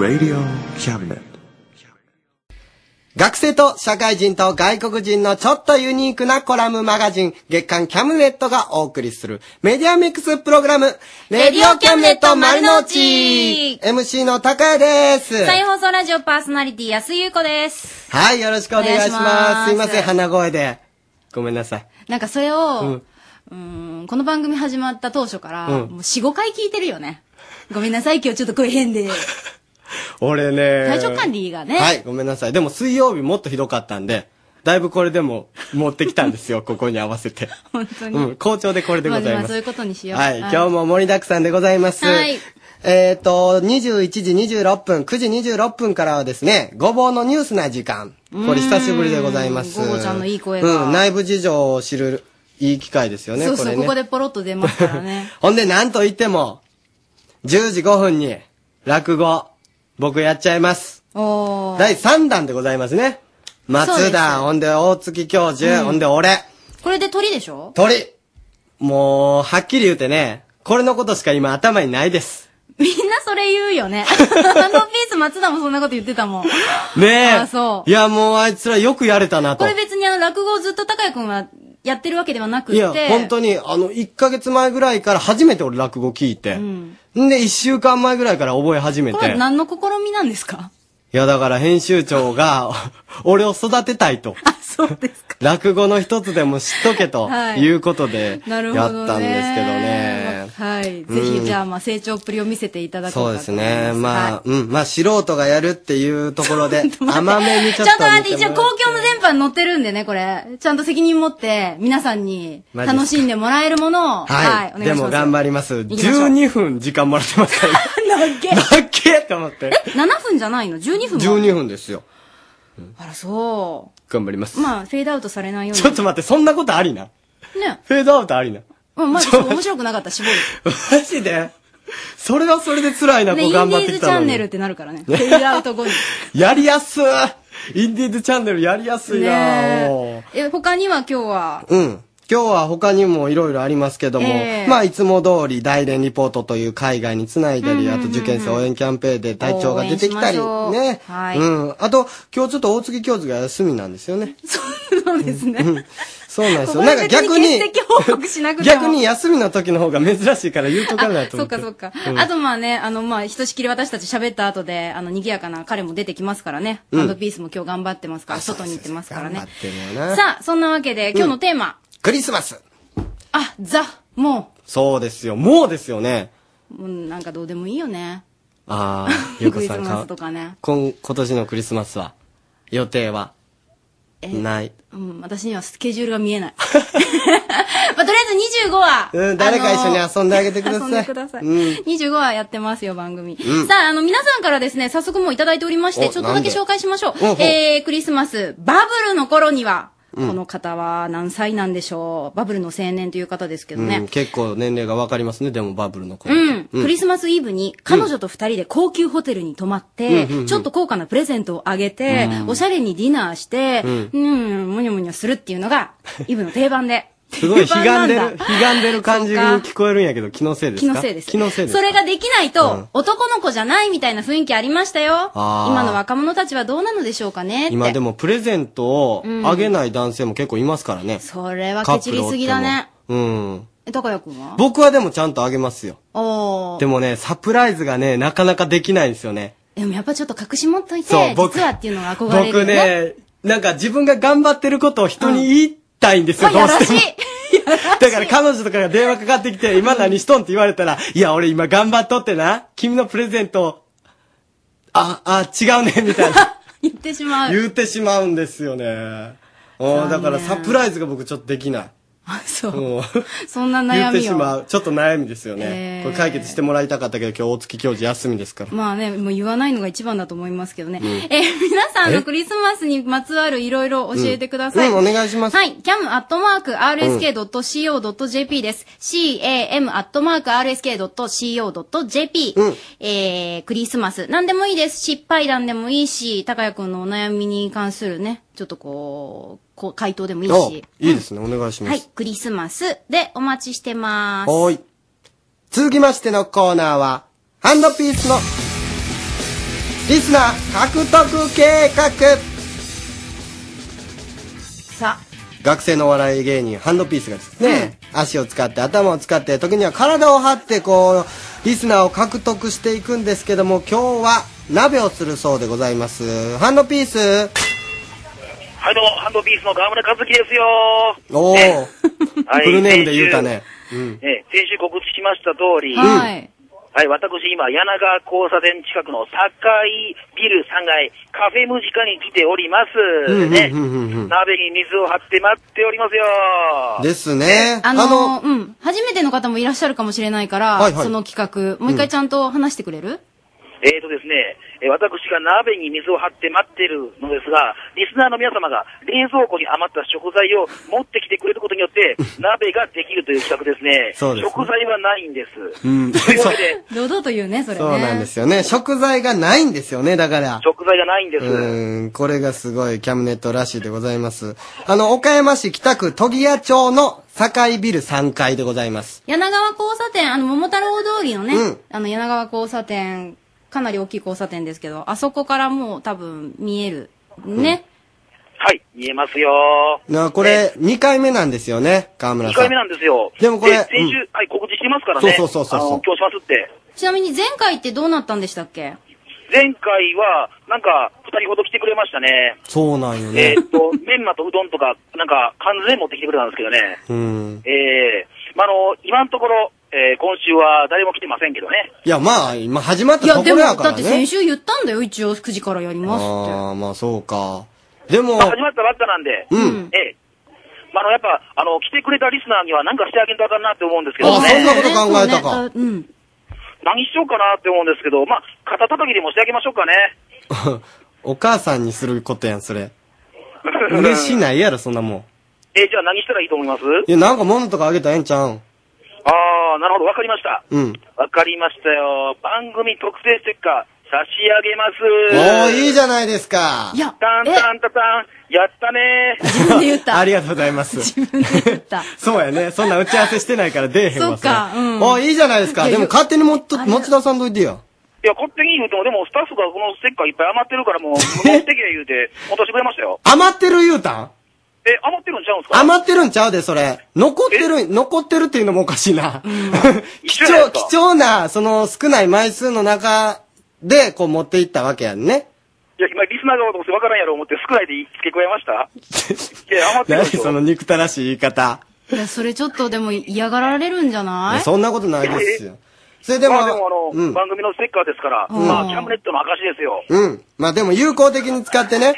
Radio Cabinet. 学生と社会人と外国人のちょっとユニークなコラムマガジン、月刊キャムネットがお送りするメディアミックスプログラム、レディオキャムネット丸の内 !MC の高谷です。再放送ラジオパーソナリティ安井優子です。はい、よろしくお願いしまいしますすいません、鼻声で。ごめんなさい。なんかそれを、ううんーん、この番組始まった当初から、うんもう4、5回聞いてるよね。ごめんなさい、今日ちょっと声変で。俺ね。体調管理がね。はい、ごめんなさい。でも水曜日もっとひどかったんで、だいぶこれでも持ってきたんですよ、ここに合わせて。本当に。うん、好調でこれでございまあまあそういう。ことにしよう。はい、今日も盛りだくさんでございます。はいえっ、と、21時26分、9時26分からはですね、ごぼうのニュースな時間。これ久しぶりでございます。ごぼうちゃんのいい声がうん、内部事情を知るいい機会ですよね、そうそう、これね。ここでポロッと出ますからね。ほんで、なんといっても、10時5分に、落語、僕やっちゃいます。おー。第3弾でございますね。そうです松田、ほんで大月教授、うんほんで俺、これで鳥でしょ？鳥。もう、はっきり言うてね、これのことしか今頭にないです。みんなそれ言うよね。あのピース松田もそんなこと言ってたもん。ねえ。あそういや、もうあいつらよくやれたなと。これ別にあの落語をずっと高谷くんはやってるわけではなくって。いや、本当に、あの、1ヶ月前ぐらいから初めて俺落語聞いて。んんで、1週間前ぐらいから覚え始めて。これ何の試みなんですか？いや、だから編集長が、俺を育てたいと。あ、そうですか。落語の一つでも知っとけとはいいうことで、なるやほどね。ったんですけどね。はい。うんぜひ、じゃあ、まあ、成長っぷりを見せていただこうそうですね。まあ、はうん。まあ、素人がやるっていうところで、い甘めにちょっとちゃんと待って、一応公共の電波に乗ってるんでね、これ。ちゃんと責任持って、皆さんに楽しんでもらえるものを、はい、はい。お願いします。でも頑張ります。きましょう12分時間もらってますから。なっけ なっけと思って。7分じゃないの ?12 分も12分ですよ。あら、そ頑張ります。う。まあ、フェードアウトされないように。ちょっと待って、そんなことありな？ね。フェードアウトありな？まず、面白くなかったら絞る。マジで？それはそれで辛いな、こう頑張っィーズてきたのに。チャンネルってなるからね。フェードアウト後に。やりやすいインディーズチャンネルやりやすいなねもえ。え、他には今日は、ううん。今日は他にもいろいろありますけども、ええまあいつも通り大連リポートという海外につないだり、あと受験生応援キャンペーンで隊長が出てきたり、ね。はいうん。あと、今日ちょっと大月教授が休みなんですよね。そうですね。うんそうなんですよ。なんか逆に、逆に休みの時の方が珍しいから言うとかないと思って。そっかそっか。うんあとまあね、あのまあ、ひとしきり私たち喋った後で、あの、賑やかな彼も出てきますからね。うんハンドピースも今日頑張ってますから、外に行ってますからね。さあ、そんなわけで、今日のテーマ。クリスマス。あ、ザ、もそうですよ。もうですよね。う、うん、なんかどうでもいいよね。ああ、ゆうクリスマこさんかスとかね。今、今年のクリスマスは、予定は、ない。うん、私にはスケジュールが見えない。まあ、とりあえず25は、うん、誰か一緒に遊んであげてください。遊んでください。うん。25はやってますよ、番組。うんさあ、あの、皆さんからですね、早速もういただいておりまして、おちょっとだけ紹介しましょう。なんでえー、クリスマス、バブルの頃には、うんこの方は何歳なんでしょう？バブルの青年という方ですけどうん、ね。結構年齢がわかりますね、でもバブルの頃。うん。クリスマスイブに彼女と二人で高級ホテルに泊まって、うんうんうんちょっと高価なプレゼントをあげて、うんおしゃれにディナーして、ううん、むにゃむにゃするっていうのが、イブの定番で。すごい、定悲願でる、番なんだ悲願でる感じにそうか聞こえるんやけど、気のせいですか？気のせいです。気のせいですか？それができないと、うん男の子じゃないみたいな雰囲気ありましたよ。あー今の若者たちはどうなのでしょうかねって。今でもプレゼントをうんあげない男性も結構いますからね。それはケチりすぎだね。うん。え、高谷くんは？僕はでもちゃんとあげますよ。おーでもね、サプライズがね、なかなかできないんですよね。でもやっぱちょっと隠し持っといて、そう僕実はっていうのが憧れるよ僕ね。ね、なんか自分が頑張ってることを人に言いたいんですよ、どうしても。だから彼女とかが電話かかってきて、今何しとんって言われたら、いや、俺今頑張っとってな、君のプレゼント、あ、あ、違うね、みたいな。言ってしまう。言ってしまうんですよね。おーだからサプライズが僕ちょっとできない。あ、そう。うんそんな言って悩みを。しまう。ちょっと悩みですよね。えーこれ解決してもらいたかったけど、今日大月教授休みですから。まあね、もう言わないのが一番だと思いますけどね。うんえー皆さんのえクリスマスにまつわるいろいろ教えてください。うんうんお願いしますはい。cam.rsk.co.jp です。cam.rsk.co.jp、うんえー、クリスマス。何でもいいです。失敗談でもいいし、高谷くんのお悩みに関するね、ちょっとこう、こう回答でもいいおし。いいですね。お願いします。はい。クリスマスでお待ちしてます。はーい。続きましてのコーナーは、ハンドピースのリスナー獲得計画さ学生のお笑い芸人ハンドピースがですね、足を使って頭を使って時には体を張ってこうリスナーを獲得していくんですけども今日は鍋をするそうでございますハンドピースはい、どうも、ハンドピースの川村和樹ですよ。おお、ね。はいフルネームで言うたね。うん。ね、先週告知しました通り、はい。はい、私今、柳川交差点近くの堺ビル3階、カフェムジカに来ております。うんうんね、うんうんうん。鍋に水を張って待っておりますよ。ですね。あのーうん。初めての方もいらっしゃるかもしれないから、はいはい。その企画、もう一回ちゃんと話してくれる、えーとですね、えー私が鍋に水を張って待ってるのですが、リスナーの皆様が冷蔵庫に余った食材を持ってきてくれることによって、鍋ができるという企画ですね。そうですね食材はないんです。うん、というわけで、堂々と言うね、それね。そうなんですよね食材がないんですよねだから食材がないんです。うーん、これがすごいキャムネットらしいでございます。あの、岡山市北区都木屋町の堺ビル3階でございます。柳川交差点、あの、桃太郎通りのね、うんあの、柳川交差点、かなり大きい交差点ですけど、あそこからもう多分見える。ね。はい、見えますよ。な、これ、2回目なんですよね、河村2さん。回目なんですよ。でもこれ先週、うんはい、告知してますからね。そうそうそうそう今日しますって。ちなみに前回ってどうなったんでしたっけ？前回は、なんか、二人ほど来てくれましたね。そうなんよね。えーっと、メンマとうどんとか、なんか、缶詰持ってきてくれたんですけどね。うん。ええまあ、あの、今のところ、えー今週は誰も来てませんけどね。いや、まあ、今始まったいや、とこでも、ろやからね。だって先週言ったんだよ、一応9時からやりますって。ああ、まあそうか。でもまあ、、始まったばっかなんで、うんええまあ、あの、やっぱ、あの、来てくれたリスナーには何かしてあげんとあかんなって思うんですけどね。あそんなこと考えたかそうねうん。何しようかなって思うんですけど、まあ、肩叩きでもしてあげましょうかね。お母さんにすることやん、それ。嬉しないやろ、そんなもん。えーじゃあ何したらいいと思います？いや、なんか物とかあげたらええんちゃうん？ああ、なるほど、わかりました。うん。わかりましたよ。番組特製ステッカー差し上げます。おー、いいじゃないですか。いや、タンタンタタン、やったね自分で言った。ありがとうございます。自分で言った。そうやね。そんな打ち合わせしてないから出えへんわ。そっかれうんおいいじゃないですか。でも勝手に持っと持ち出さんといてよ。いや、勝手に言うても、でもスタッフがこのステッカーいっぱい余ってるからもう、持ってけ言うて、持たせてくれましたよ。余ってる言うたん？え、余ってるんちゃうんすか？余ってるんちゃうで、それ。残ってる、残ってるっていうのもおかしいな。貴重、貴重な、その少ない枚数の中で、こう持っていったわけやんね。いや、今、リスナーがどうせわからんやろ思って少ないで付け加えました？いや、余ってる何その憎たらしい言い方。いや、それちょっとでも嫌がられるんじゃない？そんなことないですよ。それでも、まあでもあの、うん。番組のステッカーですから、うんまあ、キャムネットの証ですよ。うん。まあでも有効的に使ってね。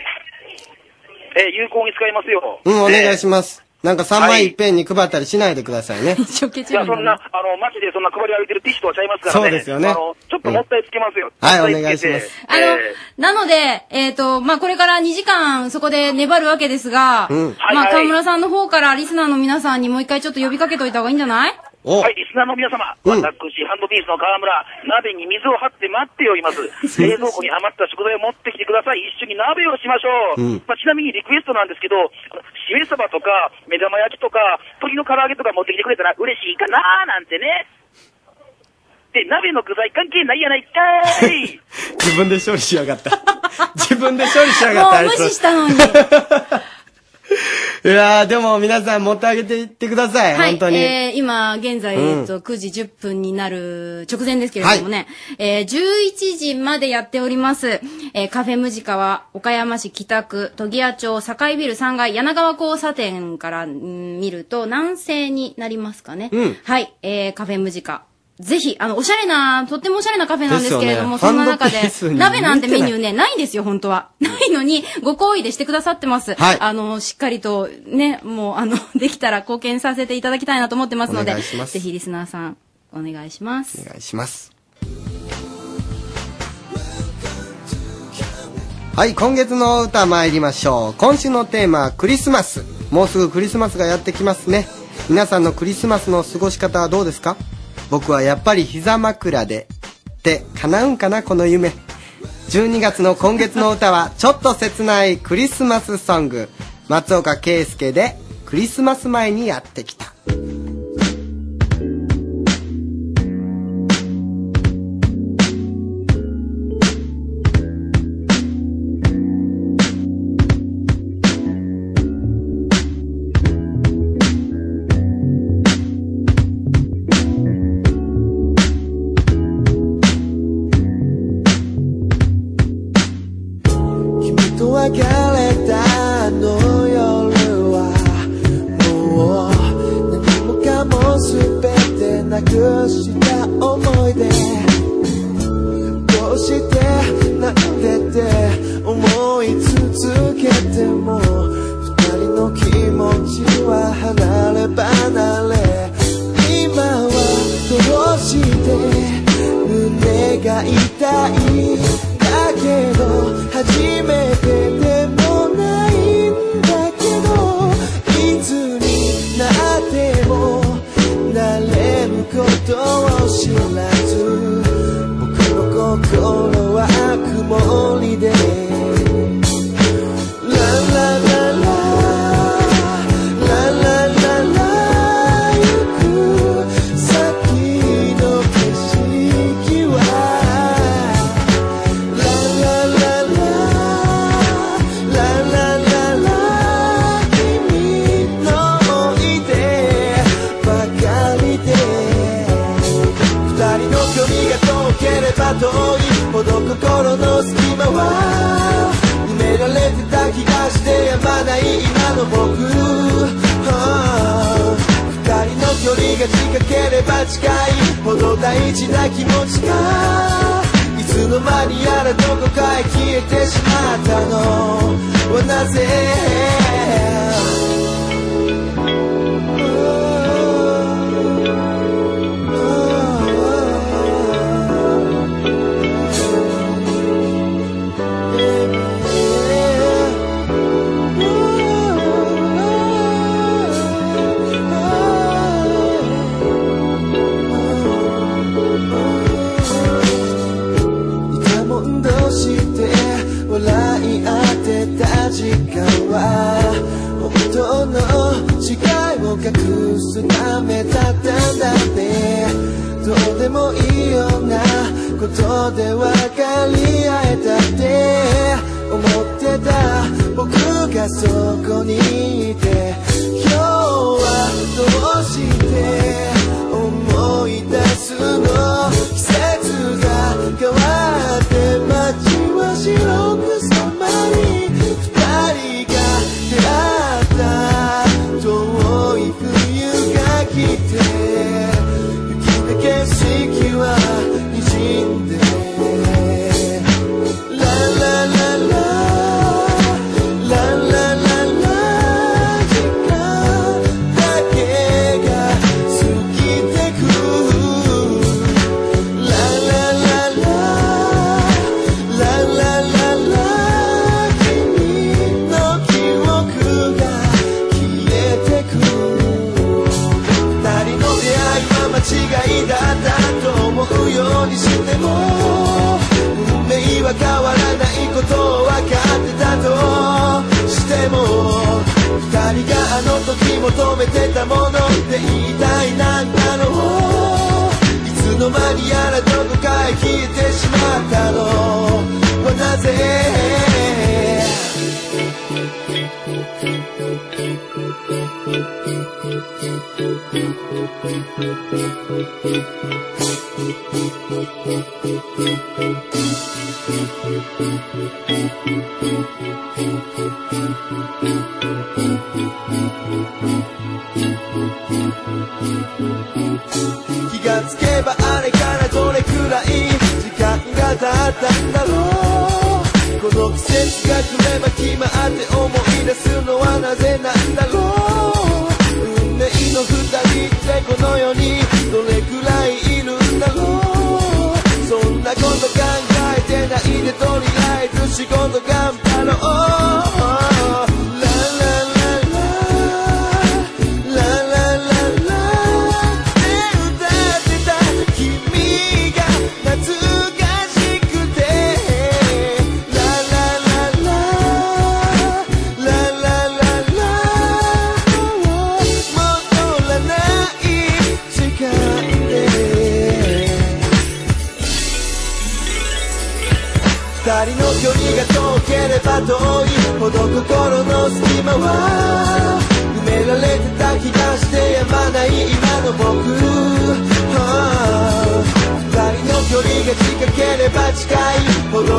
え、有効に使いますよ。うん、お願いまします。なんか3枚い。っぺんに配ったりしないでくださいね。一生懸いや、そんな、あの、街でそんな配り歩いてるティッシュとはちゃいますからね。そうですよね。あの、ちょっともったいつけますよ。うん。はいお願いします。あの、えなので、えっ、と、まあ、これから2時間そこで粘るわけですが、うん。ま河村さんの方からリスナーの皆さんにもう一回ちょっと呼びかけといた方がいいんじゃない？お、はい、リスナーの皆様、うん私、ハンドピースの河村、鍋に水を張って待っております。冷蔵庫に余った食材を持ってきてください。一緒に鍋をしましょう。うんまあ、ちなみにリクエストなんですけど、しめ鯖とか、目玉焼きとか、鶏の唐揚げとか持ってきてくれたら嬉しいかなーなんてね。で、鍋の具材関係ないやないかーい。自分で処理しやがった。自分で処理しやがった。もう無あいつ視したのに。いやー、でも皆さん持ってあげていってください。はい本当、に。えー、今、現在、うんえっと、9時10分になる直前ですけれどもね、えー、11時までやっております、えー、カフェムジカは、岡山市北区、都木屋町、境ビル3階、柳川交差点から、ん見ると、南西になりますかね。うんはい、えー、カフェムジカ。ぜひ、あの、おしゃれな、とってもおしゃれなカフェなんですけれども、ですよねそんな中でハンドピース、に鍋なんてメニューね、ないんですよ、本当は。ないのに、ご好意でしてくださってます。はいあの、しっかりと、ね、もう、あの、できたら貢献させていただきたいなと思ってますので、お願いしますぜひリスナーさん、お願いします。お願いします。はい、今月の歌参りましょう。今週のテーマはクリスマス。もうすぐクリスマスがやってきますね。皆さんのクリスマスの過ごし方はどうですか？僕はやっぱり膝枕で。って叶うんかなこの夢。12月の今月の歌はちょっと切ないクリスマスソング。松岡圭介でクリスマス前にやってきた。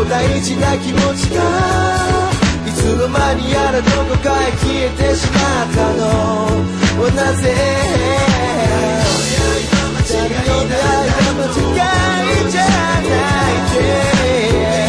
大事な気持ちがいつの間にやらどこかへ消えてしまったの。はなぜ？誰の間違いじゃないで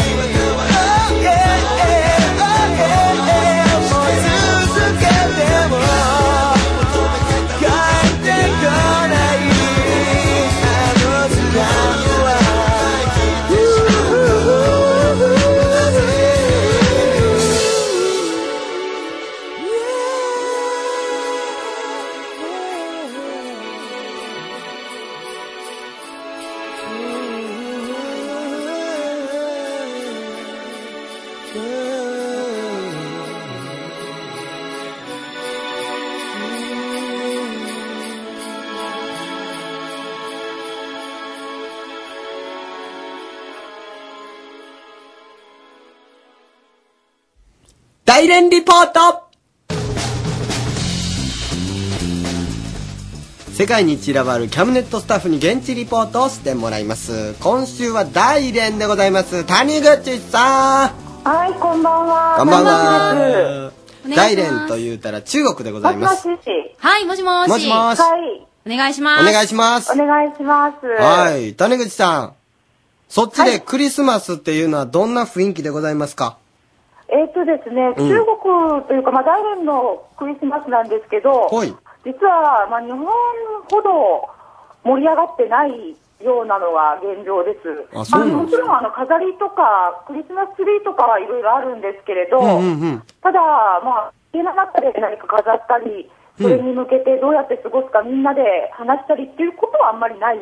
世界に散らばるキャムネットスタッフに現地リポートをしてもらいます。今週は大連でございます。谷口さん。はい、こんばんは。こんばん谷は大連と言うたら中国でございます。はい、もしもーし。もしもーし。はい、お願いします。お願いします。お願いします。はい。谷口さん。そっちでクリスマスっていうのはどんな雰囲気でございますか？えっ、とですね、うん。中国というか、まあ、大連のクリスマスなんですけど、はい実は、まあ、日本ほど盛り上がってないようなのが現状です。あそうなんですかもちろんあの飾りとか、クリスマスツリーとかはいろいろあるんですけれど、うんうんうんただ、まあ、家の中で何か飾ったり、それに向けてどうやって過ごすかみんなで話したりっていうことはあんまりない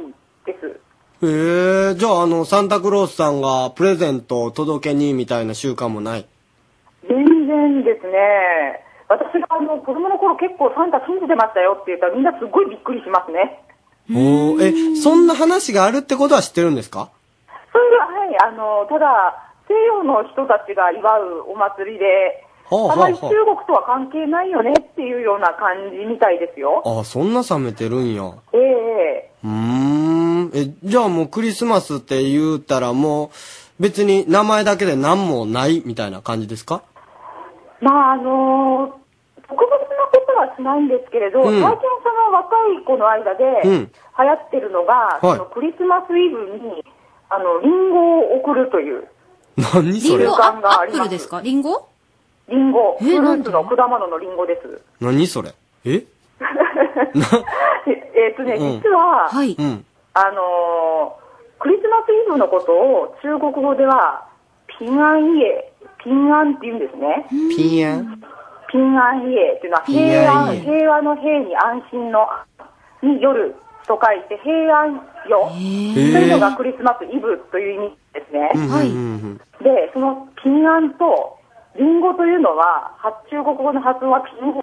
です。へえじゃああのサンタクロースさんがプレゼントを届けにみたいな習慣もない？全然ですね。私があの子供の頃結構サンタ信じてましたよって言ったらみんなすごいびっくりしますね。おー。えそんな話があるってことは知ってるんですか？それでは、はい、あの、ただ、西洋の人たちが祝うお祭りで、ほうほうほうあまり中国とは関係ないよねっていうような感じみたいですよ。あそんな冷めてるんや。ええ。うーん。えじゃあもうクリスマスって言うたらもう別に名前だけで何もないみたいな感じですか？まああの特別なことはしないんですけれど、うん。最近その若い子の間でうん。流行ってるのが、はい。そのクリスマスイブに、あの、リンゴを送るという、何それ？リンゴ、習慣があアありますップルですか？リンゴ？リンゴ、えフルーツの果物のリンゴです。何それ？え？えっとね、うん。実は、はい。うん。あのークリスマスイブのことを中国語では、ピンアンイエ、ピンアンって言うんですね。ピンアン？ピンアンイエっていうのは平安、平。和の平に安心の、に夜と書いて平安夜。というのがクリスマスイブという意味ですね。うんはいで、そのピンアンとリンゴというのは、は中国語の発音はピンゴ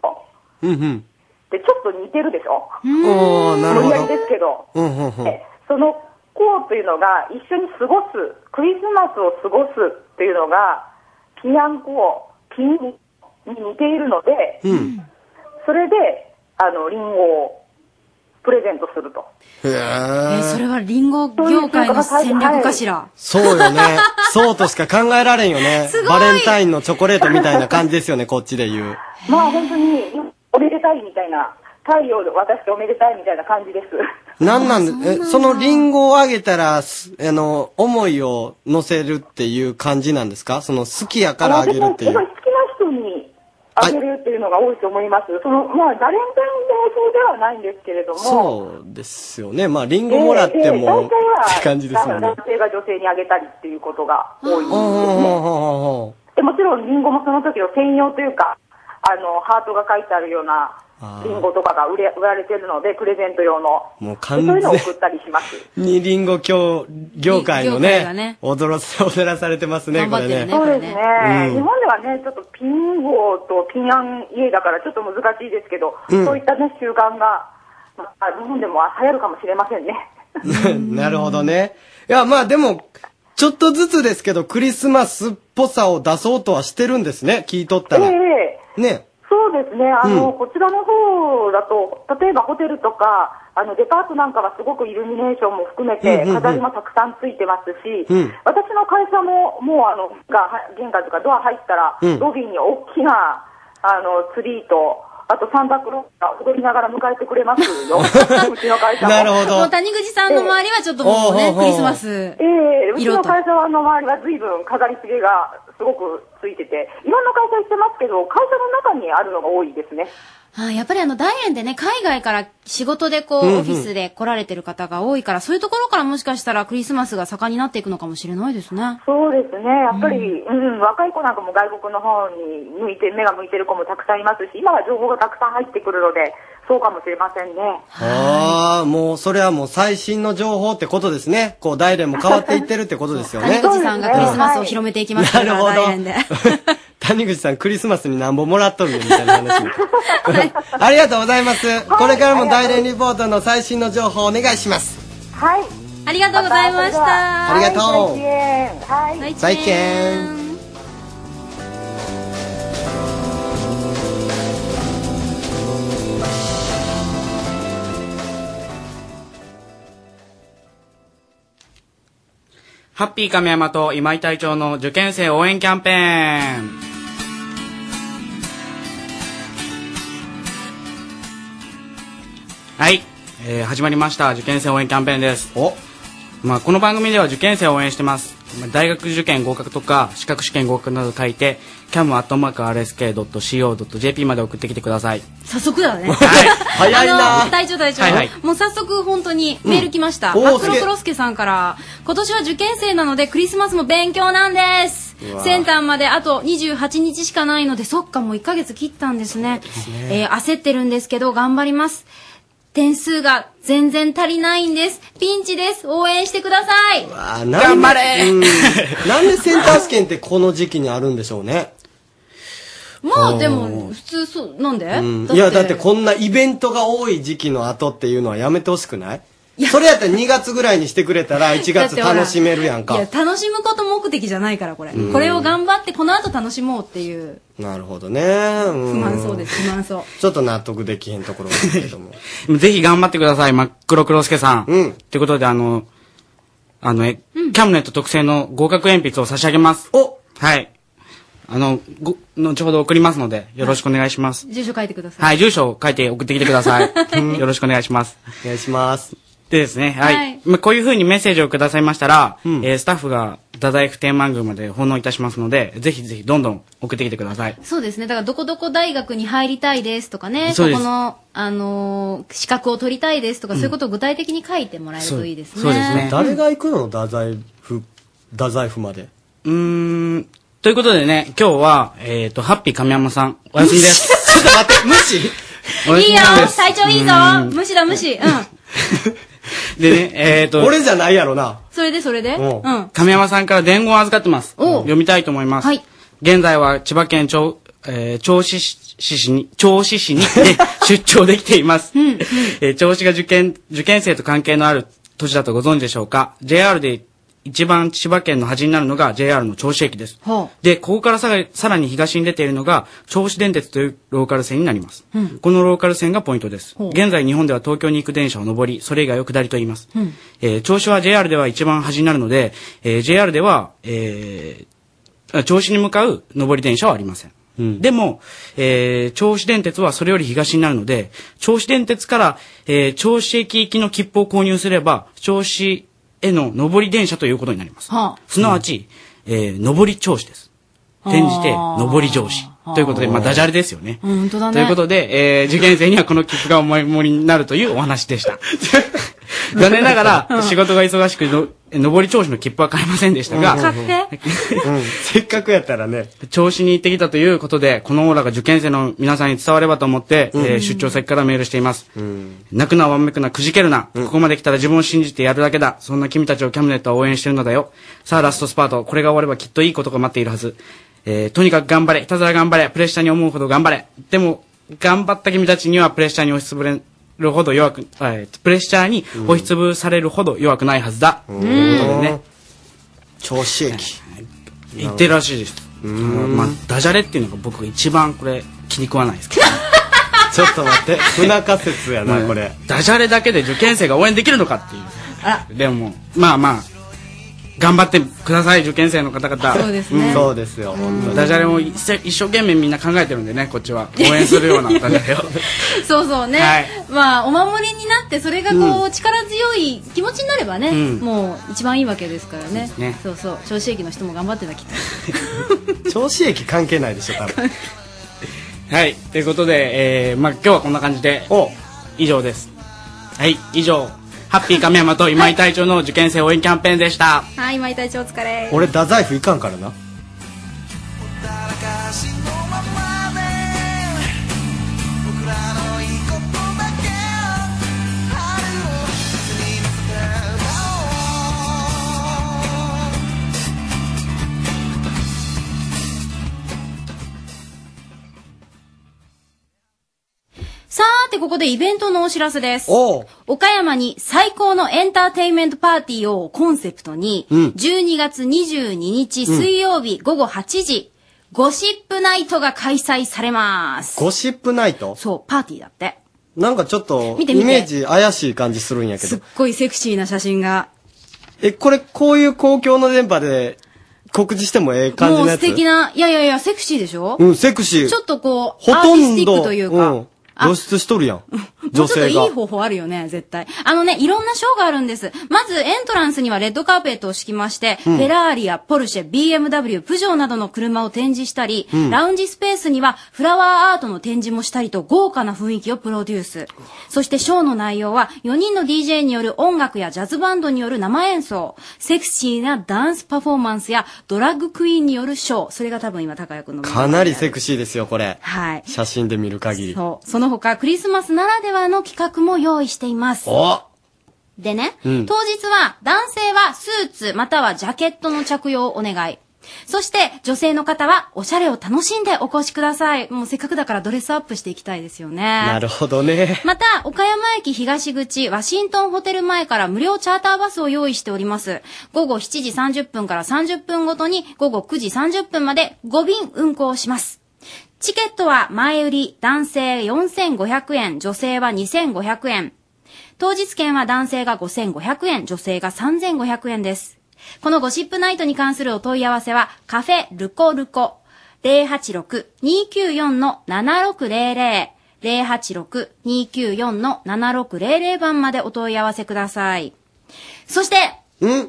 うんうん。でちょっと似てるでしょ？おーなるほど。無理やりですけど。うんうんうん。えそのこうというのが一緒に過ごす、クリスマスを過ごすっていうのが、ピアンコー、ピンに似ているので、うんそれで、あの、リンゴをプレゼントすると。へええーそれはリンゴ業界の戦略かしら？そうよね。そうとしか考えられんよねす。ごいバレンタインのチョコレートみたいな感じですよね、こっちで言う。まあ本当に、おめでたいみたいな、太陽で渡しておめでたいみたいな感じです。なんなんで、え、そのリンゴをあげたら、すあの、思いを乗せるっていう感じなんですか？その好きやからあげるっていうあげるっていうのが多いと思います。その、まあ、バレンタインデーそうではないんですけれども、そうですよね。まあ、リンゴもらっても、大体はって感じですよね。男性が女性にあげたりっていうことが多いんですね。ほでもちろんリンゴもその時の専用というか、あの、ハートが書いてあるようなリンゴとかが売れ売られてるので、プレゼント用の。うもうで完そういうのを全送ったりします。にリンゴ業業界の業界がねね、踊らせ、踊らされてますね、これね。そうですね、うん日本ではね、ちょっとピンゴとピンアン家だからちょっと難しいですけど、うんそういったね、習慣が、まあ、日本でも流行るかもしれませんね。なるほどね。いや、まあでも、ちょっとずつですけど、クリスマスっぽさを出そうとはしてるんですね、聞いとったえら。えね。そうですね、あの、うん。こちらの方だと、例えばホテルとか、あの、デパートなんかはすごくイルミネーションも含めて飾りもたくさんついてますし、うん。私の会社も、もうあの、が、は玄関とかドア入ったら、うん。ロビーに大きな、あの、ツリーと、あとサンタクロースが踊りながら迎えてくれますよ。うちの会社も。なるほもうど。谷口さんの周りはちょっともうね、ええクリスマス。ええうちの会社の周りは随分飾り付けがすごくついてて、いろんな会社行ってますけど、会社の中にあるのが多いですね。はい、やっぱりあの、大連でね、海外から仕事でこう、うんうん。オフィスで来られてる方が多いから、そういうところからもしかしたらクリスマスが盛んになっていくのかもしれないですね。そうですね、やっぱり、うん、若い子なんかも外国の方に向いて、目が向いてる子もたくさんいますし、今は情報がたくさん入ってくるので、そうかもしれませんね。ああ、もう、それはもう最新の情報ってことですね。こう、大連も変わっていってるってことですよね。谷口さんがクリスマスを広めていきますから、なるほど大連で。谷口さん、クリスマスに何本もらっとるねみたいな話。ありがとうございます。これからも大連リポートの最新の情報お願いします。はい。ありがとうございました。ありがとうはい、再見ハッピー亀山と今井隊長の受験生応援キャンペーン。はい、えー始まりました受験生応援キャンペーンです。おまあ、この番組では受験生を応援してます。まあ大学受験合格とか資格試験合格など書いて cam.rsk.co.jp まで送ってきてください。早速だね。早いなあの、隊長隊長、はいはいもう早速本当にメール来ました。うんおーマックロクロスケさんから、今年は受験生なのでクリスマスも勉強なんですセンターまであと28日しかないので、そっかもう1ヶ月切ったんですね。えー焦ってるんですけど頑張ります。点数が全然足りないんです。ピンチです。応援してください。あ頑張れうんなんでセンター試験ってこの時期にあるんでしょうね。まあでも、普通そう、なんで、うんいや、だってこんなイベントが多い時期の後っていうのはやめてほしくない？それやったら2月ぐらいにしてくれたら 1月楽しめるやんかいや、。楽しむこと目的じゃないから、これ。うんこれを頑張って、この後楽しもうっていう、なるほどね。不不満そうです、不満そう。ちょっと納得できへんところですけども。ぜひ頑張ってください、真っ黒黒助さん。うん。ということで、あの、あの、え、キャムネット特製の合格鉛筆を差し上げます。おはい。あの、ご、後ほど送りますので、よろしくお願いします。住所書いてください。はい、住所を書いて送ってきてください。よろしくお願いします。お願いします。でですね、はい。はい。まあ、こういう風にメッセージをくださいましたら、えースタッフが太宰府天満宮まで奉納いたしますので、ぜひぜひどんどん送ってきてください。そうですね。だから、どこどこ大学に入りたいですとかね、そうです。ここの、あのー資格を取りたいですとか、そういうことを具体的に書いてもらえるといいですね。そうですね。誰が行くの？太宰府、太宰府まで。うーん、ということでね、今日は、えっ、と、ハッピー亀山さん、お休みです。ちょっと待って、無視？いいよみなんです。体調いいぞ。うん。無視だ無視。うん。でね、えっ、と、俺じゃないやろな。それでそれで？うんうん。亀山さんから伝言を預かってます。お読みたいと思います。はい現在は千葉県銚、えー銚子市に、銚子市に、え出張できています。えー銚子が受験、受験生と関係のある都市だとご存知でしょうか ?JR で一番千葉県の端になるのが JR の銚子駅です。ほで、ここからさらさらに東に出ているのが、銚子電鉄というローカル線になります。このローカル線がポイントです。現在日本では東京に行く電車を上り、それ以外を下りと言います。うんえー銚子は JR では一番端になるので、えー JR では、えーあ銚子に向かう上り電車はありません。でも、えー銚子電鉄はそれより東になるので、銚子電鉄から、えー銚子駅行きの切符を購入すれば、銚子への上り電車ということになります。はあすなわち、えー上り銚子です。転じて、上り上司。ということで、まあ、ダジャレですよね。うん本当だね。ということで、えー受験生にはこの切符がお守りになるというお話でした。残念ながら、仕事が忙しくの、上り調子の切符は買えませんでしたが。せっかくやったらね。調子に行ってきたということで、このオーラが受験生の皆さんに伝わればと思って、えー出張先からメールしています。泣くな、わめくな、くじけるな、ここまで来たら自分を信じてやるだけだ。そんな君たちをキャムネットは応援してるのだよ。さあ、ラストスパート。これが終わればきっといいことが待っているはず。えーとにかく頑張れ。ひたすら頑張れ。プレッシャーに思うほど頑張れ。でも、頑張った君たちにはプレッシャーに押しつぶれるほど弱く、えープレッシャーに押しつぶされるほど弱くないはずだ。ということでね。銚子駅。言ってるらしいです。まあ、ダジャレっていうのが僕が一番これ気に食わないですけど。ちょっと待って。不仲説やな、これ。ダジャレだけで受験生が応援できるのかっていう。あでも、まあまあ、頑張ってください、受験生の方々。そうですね。そうですよ、本当に。ダジャレを一生一生懸命みんな考えてるんでね、こっちは。応援するようなダジャレを。そうそうね、はいまあお守りになってそれがこう、力強い気持ちになればね、うんもう一番いいわけですからねねそうそう銚子駅の人も頑張ってたきっと 銚子駅関係ないでしょ、多分。はい。ということで、えー、まあ今日はこんな感じで、お以上です。はい、以上、ハッピー亀山と今井隊長の受験生応援キャンペーンでした。はい今井隊長お疲れ俺、太宰府行かんからな。ここでイベントのお知らせです。おう。岡山に最高のエンターテインメントパーティーをコンセプトに、うん。12月22日水曜日午後8時、ゴシップナイトが開催されます。ゴシップナイト？そう、パーティーだって。なんかちょっと、見て見て。イメージ怪しい感じするんやけど。すっ。ごいセクシーな写真が。え、これ、こういう公共の電波で告知してもええ感じもう素敵な、いやいやいや、セクシーでしょ？うん、セクシー。ちょっとこう、ほとアーティスティックというか、うん、露出しとるやん。もう女性がちょっといい。方法あるよね、絶対。あのね、いろんなショーがあるんです。まず、エントランスにはレッドカーペットを敷きまして、うんフェラーリやポルシェ、BMW、プジョーなどの車を展示したり、うんラウンジスペースにはフラワーアートの展示もしたりと豪華な雰囲気をプロデュース。そしてショーの内容は4人の DJ による音楽やジャズバンドによる生演奏、セクシーなダンスパフォーマンスやドラッグクイーンによるショー。それが多分今、高谷君の目の前かにあるなりセクシーですよ、これ。はい。写真で見る限り。そう。その他、クリスマスならではの企画も用意しています。おでね、うん当日は男性はスーツまたはジャケットの着用をお願い。そして女性の方はおしゃれを楽しんでお越しください。もうせっかくだからドレスアップしていきたいですよね。なるほどね。また、岡山駅東口、ワシントンホテル前から無料チャーターバスを用意しております。午後7時30分から30分ごとに午後9時30分まで5便運行します。チケットは前売り、男性4500円、女性は2500円。当日券は男性が5500円、女性が3500円です。このゴシップナイトに関するお問い合わせは、カフェルコルコ086-294-7600 086-294-7600番までお問い合わせください。そして、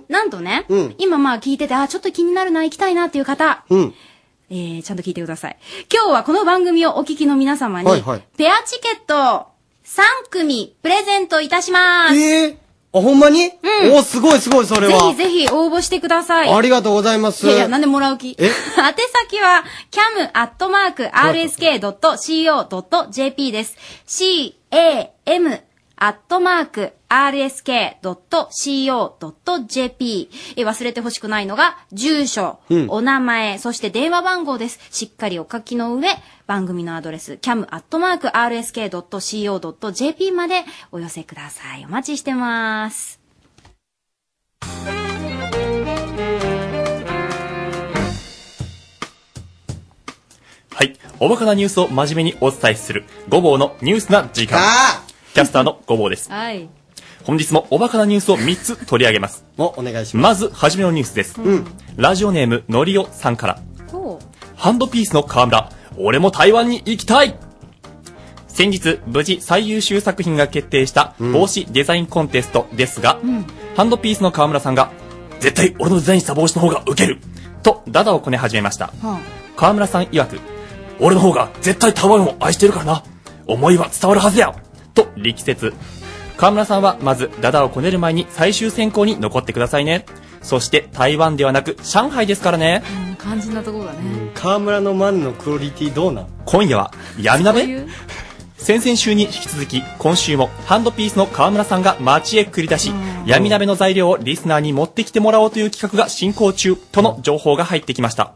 なんとね、うん今まあ聞いてて、あ、ちょっと気になるな、行きたいなっていう方、うん。えー、ちゃんと聞いてください。今日はこの番組をお聞きの皆様に、はいはいペアチケット3組プレゼントいたします。ええあ、ほんまに？うんお、すごいすごい、それは。ぜひぜひ応募してください。ありがとうございます。いやいや、なんでもらう気え？宛先は、cam.rsk.co.jp です。c-a-m アットマーク rsk.co.jp え忘れてほしくないのが、住所、うんお名前、そして電話番号です。しっかりお書きの上、番組のアドレス、cam アットマーク rsk.co.jp までお寄せください。お待ちしてます。はい。おバカなニュースを真面目にお伝えする、ごぼうのニュースな時間。キャスターのごぼうです。はい。本日もおバカなニュースを3つ取り上げます。お、お願いします。まず、はじめのニュースです。ラジオネーム、のりおさんから。ほハンドピースの河村、俺も台湾に行きたい先日、無事最優秀作品が決定した帽子デザインコンテストですが、ハンドピースの河村さんが、絶対俺のデザインした帽子の方がウケると、ダダをこね始めました。う。は河村さん曰く、俺の方が絶対台湾を愛してるからな。思いは伝わるはずやと力説。河村さんはまずダダをこねる前に最終選考に残ってくださいね。そして台湾ではなく上海ですからね。あ、肝心なところだね。河村のマンのクオリティどうなん？今夜は闇鍋？先々週に引き続き今週もハンドピースの河村さんが街へ繰り出し闇鍋の材料をリスナーに持ってきてもらおうという企画が進行中との情報が入ってきました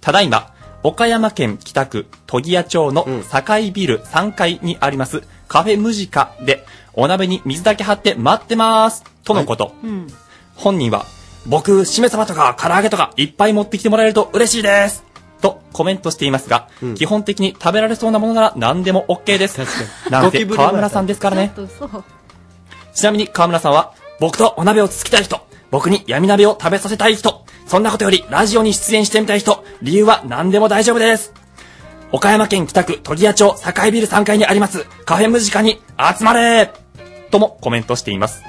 ただいま岡山県北区都木屋町の堺ビル3階にありますカフェムジカでお鍋に水だけ張って待ってます。とのこと、うん。本人は、僕、しめ鯖とか唐揚げとかいっぱい持ってきてもらえると嬉しいです。とコメントしていますが、基本的に食べられそうなものなら何でも OK です。なんゴキブリせ河村さんですからね。ちなみに河村さんは、僕とお鍋をつつきたい人、僕に闇鍋を食べさせたい人、そんなことよりラジオに出演してみたい人、理由は何でも大丈夫です。岡山県北区鳥屋町堺ビル3階にありますカフェムジカに集まれともコメントしています。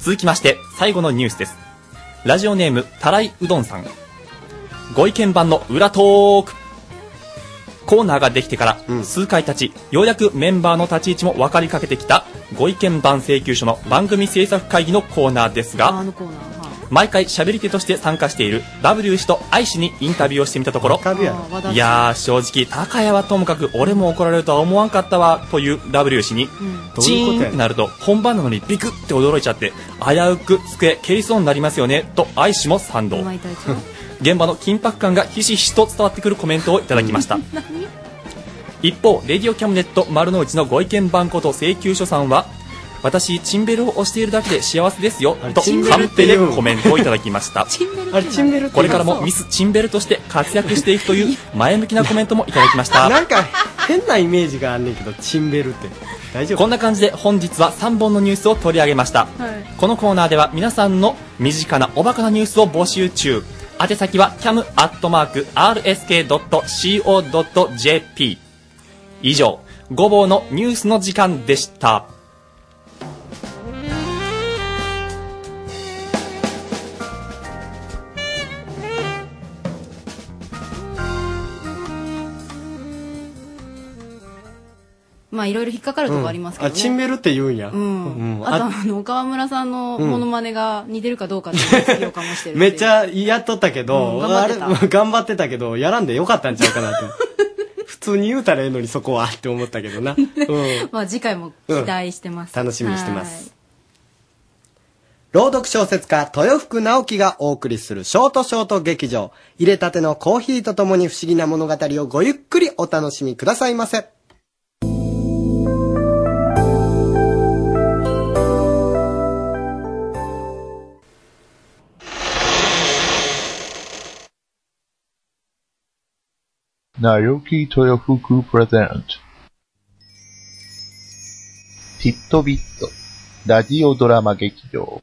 続きまして、最後のニュースです。ラジオネーム、たらいうどんさん。ご意見番の裏トーク。コーナーができてから数回経ち、ようやくメンバーの立ち位置も分かりかけてきたご意見番請求書の番組制作会議のコーナーですが、毎回喋り手として参加している W 氏と I 氏にインタビューをしてみたところ、いやー正直高谷はともかく俺も怒られるとは思わんかったわという W 氏に、チーンってなると本番なのにビクって驚いちゃって危うく机蹴りそうになりますよねと I 氏も賛同。現場の緊迫感がひしひしと伝わってくるコメントをいただきました。一方レディオキャムネット丸の内のご意見番こと請求書さんは私チンベルを押しているだけで幸せですよとチンベルカンペでコメントをいただきました。これからもミスチンベルとして活躍していくという 前向きなコメントもいただきました。なんか、変なイメージがあんねんけどチンベルって。大丈夫？こんな感じで本日は3本のニュースを取り上げました、このコーナーでは皆さんの身近なおバカなニュースを募集中。宛先は cam.rsk.co.jp 以上ごぼうのニュースの時間でしたまあいろいろ引っかかるとこありますけどね。あチンベルって言うんや、うん。うん。あとああの、川村さんのモノマネが似てるかどうかっていうのを評価もしてる。めっちゃやっとったけど、うん頑張ってた。あれ 頑張ってたけどやらんでよかったんちゃうかなと 普通に言うたらええのにそこはって思ったけどな、うん、まあ次回も期待してます。楽しみにしてます。朗読小説家豊福直樹がお送りするショートショート劇場。入れたてのコーヒーとともに不思議な物語をごゆっくりお楽しみくださいませなよき豊福プレゼント。ピットビット、ラジオドラマ劇場。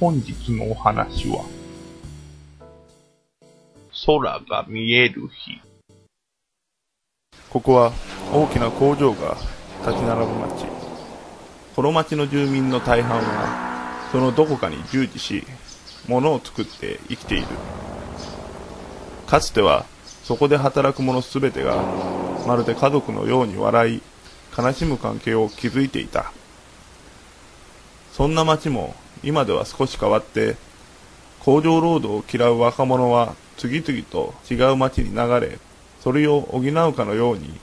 本日のお話は、空が見える日。ここは大きな工場が立ち並ぶ町。この町の住民の大半は、そのどこかに従事し、物を作って生きている。かつては、そこで働く者すべてが、まるで家族のように笑い、悲しむ関係を築いていた。そんな町も、今では少し変わって、工場労働を嫌う若者は次々と違う町に流れ、それを補うかのように、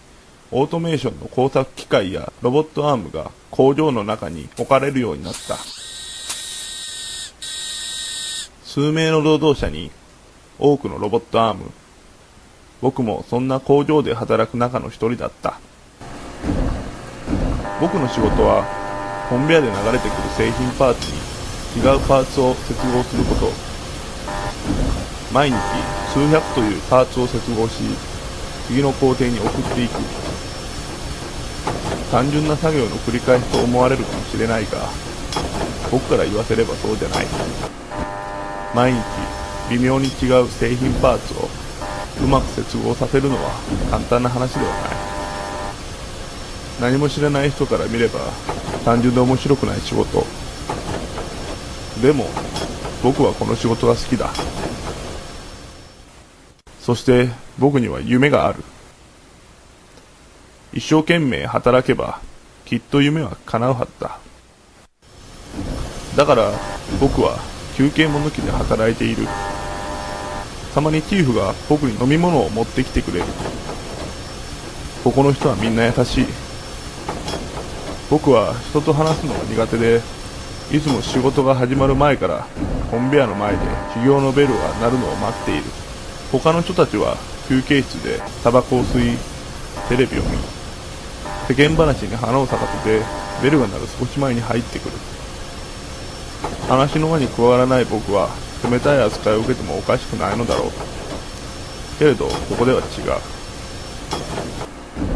オートメーションの工作機械やロボットアームが工場の中に置かれるようになった。数名の労働者に多くのロボットアーム。僕もそんな工場で働く中の一人だった。僕の仕事は、コンベヤで流れてくる製品パーツに違うパーツを接合すること。毎日数百というパーツを接合し、次の工程に送っていく。単純な作業の繰り返しと思われるかもしれないが、僕から言わせればそうじゃない。毎日微妙に違う製品パーツをうまく接合させるのは簡単な話ではない。何も知らない人から見れば単純で面白くない仕事。でも僕はこの仕事が好きだ。そして僕には夢がある。一生懸命働けばきっと夢は叶うはずだ。だから僕は休憩も抜きで働いている。たまにチーフが僕に飲み物を持ってきてくれる。ここの人はみんな優しい。僕は人と話すのが苦手で、いつも仕事が始まる前からコンベヤの前で修行のベルが鳴るのを待っている。他の人たちは休憩室でタバコを吸い、テレビを見、世間話に花を咲かせてベルが鳴る少し前に入ってくる。話の輪に加わらない僕は冷たい扱いを受けてもおかしくないのだろう。けれど、ここでは違う。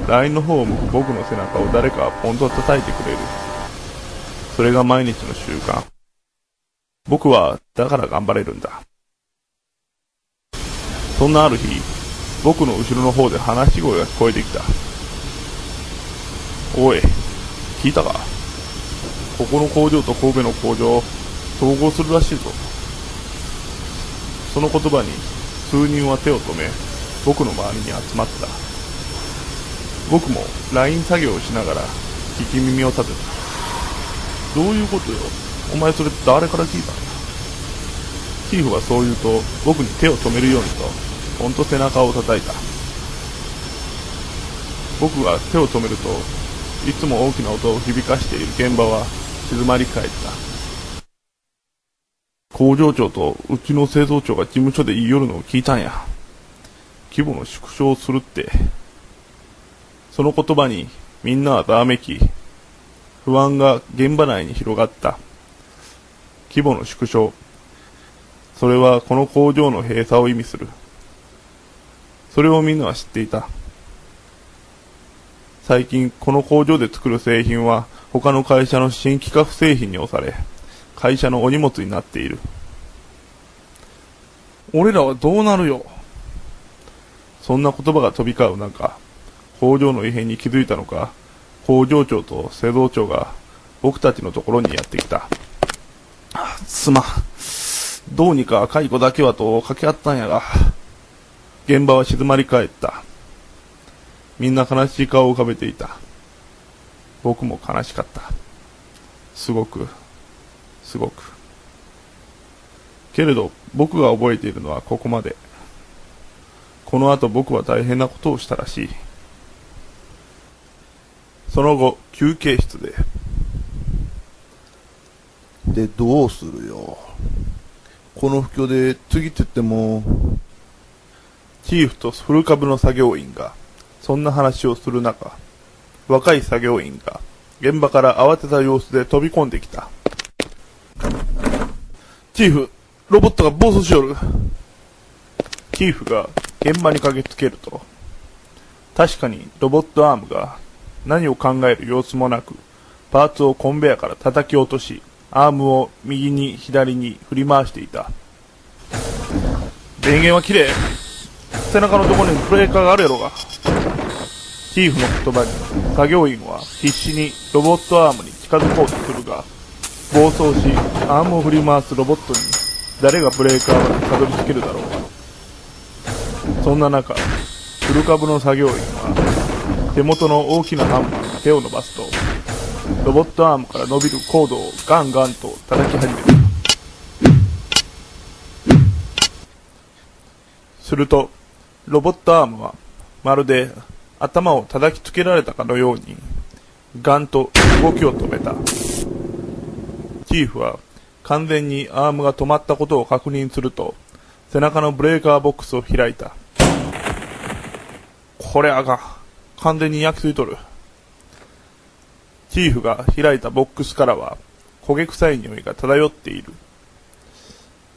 LINE の方を向く僕の背中を誰かがポンと叩いてくれる。それが毎日の習慣。僕は、だから頑張れるんだ。そんなある日、僕の後ろの方で話し声が聞こえてきた。おい、聞いたか？ここの工場と神戸の工場統合するらしいぞ。その言葉に数人は手を止め、僕の周りに集まった。僕も LINE 作業をしながら聞き耳を立てた。どういうことよ？お前それ誰から聞いた？のチーフはそう言うと僕に手を止めるようにと、ほんと背中を叩いた。僕が手を止めると、いつも大きな音を響かしている現場は静まり返った。工場長とうちの製造長が事務所で言い寄るのを聞いたんや。規模の縮小をするって。その言葉にみんなはざわめき、不安が現場内に広がった。規模の縮小。それはこの工場の閉鎖を意味する。それをみんなは知っていた。最近この工場で作る製品は他の会社の新規格製品に押され、会社のお荷物になっている。俺らはどうなるよ。そんな言葉が飛び交う中、工場の異変に気づいたのか、工場長と製造長が僕たちのところにやってきた。すまん。どうにか解雇だけはと掛け合ったんやが、現場は静まり返った。みんな悲しい顔を浮かべていた。僕も悲しかった。すごく、すごく。けれど、僕が覚えているのはここまで。この後僕は大変なことをしたらしい。その後、休憩室で。で、どうするよ。この不況で次って言っても、チーフとフル株の作業員が、そんな話をする中、若い作業員が、現場から慌てた様子で飛び込んできた。チーフ、ロボットが暴走しよる。チーフが現場に駆けつけると、確かにロボットアームが何を考える様子もなく、パーツをコンベヤから叩き落とし、アームを右に左に振り回していた。電源は綺麗。背中のところにブレーカーがあるやろが。チーフの言葉に作業員は必死にロボットアームに近づこうとするが、暴走し、アームを振り回すロボットに誰がブレーカーまでたどり着けるだろうか。そんな中、フル株の作業員は手元の大きなハンマーに手を伸ばすと、ロボットアームから伸びるコードをガンガンと叩き始めた。すると、ロボットアームは、まるで頭を叩きつけられたかのように、ガンと動きを止めた。チーフは、完全にアームが止まったことを確認すると、背中のブレーカーボックスを開いた。これあかん。完全に焼き付いとる。チーフが開いたボックスからは、焦げ臭い匂いが漂っている。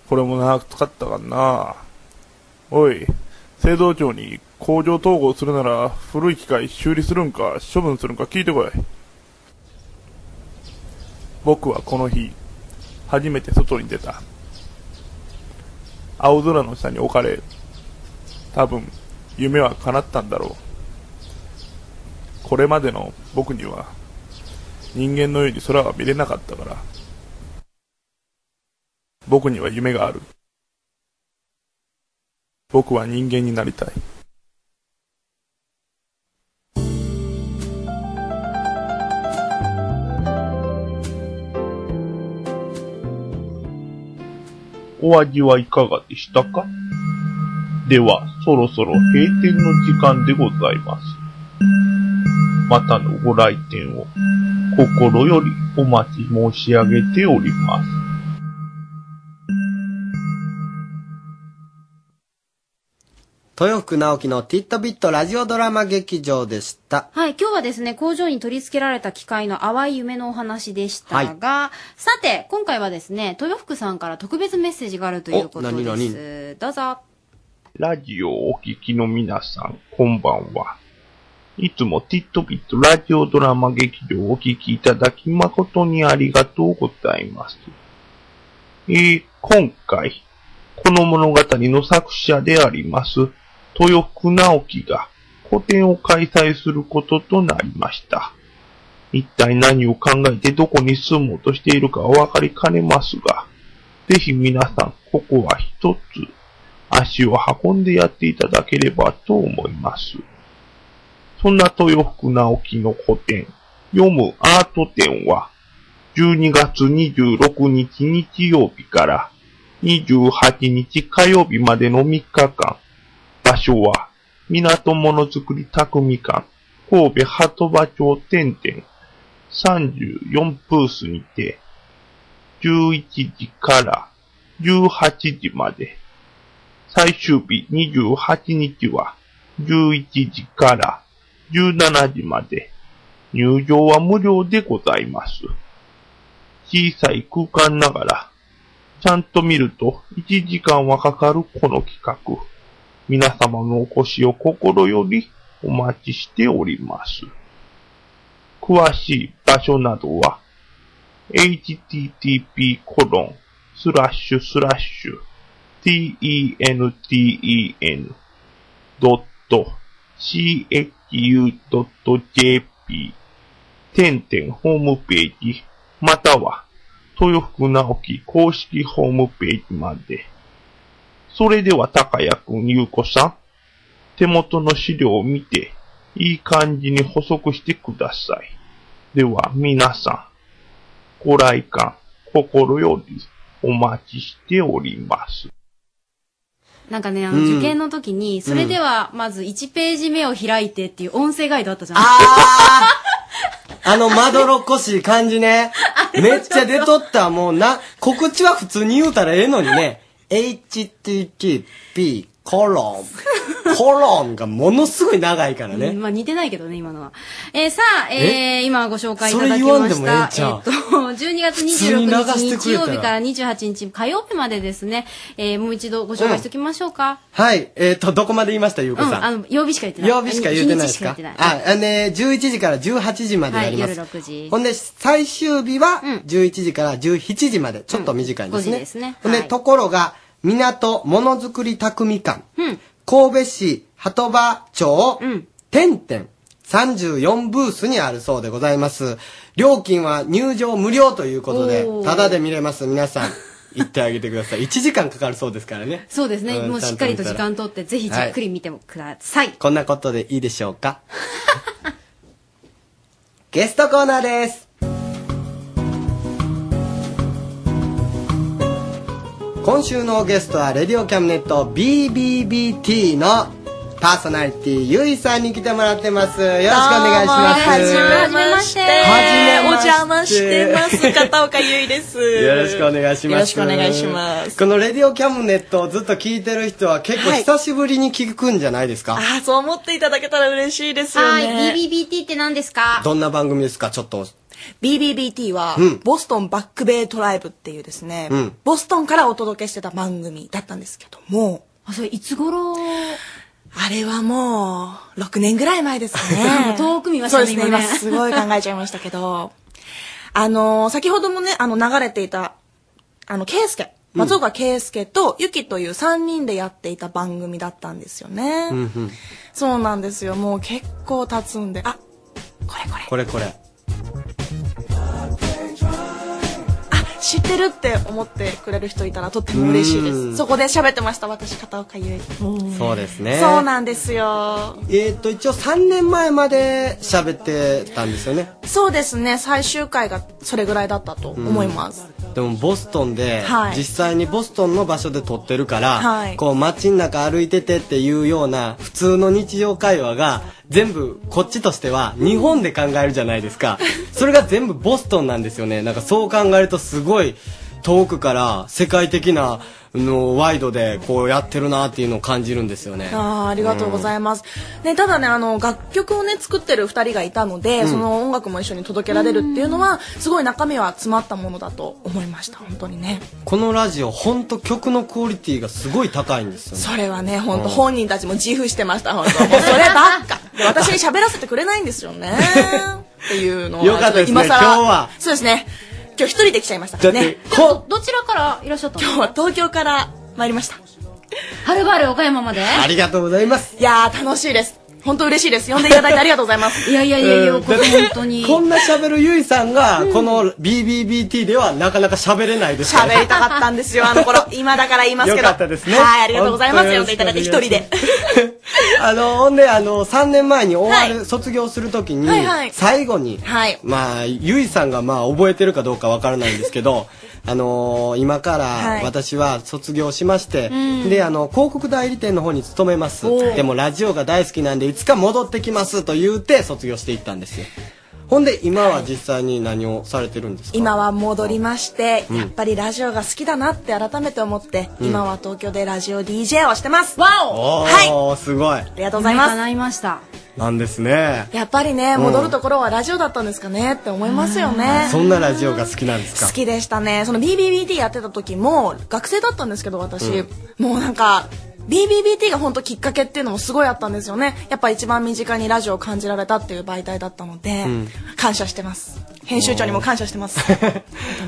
これも長く使ったかなおい、製造長に工場統合するなら古い機械修理するんか処分するんか聞いてこい。僕はこの日、初めて外に出た。青空の下に置かれ、多分、夢は叶ったんだろう。これまでの僕には、人間のように空は見れなかったから、僕には夢がある。僕は人間になりたい。お味はいかがでしたか？では、そろそろ閉店の時間でございます。またのご来店を心よりお待ち申し上げております。豊福直樹のティットビットラジオドラマ劇場でした。はい、今日はですね、工場に取り付けられた機械の淡い夢のお話でしたが、さて、今回はですね、豊福さんから特別メッセージがあるということです。お何々どうぞ。ラジオをお聞きの皆さん、こんばんは。いつもティットビットラジオドラマ劇場をお聞きいただき誠にありがとうございます。えー、今回、この物語の作者であります、豊福直樹が個展を開催することとなりました。一体何を考えてどこに住もうとしているかはわかりかねますが、ぜひ皆さん、ここは一つ、足を運んでやっていただければと思います。そんな豊福直樹の古典、読むアート展は、12月26日日曜日から28日火曜日までの3日間、場所は、港ものづくり匠館、神戸鳩場町店店34ブースにて、11時から18時まで、最終日28日は11時から17時まで、入場は無料でございます。小さい空間ながら、ちゃんと見ると1時間はかかるこの企画。皆様のお越しを心よりお待ちしております。詳しい場所などは、http コロンスラッシュスラッシュ u.jp 点々ホームページまたは豊福直樹公式ホームページまで。それでは高谷くん、ゆうこさん、手元の資料を見て、いい感じに補足してください。では、皆さん、ご来館、心よりお待ちしております。なんかね、あの、うん受験の時に、それでは、まず1ページ目を開いてっていう音声ガイドあったじゃん。あ の、まどろっこしい感じね。めっちゃ出とった。もうな、告知は普通に言うたらええのにね。http コロン。コロンがものすごい長いからうんね。まあ似てないけどね、今のは。えーさあ、えー今ご紹介いただきそれ言わんでもええました。んちゃう？えっと、12月普通に流26してくれたら日日曜日から28日火曜日までですね、えーもう一度ご紹介しておきましょうか。はい。えっ、と、どこまで言いましたゆうこうん、さん？あの、曜日しか言ってない。曜日しか言うてないですか？あ、あのね、11時から18時までやります。はい夜6時ほんで、最終日は11時から17時まで、ちょっと短いんですね。5時ですねほんで、はいところが、港ものづくり匠館、うん神戸市鳩場町、点々34ブースにあるそうでございます。料金は入場無料ということでおー、タダで見れます。皆さん、行ってあげてください。1時間かかるそうですからね。そうですね。うんもうしっかりと時間取って、ぜひじっくり見てもください。こんなことでいいでしょうか？ゲストコーナーです。今週のゲストは、レディオキャムネット BBBT のパーソナリティ、ゆいさんに来てもらってます。よろしくお願いします。はじめまして。はじめましてお邪魔してます。片岡ゆいです。よろしくお願いします。よろしくお願いします。このレディオキャムネットをずっと聞いてる人は結構はい久しぶりに聞くんじゃないですか、ああ、そう思っていただけたら嬉しいですよはい、ね。BBBT って何ですか？どんな番組ですか？ちょっと。BBBT は、うん。ボストンバックベイトライブっていうですね、うん。ボストンからお届けしてた番組だったんですけども、あ、それいつ頃？あれはもう、6年ぐらい前ですかね。遠く見ましたねそうですね、今すごい考えちゃいましたけど、あのー先ほどもね、あの、流れていた、あの、ケイスケ、松岡圭介とユキという3人でやっていた番組だったんですよね。そうなんですよ。もう結構経つんで、あ、これこれ。知ってるって思ってくれる人いたらとっても嬉しいでうんす。そこで喋ってました、私、片岡優衣。そうですね。そうなんですよ。えっ、と、一応3年前まで喋ってたんですよね。そうですね、最終回がそれぐらいだったと思います。でもボストンで、はい実際にボストンの場所で撮ってるから、はいこう街の中歩いててっていうような普通の日常会話が全部こっちとしては日本で考えるじゃないですか。それが全部ボストンなんですよね。なんかそう考えるとすごい遠くから世界的なのワイドでこうやってるなっていうのを感じるんですよね。あーありがとうございます。ね、ただね、あの、楽曲をね、作ってる二人がいたので、うんその音楽も一緒に届けられるっていうのは、すごい中身は詰まったものだと思いました、本当にね。このラジオほんと曲のクオリティがすごい高いんですよね。それはね、本当うん本人たちも自負してました、本当そればっか。で、私に喋らせてくれないんですよね。っていうのは。よかったですね今日はそうですね。今日一人で来ちゃいましたからね。ど、どちらからいらっしゃったの？今日は東京から参りました。はるばる岡山まで？ありがとうございます。いやー、楽しいです。本当嬉しいです。呼んでいただいてありがとうございます。いやいやいやいや、うんこれ本当に。こんな喋るゆいさんが、この BBBT ではなかなか喋れないです喋りたかったんですよ、あの頃。今だから言いますけど。よかったですねはい、ありがとうございます。呼んでいただいて一人で。あの、ほんで、あの、3年前に終わる、卒業するときに、最後に、はい。まあ、ゆいさんがまあ、覚えてるかどうかわからないんですけど、あのー今からはい私は卒業しまして、うんで、あの、広告代理店の方に勤めます。でもラジオが大好きなんで、いつか戻ってきますと言うて卒業していったんですよ。ほんで、今は実際に何をされてるんですか？今は戻りまして、うんやっぱりラジオが好きだなって改めて思って、うん今は東京でラジオ DJ をしてます。わおはいー、すごい。ありがとうございます。叶いました。なんですね。やっぱりね、うん戻るところはラジオだったんですかねって思いますよね。そんなラジオが好きなんですか？好きでしたね。その BBBT やってた時も、学生だったんですけど、私。うんもうなんか、BBBT が本当きっかけっていうのもすごいあったんですよね。やっぱ一番身近にラジオを感じられたっていう媒体だったので、うん感謝してます。編集長にも感謝してます。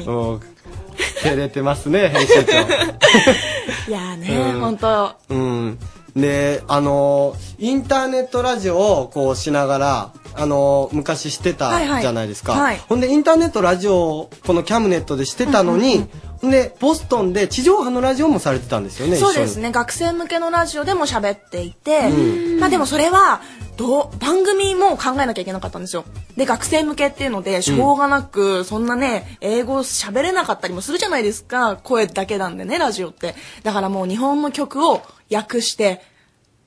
もう、照れてますね、編集長。いやーね、うん本当うん。で、あのーインターネットラジオをこうしながら、あのー昔してたはいはい。じゃないですか。はい。ほんで、インターネットラジオをこのキャムネットでしてたのに、ほんで、ボストンで地上波のラジオもされてたんですよね。そうですね。学生向けのラジオでも喋っていて、うん。まあでもそれはどう番組も考えなきゃいけなかったんですよ。で学生向けっていうのでしょうがなく、そんなね英語喋れなかったりもするじゃないですか。声だけなんでねラジオって。だからもう日本の曲を訳して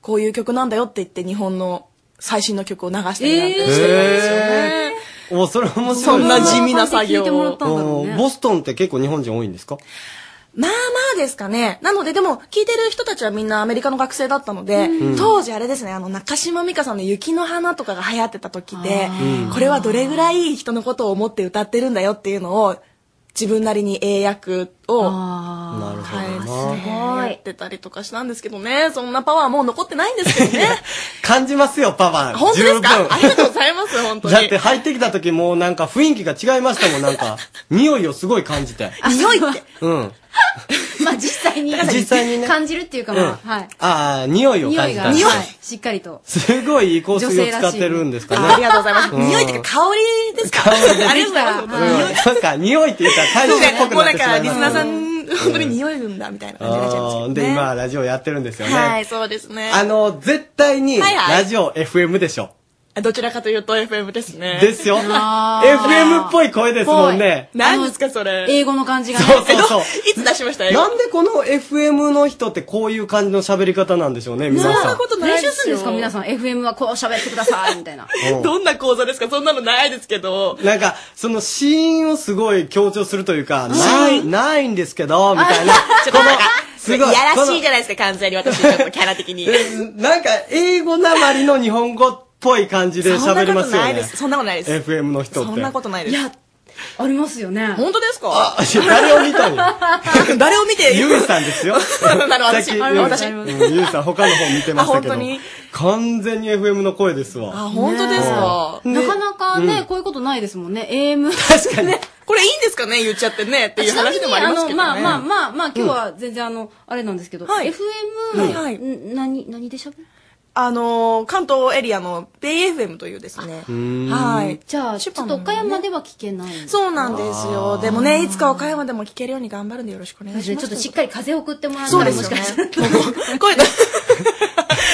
こういう曲なんだよって言って日本の最新の曲を流したりなんてしてるんですよね、おそれ面白い。そんな地味な作業を。ボストンって結構日本人多いんですか？まあまあですかね。なので、でも、聞いてる人たちはみんなアメリカの学生だったので、うん当時あれですね、あの、中島美嘉さんの雪の花とかが流行ってた時でうん、これはどれぐらい人のことを思って歌ってるんだよっていうのを、自分なりに英訳をなる変えてほやってたりとかしたんですけどね、そんなパワーもう残ってないんですけどね。感じますよ、パワー。本当ですか？ありがとうございます、本当に。だって入ってきた時もうなんか雰囲気が違いましたもん、なんか。匂いをすごい感じて。匂いって？うん。まあ実際に。実際にね感じるっていうかまあ、はい。ああ、匂いを感じた。匂いが、はいしっかりと。すごいいい香水を使ってるんですかね。あありがとうございます。うん匂いっていうか香りですか？香りですありがとうございます。うんなんか匂いって言ったら大そうね衆っぽくなんか、なってしまいますリスナーさん、本当に匂いるんだ、みたいな感じになっちゃいますけどね。で、今、ラジオやってるんですよね。はい、そうですね。あの、絶対に、はいはいラジオ FM でしょ。どちらかというと FM ですね。ですよ。FM っぽい声ですもんね。何ですか、それ？英語の感じがね。そうそうそう。いつ出しましたよ。なんでこの FM の人ってこういう感じの喋り方なんでしょうね、皆さん。練習するんですか皆さん。FM はこう喋ってください、みたいな。うんどんな講座ですか？そんなのないですけど。なんか、そのシーンをすごい強調するというか、ない、ないんですけど、みたいな。ちょっとなんか、すごいいやらしいじゃないですか、完全に私、ちょっとキャラ的に。なんか、英語なまりの日本語っぽい感じで喋りますよね。そんなことないです。FM の人って。そんなことないです。いや、ありますよね。本当ですか？あ、誰を見たんよ。誰を見て？ゆうさんですよ。なるほど私私うんゆうさん他の方見てましたけどあ本当に？完全に FM の声ですわ。あ、本当ですか？うんなかなかね、うんこういうことないですもんね。AM。確かに。これいいんですかね？言っちゃってねっていう話でもありますけどね。まあまあまあ、まあ今日は全然あの、あれなんですけど、はい FM、何、何で喋るあのー、関東エリアのベイ FM というですね。はい。じゃあ、ちょっと岡山では聞けない。そうなんですよ。でもね、いつか岡山でも聞けるように頑張るんでよろしくお願いします。ちょっとしっかり風を送ってもらったそうらもしですよねかしたら。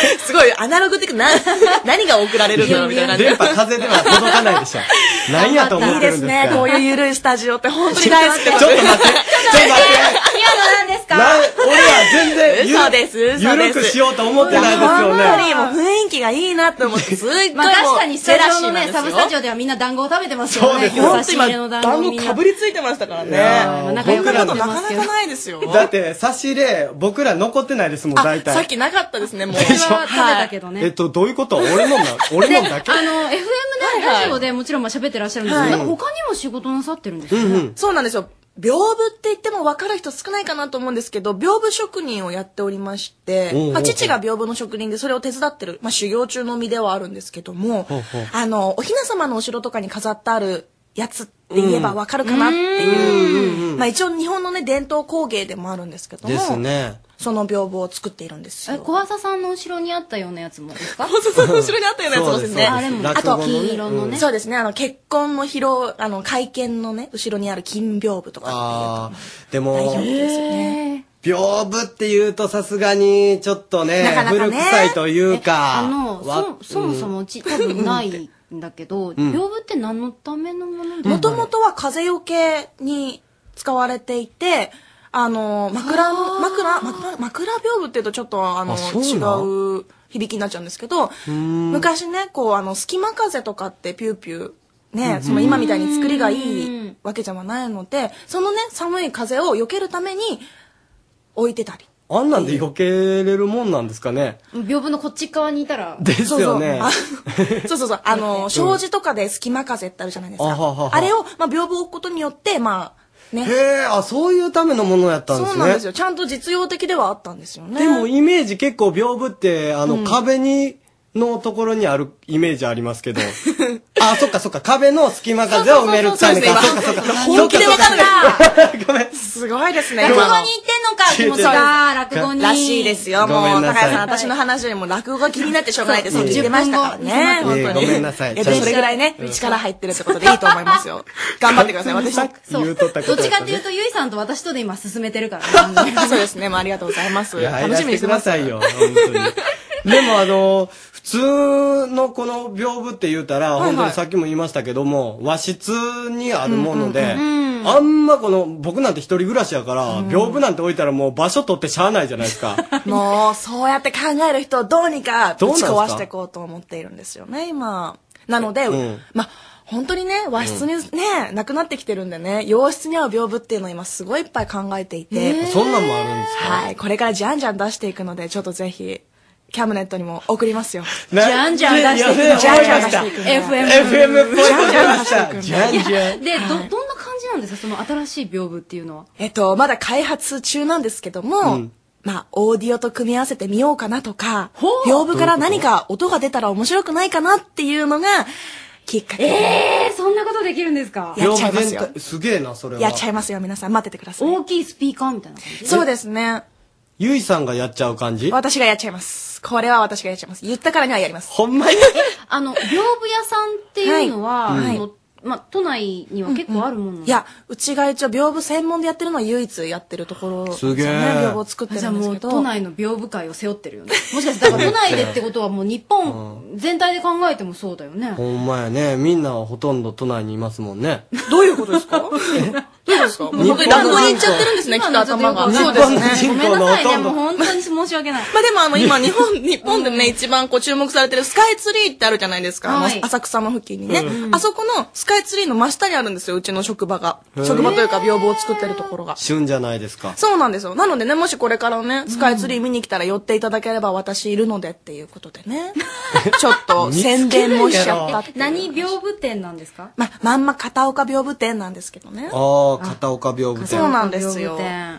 すごいアナログ的な、何が送られるんだろうみたいな。電波風では届かないでしょ。何やと思いいってるんですかですね。こういうゆるいスタジオって本当に大好きちょっと待って。ちょっと待って。ピアノなんですか？な俺は全然ゆ嘘です、嘘です。ゆるくしようと思ってないですよ本当にね。もう雰囲気がいいなって思って、すっごいもうまあ確かにスタジオのね、サブスタジオではみんな団子を食べてますよね。そうですほんと今、団子かぶりついてましたからね。いやー仲良くなってなかなか。ないですよ。だって、差し入れ、僕ら残ってないですもん、あ大、体。さっきなかったですね、もう。は食べたけどね。えっと、どういうこと？俺のな、俺のだけ？あの、FM ね、ラジオでもちろんまあ喋ってらっしゃるんですけど、はいなんか他にも仕事なさってるんですよね。うんうん。そうなんですよ。屏風って言っても分かる人少ないかなと思うんですけど、屏風職人をやっておりましておうおうおう、まあ、父が屏風の職人でそれを手伝ってる、まあ、修行中の身ではあるんですけどもあの、お雛様のお城とかに飾ってあるやつって言えば分かるかなっていう、まあ、一応日本のね、伝統工芸でもあるんですけども、ですね。その屏風を作っているんですえ、よ。小朝さんの後ろにあったようなやつもですか？小朝さんの後ろにあったようなやつもですね。あれも、あと、金色のね。そうですね、あの、結婚の披露、あの、会見のね、後ろにある金屏風とか。ああ、でも、代表ですよね。屏風って言うとさすがにちょっとねなかなかね古臭いというか。あの、わそ、そもそもうち多分ないんだけど、ん屏風って何のためのもの？もともとは風よけに使われていて、あの、枕、枕、枕、枕屏風って言うとちょっと、あの、あ違う響きになっちゃうんですけど、ん昔ね、こう、あの、隙間風とかってピューピュー、ね、うんその今みたいに作りがいいわけじゃないので、そのね、寒い風を避けるために置いてたり。あんなんで避けれるもんなんですかね？屏風のこっち側にいたら。ですよね。そうそう そう。あの、障子とかで隙間風ってあるじゃないですか。あれを、まあ、屏風を置くことによって、まあ、ね。へえ、あ、そういうためのものやったんですね。そうなんですよ。ちゃんと実用的ではあったんですよね。でもイメージ結構屏風って、あの、うん壁に、のところにあるイメージありますけど。あ、そっかそっか、壁の隙間風を埋めるためか。そそうっかそっか。本気でわかんない。すごいですね。落語に行ってんのか、気持ちそうが、落語に。らしいですよ。もう、高谷さん、私の話よりも落語が気になってしょうがないです。そう言ってましたからね。10分後本当に。ごめんなさいいそれぐらいね、力入ってるってことでいいと思いますよ。頑張ってください。私、言うとったどっちかっていうと、ゆいさんと私とで今進めてるからね。そうですね。まあ、ありがとうございます。楽しみにしてくだ。さいよ、本当に。でもあの、普通のこの屏風って言うたら、はいはい本当にさっきも言いましたけども、和室にあるもので、うんうんうんあんまこの、僕なんて一人暮らしやから、屏風なんて置いたらもう場所取ってしゃあないじゃないですか。もう、そうやって考える人をどうにかぶちどうなんすか？壊していこうと思っているんですよね、今。なので、うんまあ、本当にね、和室にね、なくなってきてるんでね、洋室に合う屏風っていうのを今すごいいっぱい考えていて。そんなんもあるんですか？はい。これからじゃんじゃん出していくので、ちょっとぜひ、キャムネットにも送りますよ。ねじゃんじゃん出していくじゃんじゃん出していく FM。FM っぽいじゃんじゃん出していくじゃんじゃん。で、ど、どんな感じなんですか？その新しい屏風っていうのは。えっと、まだ開発中なんですけども、うんまあ、オーディオと組み合わせてみようかなとか、う屏風から何か音が出たら面白くないかなっていうのが、きっかけで、えー、そんなことできるんですか？やっちゃいますよすげえな、それは。やっちゃいますよ、皆さん。待っててください。大きいスピーカーみたいな感じ？そうですね。ゆいさんがやっちゃう感じ？私がやっちゃいます。これは私がやっちゃいます。言ったからにはやります。ほんまに？あの、屏風屋さんっていうのは、はいあのまあ、都内には結構あるもの？なんですいや、うちが一応屏風専門でやってるのは唯一やってるところですげえ屏風を作ってじゃあもうるんですけど。都内の屏風界を背負ってるよね。もしかして、だから都内でってことはもう日本全体で考えてもそうだよね。ほんまやね。みんなほとんど都内にいますもんね。どういうことですか？どういうことですか？もう日本当に落語に行っちゃってるんですね、きっと頭が。そうですね。人ごめんなさいね、もう本当に申し訳ない。まあでもあの今日本、日本でね、一番こう注目されてるスカイツリーってあるじゃないですか。はい浅草の付近にね。あそこのスカイツリーの真下にあるんですよ、うちの職場が。職場というか屏風を作ってるところが。旬じゃないですか。そうなんですよ。なのでね、もしこれからね、スカイツリー見に来たら寄っていただければ私いるのでっていうことでね。ちょっと 宣伝もしちゃったっていう何屏風店なんですか？ま、まんま片岡屏風店なんですけどね。ああ、片岡屏風店。そうなんですよ。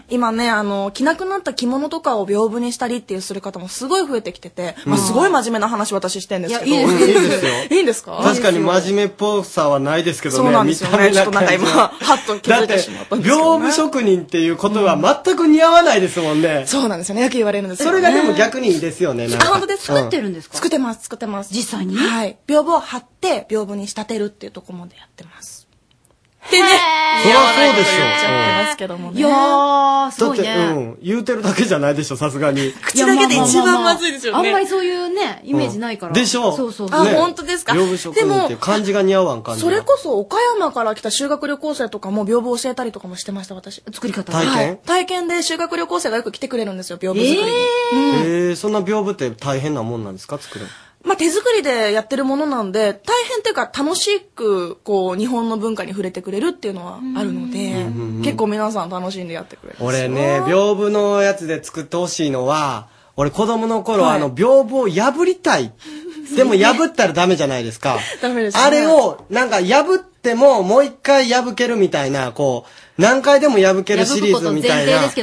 今ね、あの、着なくなった着物とかを屏風にしたりっていうする方もすごい増えてきてて、まあ、すごい真面目な話私してんですけど。いいですよ。いいんですか？確かに真面目っぽさはないですけどね。そうなんですよね。ちょっとなんか今、ははっと気づいてしまったんですけど、屏風職人っていうことは全く似合わないですもんね。そうなんですよね。よく言われるんですよ、ね。それがでも逆にいいですよね。なんあ、か本当で作ってるんですか？作ってます、作ってます。実際に？はい。屏風を貼って、屏風に仕立てるっていうところまでやってます。でね、そりゃそうでしょ言っちゃってますけどもね。いやー、すだって。うん。言うてるだけじゃないでしょ、さすがに。口だけで一番まずいですよね。あんまりそういうね、イメージないから。でしょ？そうそうあ、そう。本当ですか？屏風職人っていう漢字が似合わん感じが。それこそ岡山から来た修学旅行生とかも屏風教えたりとかもしてました、私。作り方体験？はい。体験で修学旅行生がよく来てくれるんですよ、屏風作りに。えー、そんな屏風って大変なもんなんですか作るの？まあ手作りでやってるものなんで、大変っていうか楽しく、こう、日本の文化に触れてくれるっていうのはあるので、結構皆さん楽しんでやってくれる。俺ね、屏風のやつで作ってほしいのは、俺子供の頃、はいあの、屏風を破りたい。でも破ったらダメじゃないですか。ダメですねあれを、なんか破ってももう一回破けるみたいな、こう、何回でも破けるシリーズみたいな。を作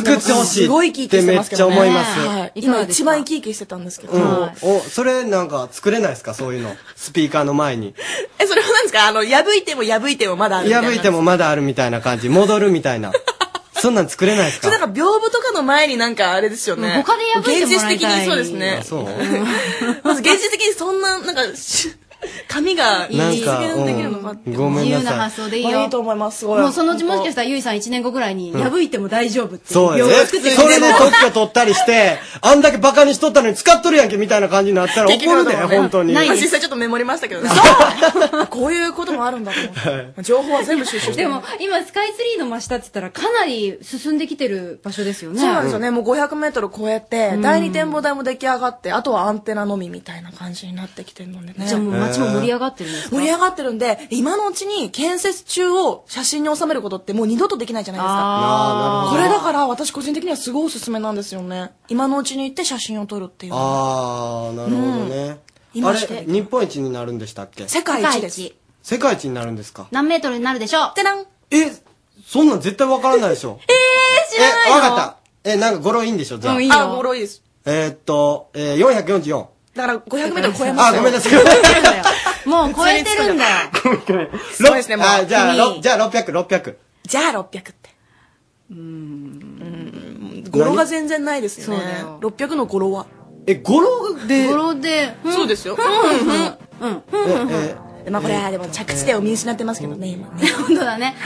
ってほしいってめっちゃますけどね。思います。はい。今一番生き生きしてたんですけど。うん。お、それなんか作れないですか？そういうの。スピーカーの前に。え、それは何ですか？あの、破いても破いてもまだあるみたいな。破いてもまだあるみたいな感じ。戻るみたいな。そ そんなん作れないですか？なんか屏風とかの前になんかあれですよね。他で破いてもらいたい現実的にそうですねあ。そうまず現実的にそんな、なんか、し紙が実現できるのかって。うんごめんなさい自由な発想でいいよ。まあいいと思います、すごい。もうそのうちもしかしたらゆいさん1年後ぐらいに破いても大丈夫っていうそうやね。それで特許取ったりして、あんだけバカにしとったのに使っとるやんけみたいな感じになったら怒るで、本当に。まあ実際ちょっとメモりましたけどね。こういうこともあるんだと思って。情報は全部収集してでも今スカイツリーの真下って言ったらかなり進んできてる場所ですよね。そうなんですよね。もう500メートル超えて、うん第二展望台も出来上がって、あとはアンテナのみみたいな感じになってきてるのでね。じゃあもう街も盛り上がってるんですか？盛り上がってるんで、今のうちに建設中を写真に収めることってもう二度とできないじゃないですか。あーなるほどこれだから私個人的にはすごいおすすめなんですよね。今のうちに行って写真を撮るっていう。あー、なるほどね。うんあれ、日本一になるんでしたっけ？世界一です。世界一になるんですか？何メートルになるでしょう？てらんえ、そんなん絶対わからないでしょ。えー、知らないえ、のわかった。え、なんか語呂いいんでしょ？じゃあ。うんいいよあ、ボロいいです。えーっと、えー、444。だから500メートル超えましあ、たよ。ごめんなさい。もう超えてるんだよ。すごいですね、もう。あ、じゃあ、じゃあ600、600。じゃあ600って。うーん。語呂が全然ないですよね。600の語呂は。え、語呂で。語呂で、そうですよ。うん、うん、うん。え、まあこれはでも着地点を見失ってますけどね、今ね。本当だね。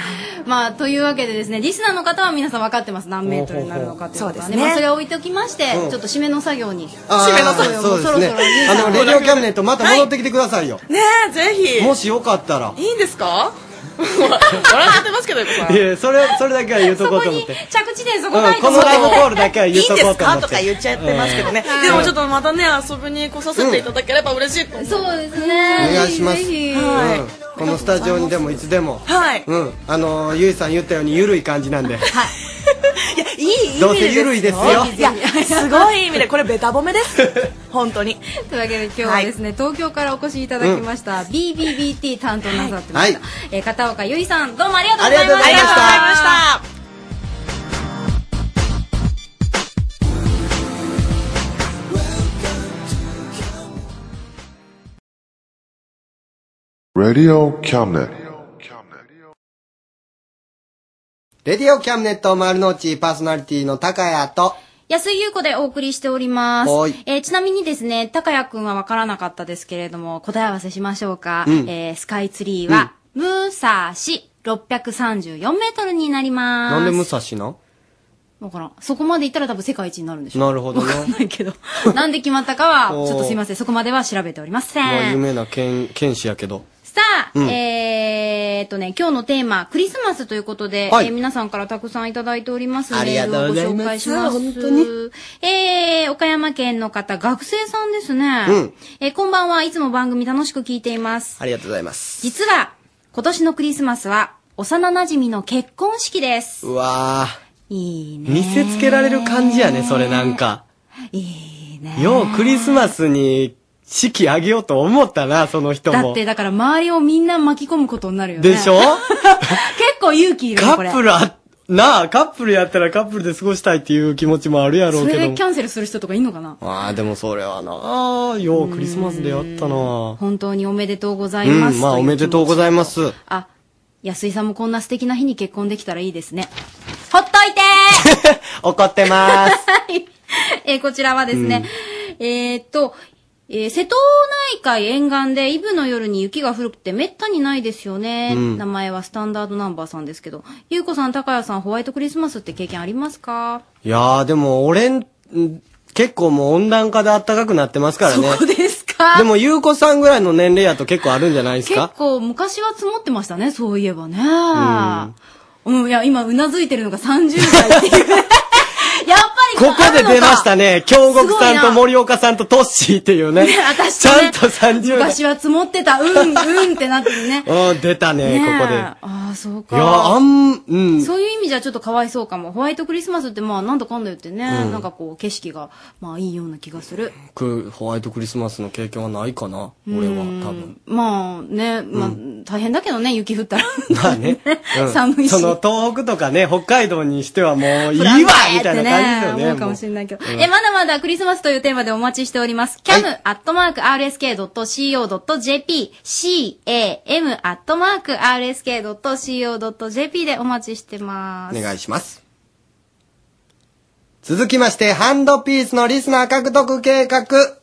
まあ、というわけでですね、リスナーの方は皆さん分かってます。何メートルになるのかということはね。そうですねまあ、それを置いておきまして、うんちょっと締めの作業に。締めの作業もそろそろゆい。さんあの、レディオキャビネットまた戻ってきてくださいよ。ねえ、ぜひ。もしよかったら。いいんですか？笑ってますけど、横さん。いや、それ、それだけは言うとこうと思って。着地点そこうんないとこのライブコールだけは言うとこうと思って。いいんですか？とか言っちゃってますけどね。うんでもちょっとまたね、遊びに来させていただければ嬉しいと思う。そうですね。お願いします。ぜひうんこのスタジオにでもいつでも。はい。うん。あの、ゆいさん言ったようにゆるい感じなんで。いい意味でどうせゆるいですよいや、すごい意味で、これベタ褒めです。本当に。というわけで今日はですね、東京からお越しいただきました、BBBT 担当なさってました、はいえー片岡由衣さんどうもありがとうございましたありがとうございました Radio Cabinet. レディオキャビネット丸の内パーソナリティの高谷と、安井優子でお送りしておりますはい。えーちなみにですね、高谷くんは分からなかったですけれども、答え合わせしましょうか。うんえースカイツリーは、ムサシ634メートルになります。なんで武蔵なわからん。そこまで行ったら多分世界一になるんでしょなるほどね。ないけど。なんで決まったかは、おーちょっとすいません。そこまでは調べておりませまあ、有ん。名な剣、剣士やけど。さあ、うんえーっとね、今日のテーマ、クリスマスということで、はいえー皆さんからたくさんいただいておりますありがとうございますメールをご紹介します。本当にえー、岡山県の方、学生さんですね。うんえーこんばんはいつも番組楽しく聞いています。ありがとうございます。実は、今年のクリスマスは、幼馴染の結婚式です。うわいいね。ぁ。見せつけられる感じやね、それなんか。いいね。ようクリスマスに式あげようと思ったな、その人も。だって、だから周りをみんな巻き込むことになるよね。でしょ？結構勇気いるよカこれ。ップルあ、なあ、カップルやったらカップルで過ごしたいっていう気持ちもあるやろそうれけどでキ。ャンセルする人とかいんのかな？ああ、でもそれはなあ、ようクリスマスでやったな本当におめでとうございうん、ます。まあおめでとうございまます。あ、安井さんもこんな素敵な日に結婚できたらいいですね。ほっといて 怒ってます。ーえーこちらはですね、えーっと、えー瀬戸内海沿岸でイブの夜に雪が降るってめったにないですよね。うん名前はスタンダードナンバーさんですけど、ゆうこさん、高谷さん、ホワイトクリスマスって経験ありますか？いやー、でも俺ん、ん結構もう温暖化で暖かくなってますからね。そうですか？でも、ゆうこさんぐらいの年齢やと結構あるんじゃないです結か構昔は積もってましたね、そういえばね。うん、いや、今、うなずいてるのが30代っていう。ここで出ましたね。ね。京極さんと森岡さんとトッシーっていうね。ね、私ちゃんと30代。昔は積もってた、うん、うんってなってるね。うん、出たね、ここで。ああ、そうか。いや、あん、うん。そういう意味じゃちょっとかわいそうかも。ホワイトクリスマスってまあなんだかんだ言ってね、うんなんかこう景色がまあいいような気がする。僕ホワイトクリスマスの経験はないかな。俺は、多分。まあね、まあ、大変だけどね、雪降ったら。まあね。う ん寒いしその東北とかね、北海道にしてはもういいわみたいな感じですよね。思うかもしれないけど。うんえ、まだまだクリスマスというテーマでお待ちしております。cam.rsk.co.jp、cam.rsk.co.jp でお待ちしてます。お願いします。続きまして、ハンドピースのリスナー獲得計画。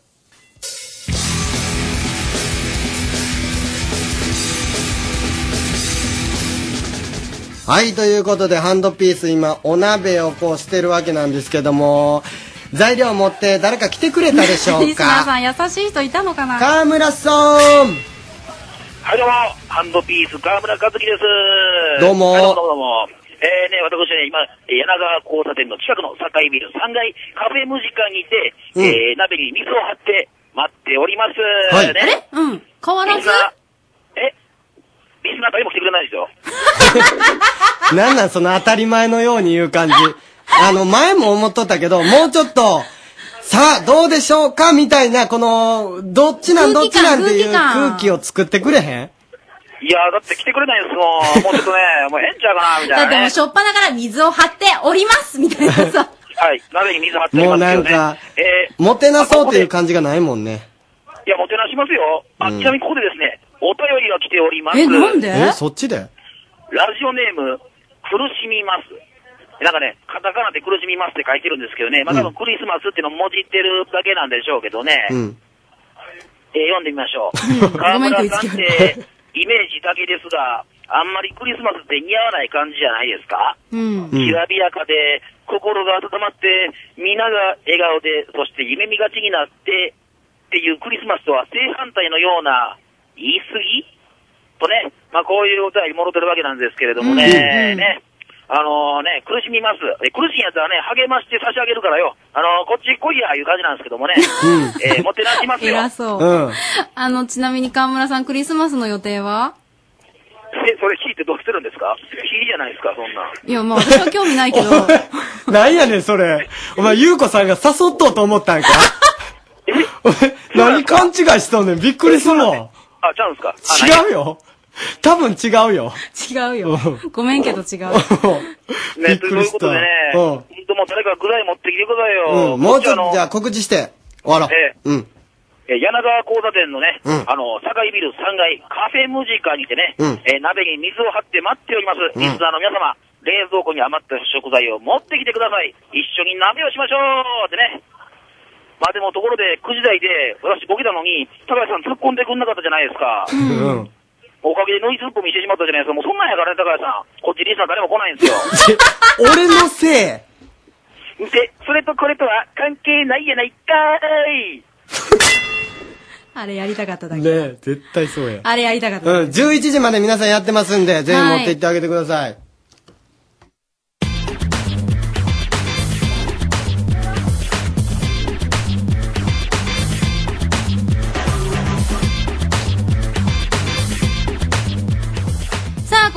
はい、ということで、ハンドピース今、お鍋をこうしてるわけなんですけども、材料持って誰か来てくれたでしょう リスナーかさん優しい人いたのかな？川村さん。はい、どうも、ハンドピース、川村和樹です。どうも。はいどうもどうも。えーね、私ね、今、えー柳川交差点の近くの堺ビル3階カフェムジカにて、うん。えー鍋に水を張って待っております。はい。ね、あれ？うん。変わらず？リスナー誰も来てくれないですよ。なんなんその当たり前のように言う感じ。あの、前も思っとったけど、もうちょっと、さあ、どうでしょうかみたいな、この、どっちなんどっちなんっていう空気を作ってくれへん？いやー、だって来てくれないですもん。もうちょっとね、もう変ちゃうかな、みたいな、ね。だってもうしょっぱなから水を張っておりますみたいなさ。はい、鍋に水張っておりもうますけどね。なんか、えもてなそうっていう感じがないもんね。ー、いや、もてなしますよ。あ、うんちなみにここでですね、お便りが来ております。え、そっちで？ラジオネーム、苦しみます。なんかね、カタカナで苦しみますって書いてるんですけどね、まあ、多分クリスマスっていうのをもじってるだけなんでしょうけどね、うん。えー読んでみましょう。川ごめん村さんって、イメージだけですが、あんまりクリスマスって似合わない感じじゃないですか？うん。きらびやかで、心が温まって、皆が笑顔で、そして夢見がちになって、っていうクリスマスとは正反対のような言い過ぎ？とね、まあこういうお便り戻ってるわけなんですけれどもね、うんね、あのね、苦しみます。え苦しいやつはね、励まして差し上げるからよ。あのこっち来いや、いう感じなんですけどもね、えーもてなしますよ。偉そう。うん。あの、ちなみに川村さん、クリスマスの予定は？え、それ聞いてどうしてるんですか？いいじゃないですか、そんなん。いや、まあ私は興味ないけど。なんやねん、それ。お前、ゆうこさんが誘っとうと思ったんか お前、何勘違いしとんねん。びっくりするわ。あ、ちゃうんですか？あ違うよ。多分違うよ。違うよ。ごめんけど違う。ね、ということでね、うんほんともう誰か具材持ってきてくださいよ。うん、もうちょっと、じゃあ告知して。終わろう。えうん。えー柳川交差点のね、うんあの、堺ビル3階カフェムジカにてね、うんえー鍋に水を張って待っております。うんリスナーの皆様、冷蔵庫に余った食材を持ってきてください。一緒に鍋をしましょうってね。まあでもところで9時台で私ボケたのに、高橋さん突っ込んでくんなかったじゃないですか。うん。おかげでノイズツッコミしてしまったじゃないですか。もうそんなんやからね、高橋さん。こっちリスナー誰も来ないんですよ。俺のせい。で、それとこれとは関係ないやないかーい。あれやりたかっただけ。ねえ、絶対そうや。あれやりたかっただうん、11時まで皆さんやってますんで、ぜひ持って行ってあげてください。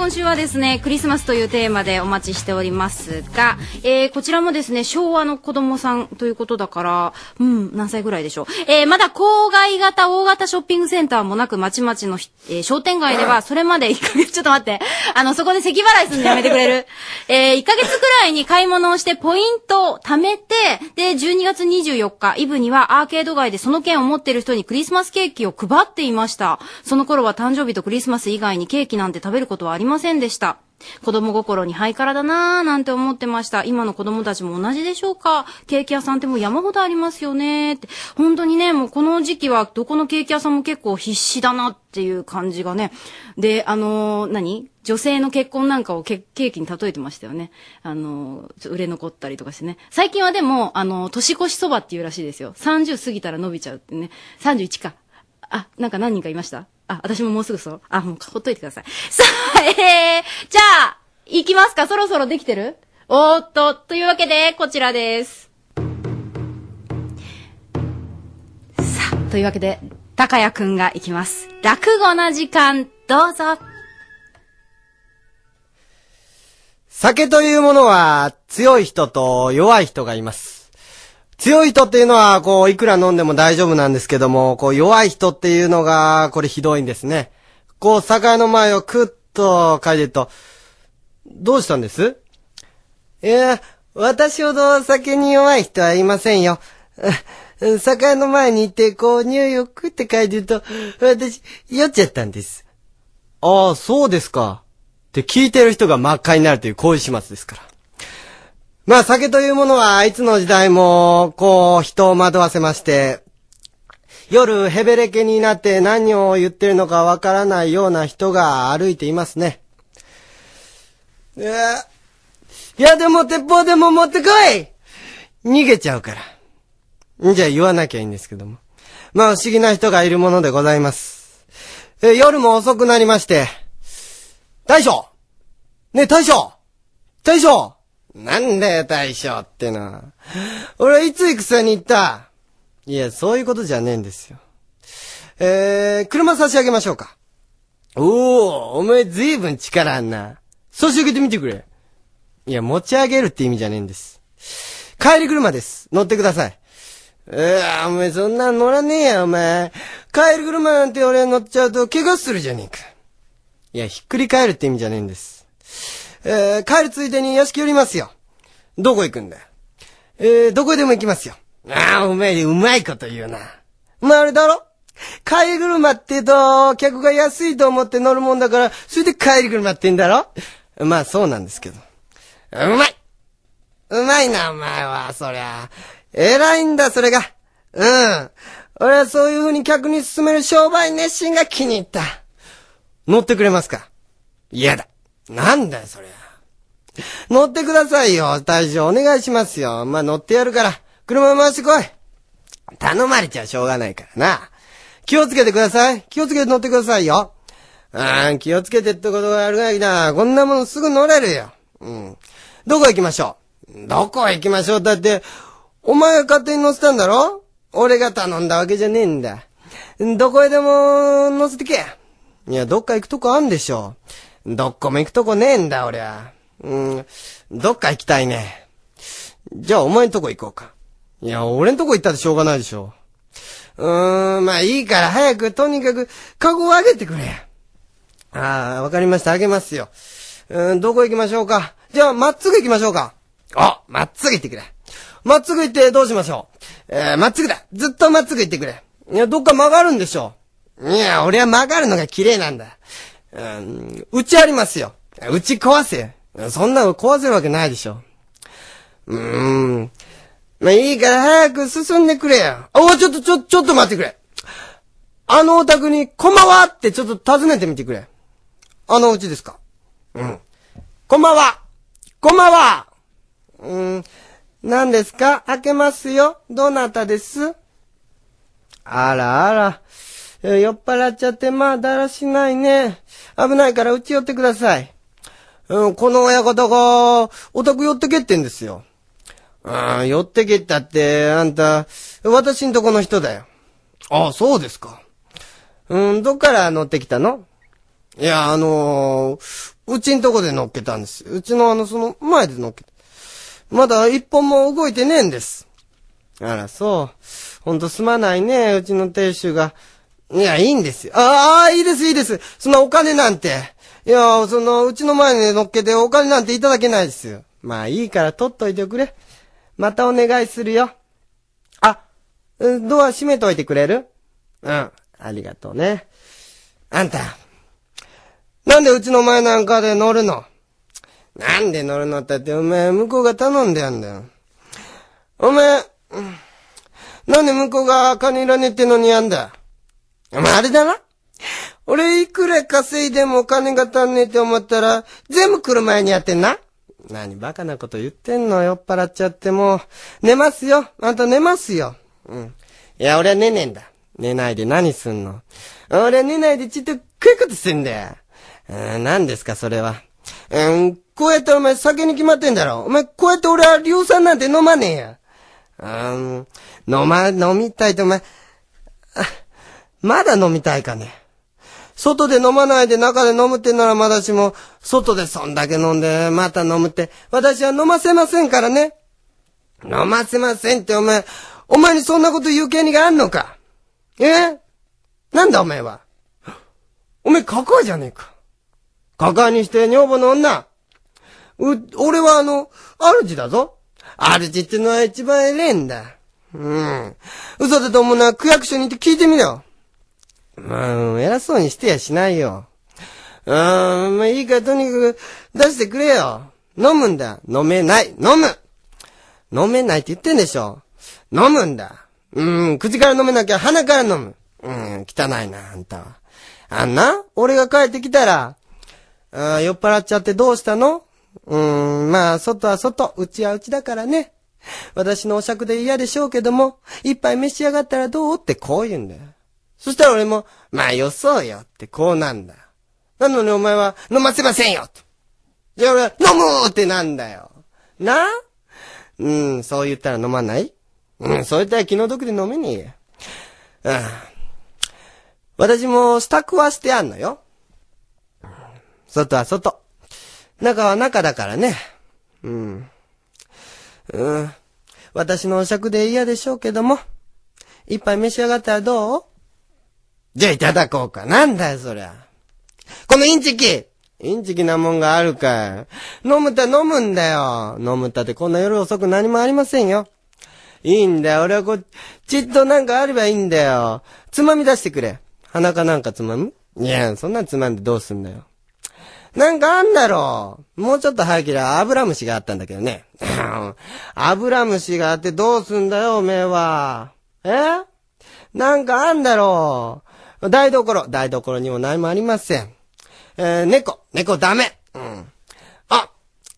今週はですね、クリスマスというテーマでお待ちしておりますが、えー、こちらもですね、昭和の子供さんということだから、うん、何歳ぐらいでしょう。えー、まだ郊外型、大型ショッピングセンターもなく、まちまちの、えー商店街では、それまで1ヶ月、ちょっと待って、あの、そこで咳払いするのやめてくれる。えー、1ヶ月くらいに買い物をして、ポイントを貯めて、で、12月24日、イブにはアーケード街でその券を持ってる人にクリスマスケーキを配っていました。その頃は誕生日とクリスマス以外にケーキなんて食べることはありませんでした。子供心にハイカラだなぁなんて思ってました。今の子供たちも同じでしょうか？ケーキ屋さんってもう山ほどありますよねって。本当にね、もうこの時期はどこのケーキ屋さんも結構必死だなっていう感じがね。で、あのー何？女性の結婚なんかをケーキに例えてましたよね。あのー売れ残ったりとかしてね。最近はでも、あのー年越しそばっていうらしいですよ。30過ぎたら伸びちゃうってね。31か。あ、なんか何人かいました？あ、私ももうすぐそう。あ、もうほっといてください。さあ、えー、じゃあ、行きますか？そろそろできてる？おーっと、というわけで、こちらです。さあ、というわけで、高谷くんが行きます。落語の時間、どうぞ。酒というものは強い人と弱い人がいます。強い人っていうのは、こう、いくら飲んでも大丈夫なんですけども、こう、弱い人っていうのが、これひどいんですね。こう、酒屋の前をクッと嗅いでると、どうしたんです？いや、私ほど酒に弱い人はいませんよ。酒屋の前に行って、こう、匂いをクッて嗅いでると、私、酔っちゃったんです。ああ、そうですか。って聞いてる人が真っ赤になるという、こういう始末ですから。まあ酒というものはいつの時代も、こう、人を惑わせまして、夜ヘベレケになって何を言ってるのかわからないような人が歩いていますね。いや、でも鉄砲でも持ってこい逃げちゃうから。ん？じゃ言わなきゃいいんですけども。まあ不思議な人がいるものでございます。え、夜も遅くなりまして、大将ねえ大将大将なんだよ大将っての。俺はいつ戦に行った？いや、そういうことじゃねえんですよ。えー、車差し上げましょうか。おお、お前ずいぶん力あんな。差し上げてみてくれ。いや、持ち上げるって意味じゃねえんです。帰り車です。乗ってください。えー、お前そんなん乗らねえや、お前。帰り車なんて俺乗っちゃうと怪我するじゃねえか。いや、ひっくり返るって意味じゃねえんです。えー、帰るついでに屋敷寄りますよ。どこ行くんだよ。えー、どこへでも行きますよ。ああ、お前、うまいこと言うな。まあ、あれだろ帰り車って言うと、客が安いと思って乗るもんだから、それで帰り車って言うんだろまあ、そうなんですけど。うまいうまいな、お前は、そりゃ。偉いんだ、それが。うん。俺はそういう風に客に勧める商売熱心が気に入った。乗ってくれますか？嫌だ。なんだよ、それ。乗ってくださいよ、大将。お願いしますよ。まあ、乗ってやるから。車回してこい。頼まれちゃしょうがないからな。気をつけてください。気をつけて乗ってくださいよ。あー気をつけてってことがあるがいな。こんなものすぐ乗れるよ。うん。どこ行きましょう？どこ行きましょう？だって、お前が勝手に乗せたんだろ？俺が頼んだわけじゃねえんだ。どこへでも乗せてけ。いや、どっか行くとこあんでしょ。どっこも行くとこねえんだ、俺は。うん、どっか行きたいね。じゃあ、お前んとこ行こうか。いや、俺んとこ行ったってしょうがないでしょ。うーん、まあいいから早く、とにかく、カゴを上げてくれ。ああ、わかりました、あげますよ。うん、どこ行きましょうか。じゃあ、まっすぐ行きましょうか。あ、まっすぐ行ってくれ。まっすぐ行ってどうしましょう。えー、まっすぐだ。ずっとまっすぐ行ってくれ。いや、どっか曲がるんでしょ。いや、俺は曲がるのが綺麗なんだ。うん、うちありますよ。うち壊せ。そんなの壊せるわけないでしょ。うーん。まあ、いいから早く進んでくれよ。おちょっと、ちょ、ちょっと待ってくれ。あのお宅に、こんばんはってちょっと尋ねてみてくれ。あのうちですかうん。こんばんはこんばんはうん。何ですか？開けますよ。どなたです？あらあら。えー酔っ払っちゃって、まあ、だらしないね。危ないから、うち寄ってください。うん、この親方が、お宅寄ってけってんですよ。うん、寄ってけったって、あんた、私んとこの人だよ。ああ、そうですか。うん、どっから乗ってきたの？いや、あのーうちんとこで乗っけたんです。うちのあの、その、前で乗っけた。まだ一本も動いてねえんです。あら、そう。ほんとすまないね、うちの亭主が。いや、いいんですよ。ああ、いいです、いいです。そんなお金なんて。いや、その、うちの前に乗っけてお金なんていただけないですよ。まあいいから取っといてくれ。またお願いするよ。あ、ドア閉めといてくれる？うん。ありがとうね。あんた。なんでうちの前なんかで乗るの？なんで乗るのってって、お前、向こうが頼んでやんだよ。お前、うんなんで向こうが金いらねえってのにやんだお前あれだな俺いくら稼いでもお金が足んねえって思ったら、全部来る前にやってんな何バカなこと言ってんの酔っ払っちゃってもう、寝ますよ。あんた寝ますよ。うん。いや、俺は寝ねえんだ。寝ないで何すんの俺は寝ないでちっと食いことすんだよ。うん、何ですか、それは。うん、こうやってお前酒に決まってんだろ。お前、こうやって俺は硫酸なんて飲まねえや。うん、飲ま、飲みたいとお前、あまだ飲みたいかね。外で飲まないで中で飲むってならまだしも、外でそんだけ飲んでまた飲むって、私は飲ませませんからね。飲ませませんってお前、お前にそんなこと言う権利があんのかえ？なんだお前は？お前、カカアじゃねえか。カカアにして女房の女。う、俺はあの、主だぞ。主ってのは一番偉えんだ。うん。嘘だと思うなら区役所に行って聞いてみろ。まあ、偉そうにしてやしないよ。うーん、まあいいからとにかく出してくれよ。飲むんだ。飲めない。飲む飲めないって言ってんでしょ。飲むんだ。うーん、口から飲めなきゃ鼻から飲む。うん、汚いな、あんたは。あんな、俺が帰ってきたら、あ酔っ払っちゃってどうしたの？うーん、まあ、外は外、内は内だからね。私のお酌で嫌でしょうけども、一杯召し上がったらどう？ってこう言うんだよ。そしたら俺も、まあ、よそうよってこうなんだ。なのにお前は、飲ませませんよと。じゃあ俺は、飲むってなんだよ。な？うん、そう言ったら飲まない？うん、そう言ったら気の毒で飲めねえよ。うん。私も支度はしてあんのよ。外は外。中は中だからね。うん。うん。私のお酌で嫌でしょうけども。一杯召し上がったらどう？じゃあいただこうか。なんだよ、そりゃ。このインチキインチキなもんがあるかい。飲むた飲むんだよ。飲むたってこんな夜遅く何もありませんよ。いいんだよ。俺はこう、ちっとなんかあればいいんだよ。つまみ出してくれ。鼻かなんかつまむ？いや、そんなんつまんでどうすんだよ。なんかあんだろう。もうちょっと早けりゃ油虫があったんだけどね。油虫があってどうすんだよ、おめえは。え？なんかあんだろう。台所、台所にも何もありません。えー、猫、猫ダメ。うん。あ、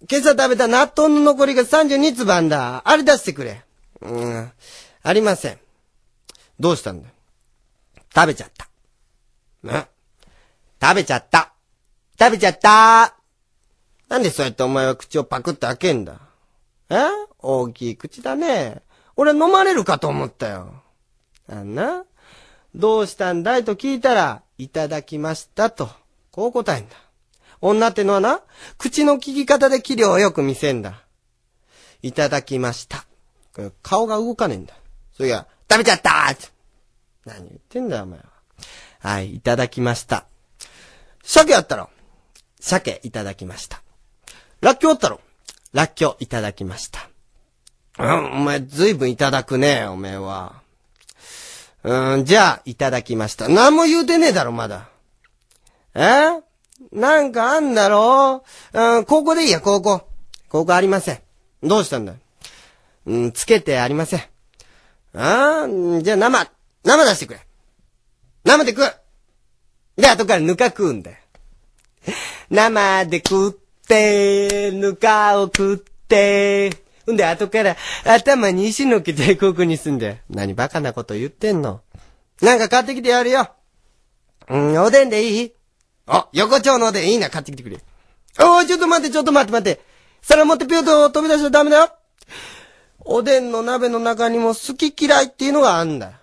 今朝食べた納豆の残りが32粒あんだ。あれ出してくれ。うん。ありません。どうしたんだ？食べちゃった。ね。食べちゃった。食べちゃったなんでそうやってお前は口をパクって開けんだ？え？大きい口だね。俺飲まれるかと思ったよ。あんな？どうしたんだいと聞いたら、いただきましたと。こう答えんだ。女ってのはな、口の聞き方で器量をよく見せんだ。いただきました。顔が動かねえんだ。それが、食べちゃったー何言ってんだよ、お前は。はい、いただきました。鮭あったろ鮭いただきました。ラッキョウあったろラッキョウいただきました。うん、お前ずいぶんいただくね、お前は。うん、じゃあ、いただきました。何も言うてねえだろ、まだ。え？なんかあんだろ？うん、高校でいいや、高校。高校ありません。どうしたんだ？うん、つけてありません。ああ、じゃあ生、生出してくれ。生で食うで、後からぬか食うんだよ。生で食って、ぬかを食って、んで、後から頭に石のっけてここにすんだよ。何バカなこと言ってんの？なんか買ってきてやるよ。うん、おでんでいい？あ、横丁のおでんいいな、買ってきてくれ。おー、ちょっと待って、ちょっと待って待って。皿持ってピューと飛び出しちゃダメだよ。おでんの鍋の中にも好き嫌いっていうのがあんだ。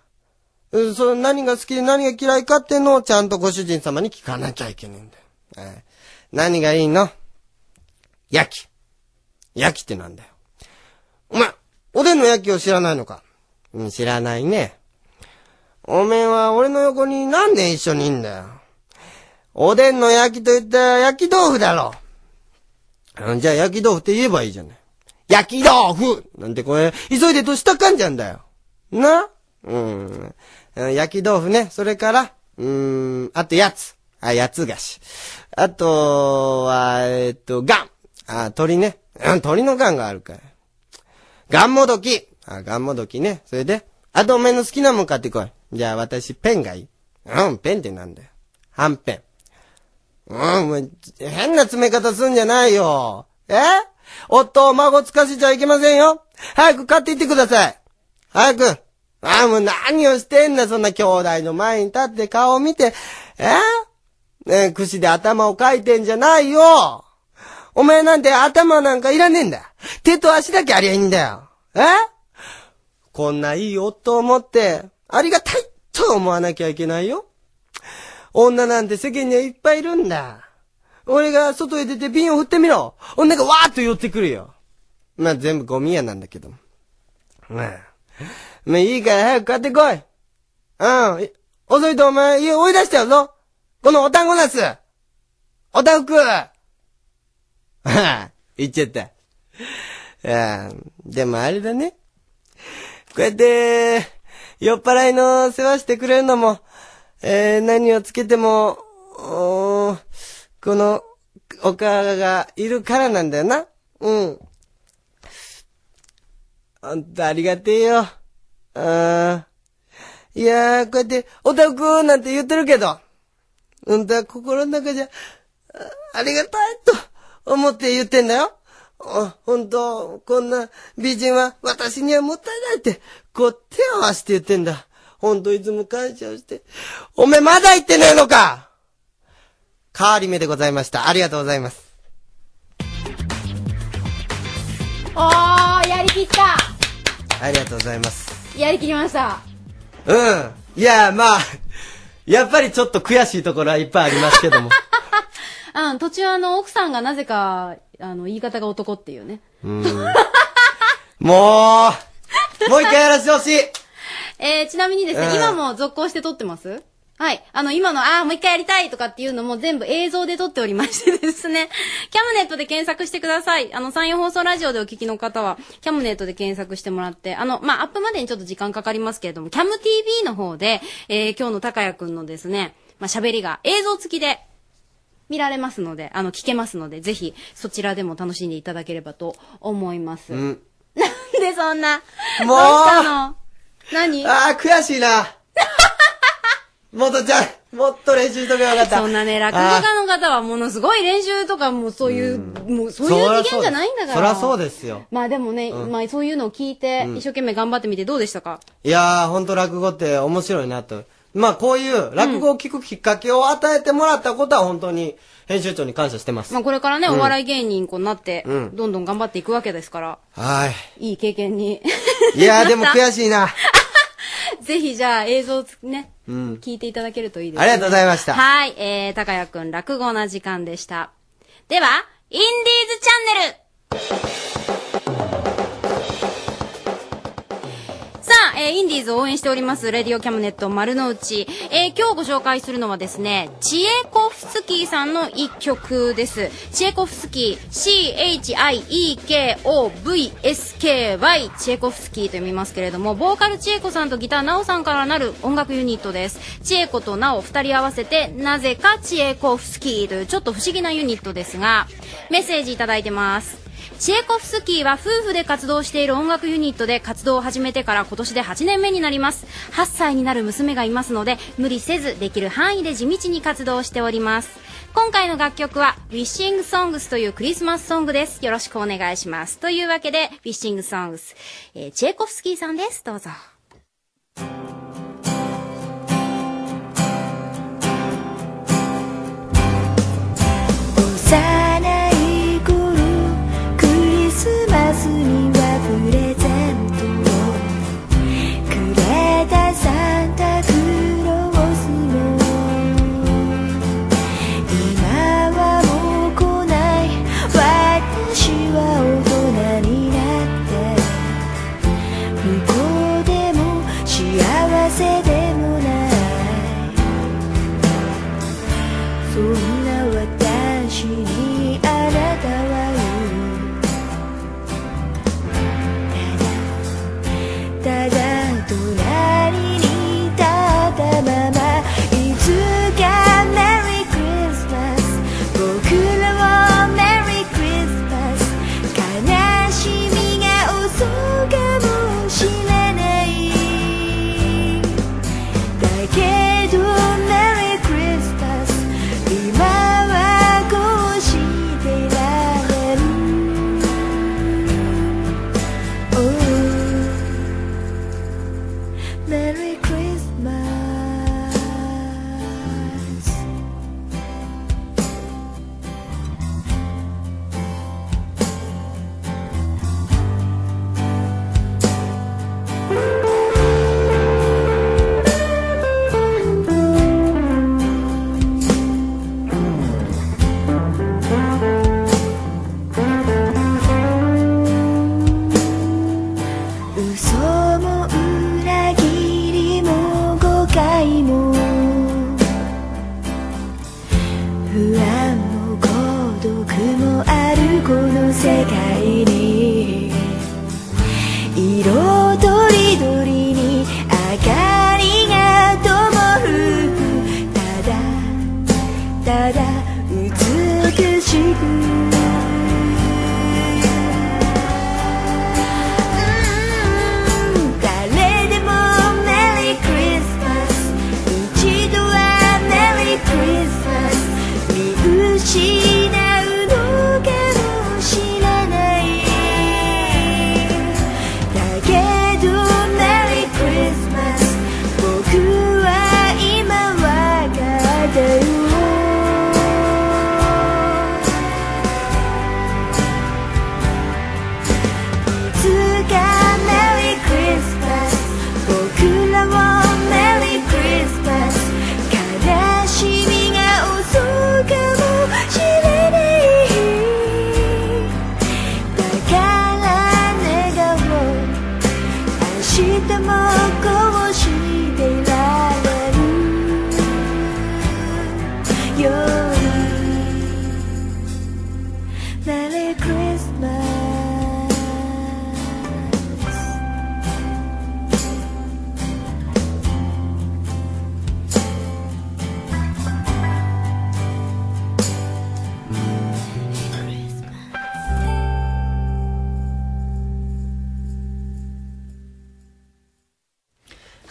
うん、その何が好きで何が嫌いかっていうのをちゃんとご主人様に聞かなきゃいけないんだよ。何がいいの？焼き。焼きってなんだよ。お前、おでんの焼きを知らないのか？うん、知らないね。おめえは俺の横に何年一緒にいんだよ？おでんの焼きと言ったら焼き豆腐だろ。んじゃあ焼き豆腐って言えばいいじゃない。焼き豆腐なんてこれ、急いでとしたかんじゃんだよ。な？うん。うん焼き豆腐ね。それから、うーん、あとやつ。あ、やつ菓子。あとは、えっと、ガン。あ、鶏ね。うん、鶏のガンがあるから。ガンもどき。あ、ガンもどきね。それで、あとお前の好きなもん買ってこい。じゃあ私、ペンがいい。うん、ペンってなんだよ。はんぺん。うん、もう変な詰め方すんじゃないよ。え？夫を孫つかせちゃいけませんよ。早く買っていってください。早く。ああ、もう何をしてんだ、そんな兄弟の前に立って顔を見て。え？ねえ、串で頭をかいてんじゃないよ。お前なんて頭なんかいらねえんだ。手と足だけありゃいいんだよ。え？こんないい夫を持って、ありがたいと思わなきゃいけないよ。女なんて世間にはいっぱいいるんだ。俺が外へ出て瓶を振ってみろ。女がわーっと寄ってくるよ。まあ、全部ゴミ屋なんだけど。まあ、まあいいから早く買ってこい。うん。遅いとお前家追い出しちゃうぞ。このおたんごなす。おたふく。はあ、言っちゃった。ああでもあれだね。こうやって、酔っ払いの世話してくれるのも、えー、何をつけても、この、お母がいるからなんだよな。うん。ほんとありがてえよ。あ。いやー、こうやって、オタクなんて言ってるけど、うんだ、心の中じゃ、ありがたいと思って言ってんだよ。あ本当こんな美人は私にはもったいないって、こう手を合わせて言ってんだ。本当いつも感謝をして。おめえまだ言ってねえのか変わり目でございました。ありがとうございます。おー、やりきったありがとうございます。やりきりました。うん。いや、まあ、やっぱりちょっと悔しいところはいっぱいありますけども。うん、途中あの、奥さんがなぜか、あの、言い方が男っていうね。うん。もう、もう一回やらせてほしいえー、ちなみにですね、うん今も続行して撮ってます？はい。あの、今の、あー、もう一回やりたいとかっていうのも全部映像で撮っておりましてですね。キャムネットで検索してください。あの、山陽放送ラジオでお聞きの方は、キャムネットで検索してもらって、あの、まあ、アップまでにちょっと時間かかりますけれども、キャム TV の方で、えー、今日の高谷くんのですね、まあ、喋りが映像付きで、見られますので、あの、聞けますので、ぜひ、そちらでも楽しんでいただければと思います。うん。なんでそんな、もうどうしたの？何？あー、悔しいな。もっとちゃん、もっと練習しとけばよかった。そんなね、落語家の方はものすごい練習とかもうそういう、もうそういう次元じゃないんだから。そりゃそうですよ。まあでもね、うんまあそういうのを聞いて、うん一生懸命頑張ってみてどうでしたか？いやー、ほんと落語って面白いなと。まあこういう落語を聞くきっかけを与えてもらったことは本当に編集長に感謝してます。まあこれからね、うんお笑い芸人こうなって、うんどんどん頑張っていくわけですから、はいい経験に。い。いやーでも悔い。しいな。ぜひじゃあ映像つね、うん。聞いていただけるといいですね。ありがとうございましたはい、えー、高谷くん落語な時間でした。では、インディーズチャンネルえー、インディーズを応援しております、レディオキャムネット丸の内。えー、今日ご紹介するのはですね、チエコフスキーさんの一曲です。チエコフスキー、C-H-I-E-K-O-V-S-K-Y、チエコフスキーと読みますけれども、ボーカルチエコさんとギターナオさんからなる音楽ユニットです。チエコとナオ二人合わせて、なぜかチエコフスキーというちょっと不思議なユニットですが、メッセージいただいてます。チェコフスキーは夫婦で活動している音楽ユニットで活動を始めてから今年で8年目になります。8歳になる娘がいますので、無理せずできる範囲で地道に活動しております。今回の楽曲はウィッシングソングスというクリスマスソングです。よろしくお願いします。というわけでウィッシングソングス、えチェコフスキーさんです。どうぞ。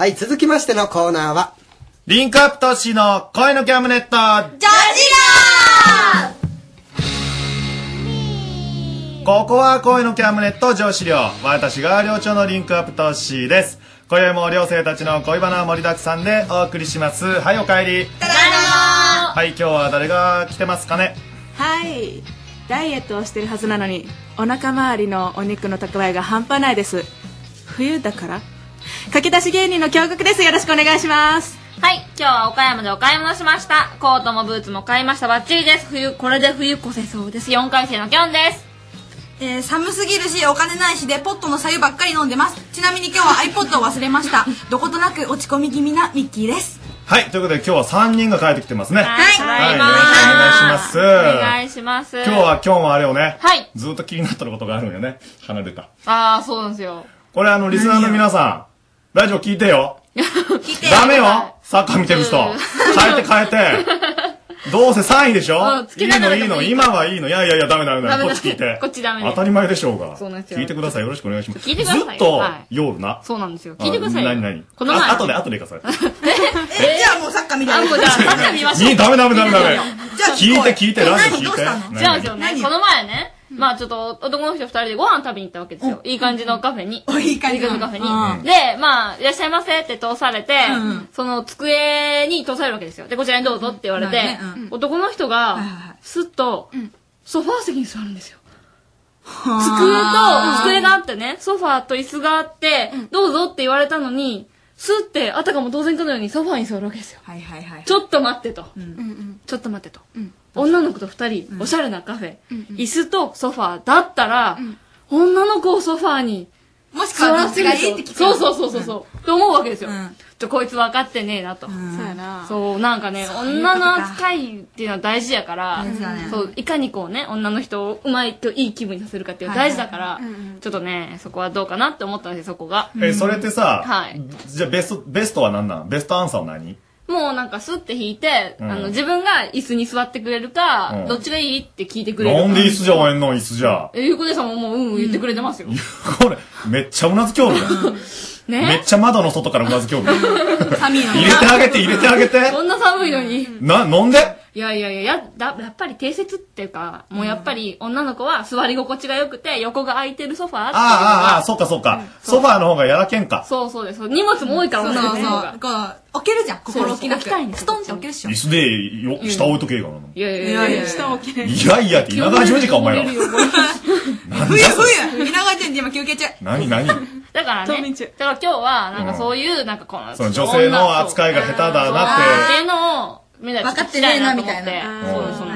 はい、続きましてのコーナーは、リンクアップ都市の恋のキャムネット。ジョジここは恋のキャムネット上司寮。私が寮長のリンクアップトッシーです。今宵も寮生たちの恋バナ盛りだくさんでお送りします。はいおかえりはい今日は誰が来てますかね？はい。ダイエットをしてるはずなのにお腹周りのお肉の蓄えが半端ないです。冬だから？駆け出し芸人の京極です。よろしくお願いします。はい、今日は岡山でお買い物しました。コートもブーツも買いました。バッチリです。冬、これで冬越せそうです。4回生のキョンです。えー、寒すぎるしお金ないしでポットの左右ばっかり飲んでます。ちなみに今日は iPod を忘れました。どことなく落ち込み気味なミッキーです。はい。ということで今日は3人が帰ってきてますね。はい。はい、よろしくお願いします。お願いします。今日は今日もあれをね、はい。ずっと気になってることがあるんよね。離れたああ、そうなんですよ。これあのリスナーの皆さんラジオ聞いてよ。ダメよ。サッカー見てる人。変えて変えて。どうせ3位でしょ？うんいのいいの。今はいいの。いやいやいやダメダメダメこっち聞いて。こっちダメです。当たり前でしょうが。そうなんですよ。聞いてください。よろしくお願いします。聞いてくださいよ。ずっとはい。夜なそうなんですよ。聞いてくださいよ。あ何何？この前。あ後で後で行かされ え？じゃあもうサッカー見て。あ、もうじゃあ、サッカー見ましょう。いいダメダメダメダメ。じゃあ聞いて聞いてラジオ聞いて何？どうしたの？じゃあね、この前ね、まあちょっと男の人二人でご飯食べに行ったわけですよ。いい感じのカフェに。いい感じのカフェうんに。で、まあ、いらっしゃいませって通されて、その机に通されるわけですよ。で、こちらにどうぞって言われてまあねうん、男の人が、スッと、ソファー席に座るんですよ。机と、机があってね、ソファーと椅子があって、どうぞって言われたのに、スッて、あたかも当然かのようにソファーに座るわけですよ。はいはいはいちょっと待ってと。ちょっと待ってと。女の子と二人、おしゃれなカフェ、椅子とソファーだったら、女の子をソファーに、もしくはどっちがいいって聞くそうそうそうそうそう。と思うわけですよ。ちょ、こいつ分かってねえなと。そうやな。そう、なんかね、女の扱いっていうのは大事やからそう、いかにこうね、女の人をうまいといい気分にさせるかっていうのは大事だから、ちょっとね、そこはどうかなって思ったんですよ、そこが。えそれってさはい。じゃあベストベストは何なん？ベストアンサーは何？もうなんかスッて引いて、うん。あの、自分が椅子に座ってくれるか、うん。どっちがいいって聞いてくれるか。なんで椅子じゃおえんの椅子じゃ。え、ゆうこでさんももう、うん、言ってくれてますよ。めっちゃうなずきょるやんめねっちゃ窓の外からうなずきょるやん寒いの。入れてあげて入れてあげて。こんな寒いのに。ななんで。いやいやいや、や、だ、やっぱり定説っていうか、もうやっぱり女の子は座り心地が良くて、横が空いてるソファーああ、ああ、ああ、そっかそっか。ソファーの方がやらけんか。そうそうです。荷物も多いから、そうそう。そう。女の子の方置けるじゃん心置きなくストンって置けるっしょ椅子でよ、下置いとけえかな。いやいやいいやいや下置きいやいやって稲川淳二かお前ら。冬冬。稲川淳二今休憩中。何何？だからね、だから今日は、なんかそういう、なんかこの、その女性の扱いが下手だなって。いうのを、みんな分かって。ねえなみたいなそうそう。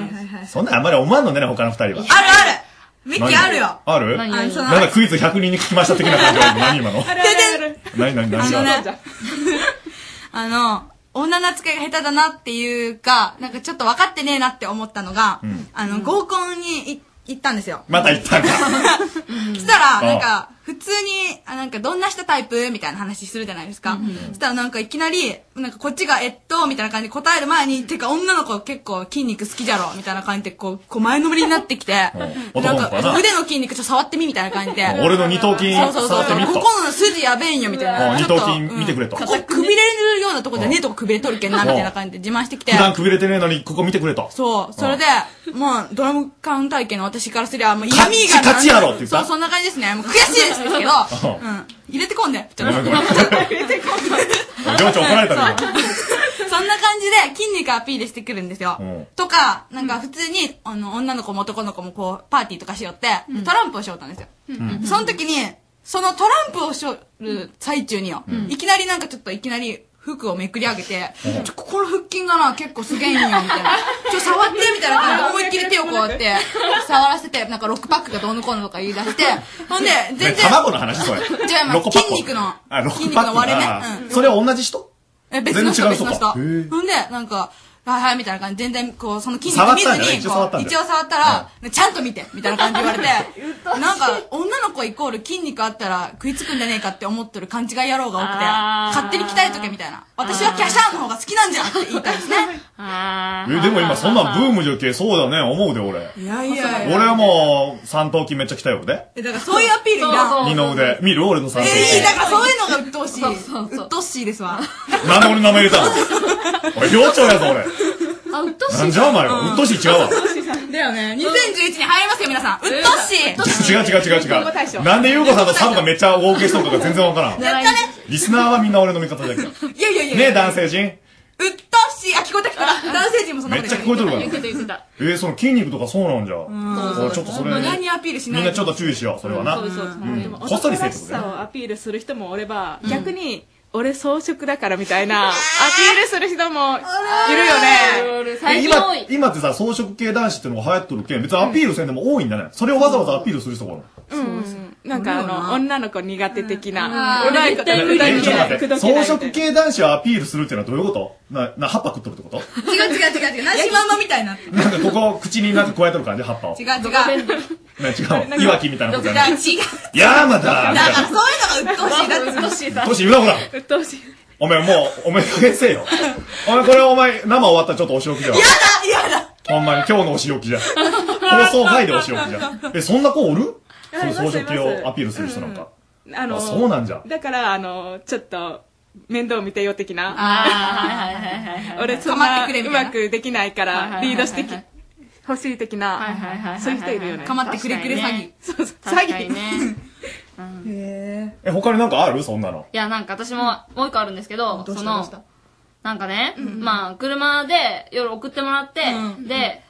そんなんあんまり思わんのね、他の二人は。あるある。ミッキーあるよ。ある？何？なんかクイズ100人に聞きました的な感じは 何今の？あるある。何？何？何？あの何？ね あの、女の扱いが下手だなっていうか、なんかちょっと分かってねえなって思ったのが、うん。あの、合コンにい行ったんですよ。また言ったんか。したら、あなんか、普通に、あなんか、どんな人タイプみたいな話するじゃないですか。そしたらなんか、いきなり、なんか、こっちが、えっと、みたいな感じで答える前に、てか、女の子結構筋肉好きじゃろみたいな感じで、こう、こう前のめりになってきて、なんか、腕の筋肉ちょっと触ってみみたいな感じで。俺の二頭筋そうそうそう触ってみとここの筋やべえんよ、みたいな。あ二頭筋見てくれと。ここくびれるようなとこじゃねえとこくびれとるけんな、みたいな感じで自慢してきて普。段くびれてねえのに、ここ見てくれと。そう。それで、もう、ドラム缶体験の私からすりゃ、もう嫌味が。カチカチやろって言ったそう、そんな感じですね。もう悔しいですけど、うん。入れてこんで。ちょっとごめんごめん入れてこんで。情緒怒られたね。そんな感じで筋肉アピールしてくるんですよ。とか、なんか普通に、あの、女の子も男の子もこう、パーティーとかしよって、でトランプをしよったんですよ。んその時に、そのトランプをしょる最中によ、いきなりなんかちょっといきなり、服をめくり上げて、ちょ、ここの腹筋がな、結構すげえんよ、みたいな。ちょ、触って、みたいな感じで思いっきり手をこうやって、触らせて、なんかロックパックがどうのこうのとか言い出して、ほんで、全然。卵の話それ。違います。ロコパック筋肉の、筋肉の割れねあ。うんそれは同じ人？え、別の人、全然違う別の人。ほんで、なんか、はいはい、みたいな感じで、全然、こう、その筋触肉見ずに、一応触こう、ったんだ一応触ったら、ちゃんと見て、みたいな感じで言われて、なんか、女の子イコール筋肉あったら食いつくんじゃねえかって思ってる勘違い野郎が多くて、勝手に鍛えとけ、みたいな。私はキャシャーンの方が好きなんじゃんって言いたいですね。え、でも今そんなんブームじゃけ、そうだね、思うで俺。いやいやいや。俺はもう、三頭筋めっちゃ鍛えよで。えだからそういうアピールいらん。二の腕。見る俺の三頭えいい、筋。だからそういうのが鬱陶しい。鬱陶しいですわ。なんで俺の名前入れたの？俺、寮長やぞ俺。あ、鬱陶なんじゃお前は？うっとうしい違うわ。だよね。2011に入りますよ、皆さん。鬱陶しい。違う違う違う違う。なんでゆうこさんとサブがめっちゃ大受けしとるかが全然わからん。やったね。リスナーはみんな俺の味方だけど。ねいやいやいや。え、男性陣。鬱陶しい。あ、聞こえた聞こえた。男性陣もそんなめっちゃ聞こえとるから。えー、その筋肉とかそうなんじゃ。ちょっとそれ、無駄にアピールしないみんなちょっと注意しよう、それはな。こっそりせえとアピールする人もおれば、逆に俺装飾だからみたいなアピールする人もいるよねえ今、今ってさ、装飾系男子ってのが流行っとるけん、別にアピールせんでも多いんだね。それをわざわざアピールする人がおる。うんなんかあの女の子苦手的なあーうまいことえうまいえちょっと待って、装飾系男子をアピールするっていうのはどういうこと？な、な、葉っぱ食っとるってこと？違う違う違う違う。なしまんまみたいにな。なんかここ、口になんか加えとる感じ、葉っぱを。違う違う。ね、違う。いわきみたいなことじゃない。違う。いやーまただからそういうのが鬱陶しい。だ鬱陶しいどうし、言うなほら。鬱陶しいお前もう、お前加減せえよ。お前これお前、生終わったらちょっとお仕置きじゃん。やだやだほんまに今日のお仕置きじゃん。放送外でお仕置きじゃん。え、そんな子おる？その装飾系をアピールする人なんか。あのあそうなんじゃ。だからあのちょっと面倒見てよ的な。あーはいはいはいはいはい俺そんなうまくできないからリードしてき欲しい的なそういう人いるよね。構ってくれくれ詐欺。そうそう確かにね。へえ、他になんかある？そんなの。いや、なんか私ももう一個あるんですけど、その、なんかね、まあ、車で夜送ってもらって、で、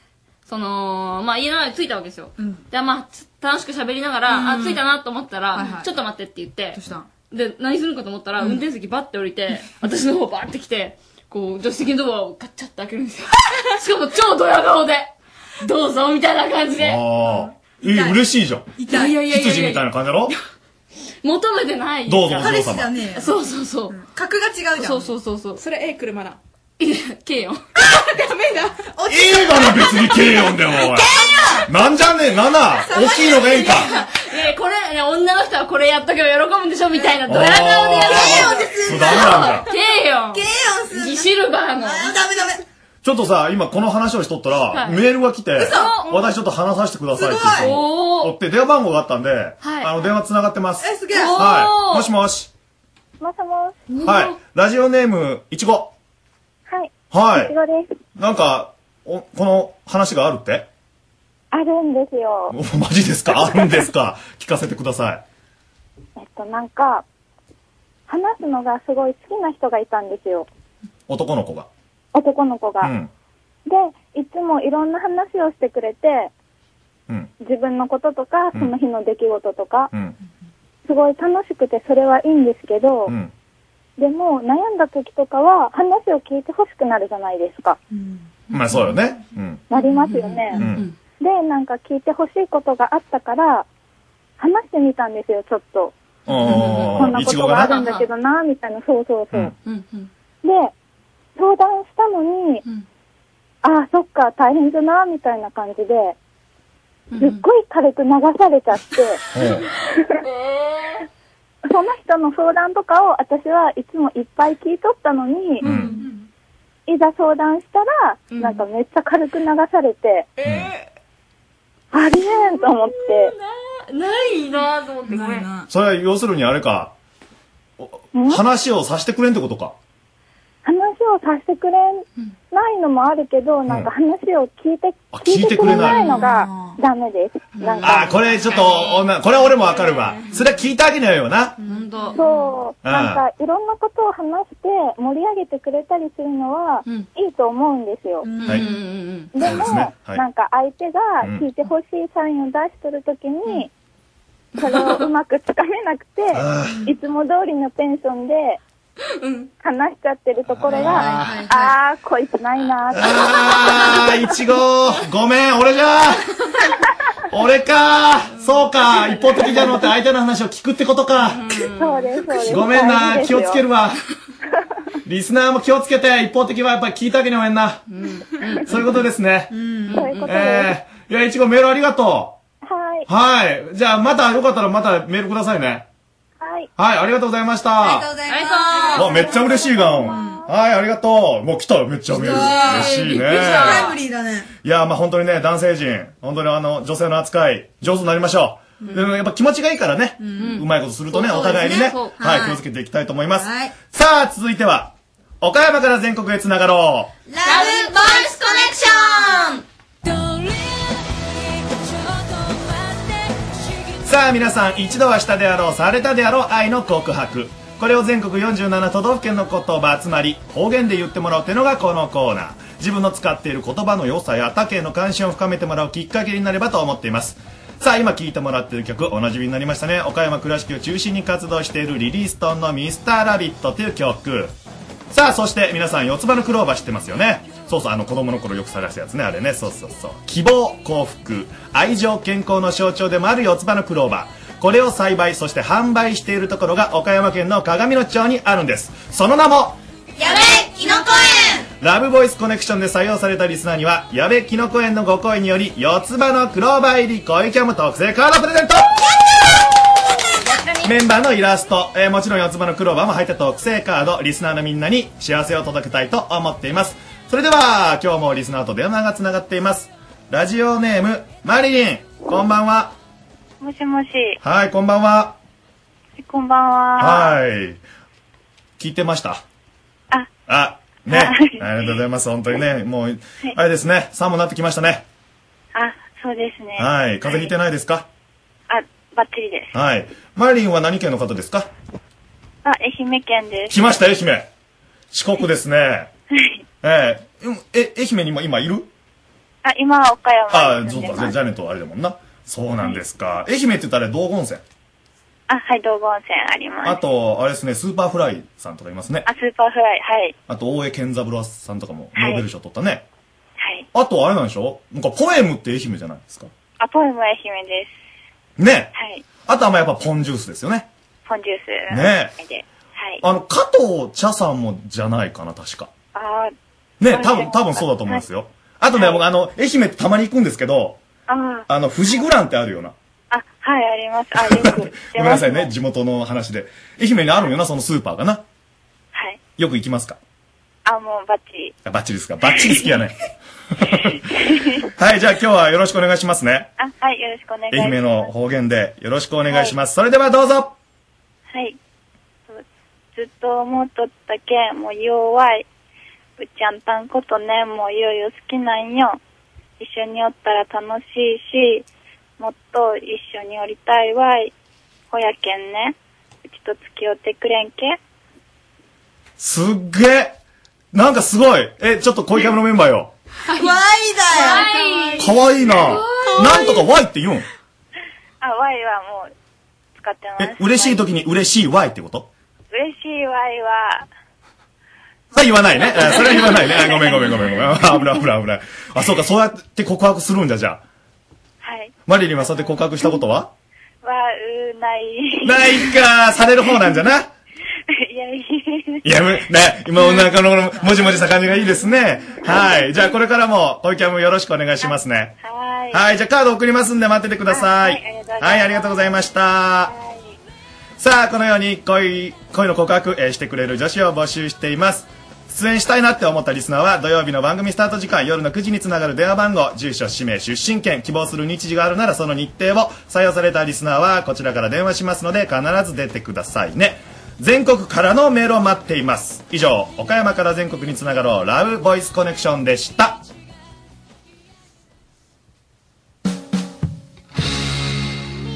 その、まあ家の前に着いたわけですよ。で、まあ、つ楽しく喋りながら、うんあ、着いたなと思ったら、はいはいちょっと待ってって言って、で、何するのかと思ったら、運転席バッて降りて、私の方バーって来て、こう、助手席のドアをガッチャって開けるんですよ。しかも超ドヤ顔で、どうぞみたいな感じで。ああ。え、嬉しいじゃん。いやいやいやいや羊みたいな感じだろ？求めてないどうぞお嬢様彼氏じゃねそうそうそう。格が違うじゃん。そうそうそうそう。それええ車ないや、軽よ。ダメだ映画の別に軽音でも、おい。なんじゃねえ、7! 大きいのがええんか。えこれ、ね、女の人はこれやっとけば喜ぶんでしょみたいなドヤ顔でやる。そうダメなんだ。軽よ。軽音すギシルバーの。ダメダメ。ちょっとさ、今この話をしとったら、はいメールが来て、私ちょっと話させてくださいって言っておおって、電話番号があったんで、はいあの、電話繋がってます。え、すげえ。はい。もしもし。もしもし。はい。ラジオネーム、いちご。はい。なんか、お、この話があるって？あるんですよ。おマジですか？あるんですか？聞かせてください。えっと、なんか、話すのがすごい好きな人がいたんですよ。男の子が。男の子が。うん。で、いつもいろんな話をしてくれて、うん自分のこととか、うんその日の出来事とか、うん。すごい楽しくてそれはいいんですけど、うん。でも悩んだ時とかは話を聞いてほしくなるじゃないですか。まあそうよね。うん。なりますよね。うん。で、なんか聞いてほしいことがあったから、話してみたんですよ、ちょっと。おこんなこ。とがあるんだけどな、みたいな、そうそうそう。うんで、相談したのに、ああ、そっか、大変だな、みたいな感じで、すっごい軽く流されちゃって、その人の相談とかを私はいつもいっぱい聞いとったのに、いざ相談したら、なんかめっちゃ軽く流されて、ありえんと思って、ないなぁと思って。それは要するにあれか、お話をさせてくれんってことか。話をさせてくれないのもあるけど、なんか話を聞いて、聞いてくれないの？がダメです。なんか、ああ、これちょっと、女これは俺もわかるわ。それは聞いてあげないよな。そう、うん。なんかいろんなことを話して盛り上げてくれたりするのはいいと思うんですよ。はい。でそうも、ですね。はい。なんか相手が聞いてほしいサインを出しとるときに、それをうまくつかめなくて、いつも通りのテンションで、話しちゃってるところが、はいあー、こいつないなーって。あー、いちごごめん、俺じゃ俺かそうか一方的じゃのって相手の話を聞くってことかそうです、そうです。ごめんな、気をつけるわ。わ。リスナーも気をつけて、一方的はやっぱり聞いたわけにはえんな。そういうことですね。そういうことです。ええいや、いちごメールありがとはい。う。はい。じゃあ、またよかったらまたメールくださいね。はい。はい、ありがとうございました。ありがとうございます。あ、めっちゃ嬉しいがん。はい、ありがとう。もう来た、めっちゃ。嬉しいね。タイムリーだね。いや、まあ本当にね、男性陣、本当にあの、女性の扱い、上手になりましょう。でもやっぱ気持ちがいいからね、うまいことするとね、お互いにね、はい、はい気をつけていきたいと思います。はいさあ、続いては、岡山から全国へつながろラブボイスコネクションさあ、皆さん、一度はしたであろう、されたであろう愛の告白。これを全国47都道府県の言葉、つまり方言で言ってもらうっていうのがこのコーナー。自分の使っている言葉の良さや他県の関心を深めてもらうきっかけになればと思っています。さあ、今聴いてもらってる曲、おなじみになりましたね。岡山倉敷を中心に活動しているリリーストンのミスターラビットという曲。さあ、そして皆さん、四つ葉のクローバー知ってますよね？そうそう、あの子供の頃よく探したやつね、あれね。そうそうそう。希望、幸福、愛情、健康の象徴でもある四つ葉のクローバー。これを栽培、そして販売しているところが岡山県の鏡野町にあるんです。その名も、やべキノコラブボイスコネクションで採用されたリスナーには、矢部きのこ園のご声により、四つ葉のクローバー入り恋キャム特製カードプレゼントメンバーのイラスト、えーもちろん四つ葉のクローバーも入った特製カード、リスナーのみんなに幸せを届けたいと思っています。それでは、今日もリスナーと電話がつながっています。ラジオネーム、マリリン、こんばんは。もしもし、はい、こんばんは。こんばんは。はい。聞いてました？あ、あ、ね。ありがとうございます。本当にね、もう、あれですね、寒もなってきましたね。あ、そうですね。はい。風邪ひいてないですか？あ、バッチリです。はい。マリリンは何県の方ですか？あ、愛媛県です。来ました、愛媛。四国ですね。ええうんえ、愛媛にも今いる？あ、今は岡山ああ、に住んでます。そうか、ジャネットあれだもんな。そうなんですか。愛媛って言ったら道後温泉？あ、はい、道後温泉あります。あと、あれですね、 Superfly さんとかいますね。あ、 Superfly、はい。あと、大江健三郎さんとかもノーベル賞取ったね。はい。あと、あれなんでしょ？なんか、ポエムって愛媛じゃないですか？あ、ポエム愛媛です。ね。はい。あとはまあやっぱポンジュースですよね。ポンジュース。ねで。はい。あの、加藤茶さんもじゃないかな、確か。あね、多分、多分そうだと思うんですよ。あとね、僕あの、愛媛ってたまに行くんですけど、あ、あの、富士グランってあるよな。あ、はい、あります。あ、よく。ごめんなさいね、地元の話で。愛媛にあるよな、そのスーパーがな？はい。よく行きますか？あ、もうバッチリ。あバッチリですか？バッチリ好きやね。はい、じゃあ今日はよろしくお願いしますね。あ、はい、よろしくお願いします。愛媛の方言でよろしくお願いします。それではどうぞはい。ずっと思っとったけん、もう弱い。うっちゃんたんことね、もういよいよ好きなんよ。一緒におったら楽しいし、もっと一緒におりたいわ。い。ほやけんね、うちと付き合ってくれんけ。すっげえ。なんかすごい。え、ちょっと恋キャムのメンバーよ。ワイだよ。かわい。いな。なんとか Y って言うん。あ、わいはもう使ってます。え、嬉しい時に嬉しい Y ってこと？嬉しいわいは、それ言わないね。あそれは言わないね。あごめんごめんごめんごめん。あ危ない危ない危ない。あ、そうか、そうやって告白するんじゃ、じゃあ。はい。マリリンはそうやって告白したことは？は、う、ない。ないかされる方なんじゃな。い？やいや。いや、むね、今お腹のもじもじした感じがいいですね。はい。じゃあこれからも、恋キャムよろしくお願いしますね。はい。はい。じゃあカード送りますんで待っててください。はい、ありがとうございました。さあ、このように恋、恋の告白、えーしてくれる女子を募集しています。出演したいなって思ったリスナーは土曜日の番組スタート時間夜の9時につながる電話番号住所氏名出身県希望する日時があるならその日程を採用されたリスナーはこちらから電話しますので必ず出てくださいね。全国からのメールを待っています。以上岡山から全国につながろうラブボイスコネクションでした。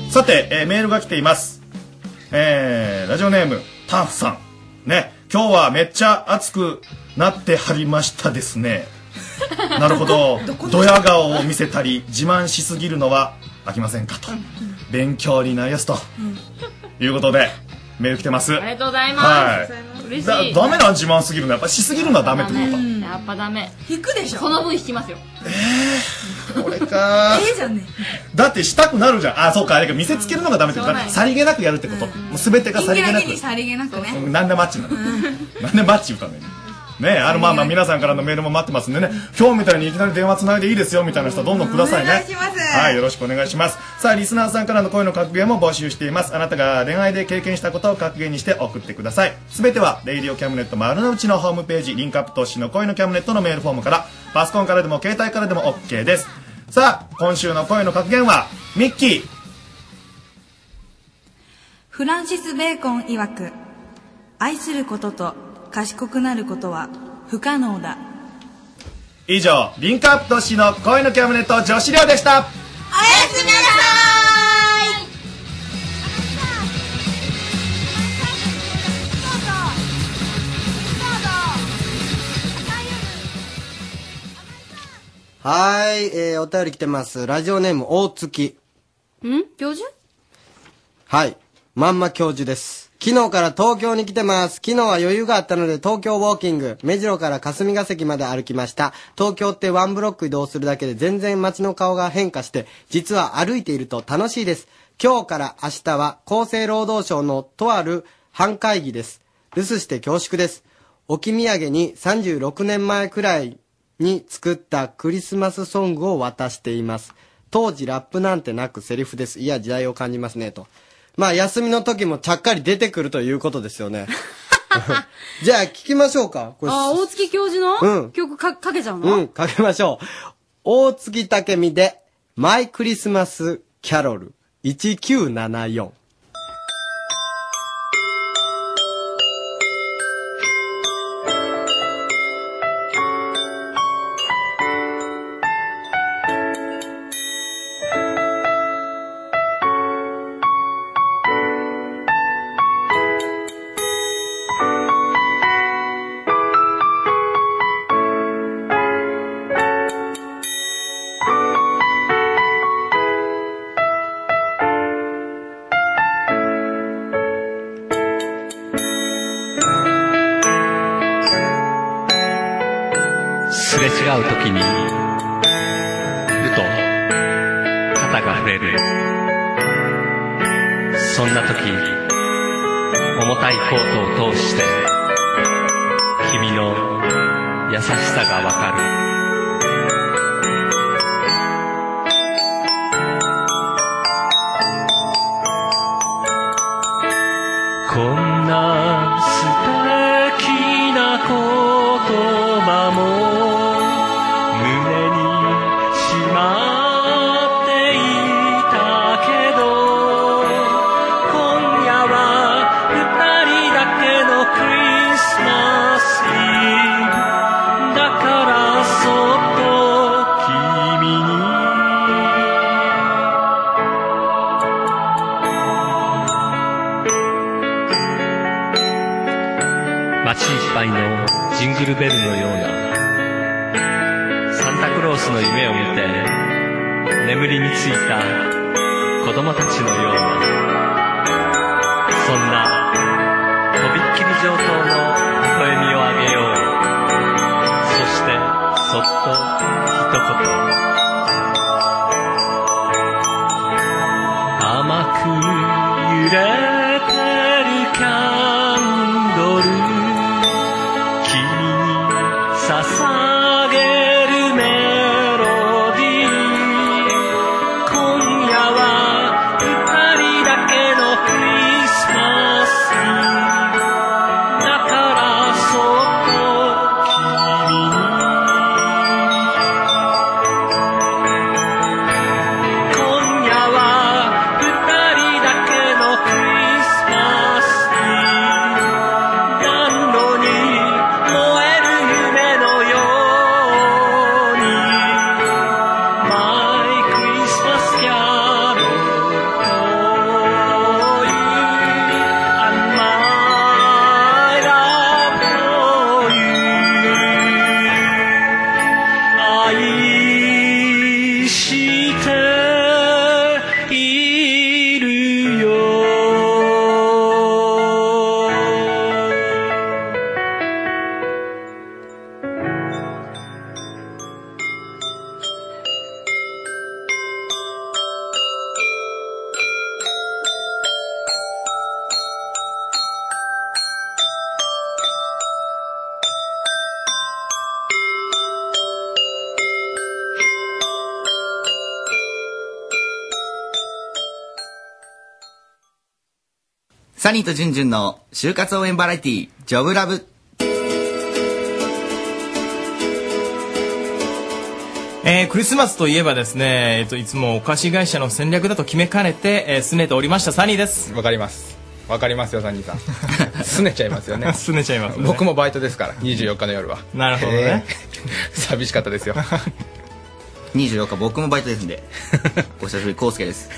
さて、えーメールが来ています。えー、ラジオネームターフさん。ね。今日はめっちゃ熱くなってはりましたですね。なるほど。ドヤ顔を見せたり自慢しすぎるのは飽きませんかと。勉強になりやすということでメール来てます。ありがとうございます。はい嬉しだい。ダメな自慢すぎるのやっぱしすぎるのはダメってことか。やっぱダメ。引くでしょ。その分引きますよ。俺かええじゃんね。だってしたくなるじゃん。あ、そうか、あれか、見せつけるのがダメってことだ。そうさりげなくやるってこと。もうすべてがさりげなく。さりげなくね。うんなんでマッチなの？なんでマッチ言うたのに？ねあの、まあまあ皆さんからのメールも待ってますんでね、今日みたいにいきなり電話つないでいいですよみたいな人はどんどんくださいね。お願いしますはい、よろしくお願いします。さあ、リスナーさんからの声の格言も募集しています。あなたが恋愛で経験したことを格言にして送ってください。すべては、レイディオキャムネット丸の内のホームページ、リンクアップ投資の恋のキャムネットのメールフォームから、パソコンからでも携帯からでも OK です。さあ、今週の声の格言は、ミッキー。フランシス・ベーコン曰く、愛することと賢くなることは不可能だ。以上、リンクアップ投資の恋のキャムネット女子寮でした。おやすみなさいはーい、えー、お便り来てます。ラジオネーム、大月。ん？教授？はい。まんま教授です。昨日から東京に来てます。昨日は余裕があったので東京ウォーキング。目白から霞が関まで歩きました。東京ってワンブロック移動するだけで全然街の顔が変化して、実は歩いていると楽しいです。今日から明日は厚生労働省のとある班会議です。留守して恐縮です。置き土産に36年前くらいに作ったクリスマスソングを渡しています。当時ラップなんてなくセリフです。いや、時代を感じますね、と。まあ、休みの時もちゃっかり出てくるということですよね。じゃあ、聞きましょうか。これあ、大月教授の、うん曲かかけちゃうの？うん、かけましょう。大月武美で、マイクリスマスキャロル1974。に、ニーとジュンジュンの就活応援バラエティジョブラブ。えークリスマスといえばですね、えっと、いつもお菓子会社の戦略だと決めかねて、えー、拗ねておりましたサニーです。わかります。わかりますよ、サニーさん。拗ねちゃいますよね。拗ねちゃいますね僕もバイトですから、24日の夜は。なるほどねえー 寂しかったですよ。24日僕もバイトですんで。お久しぶり、コウスケです。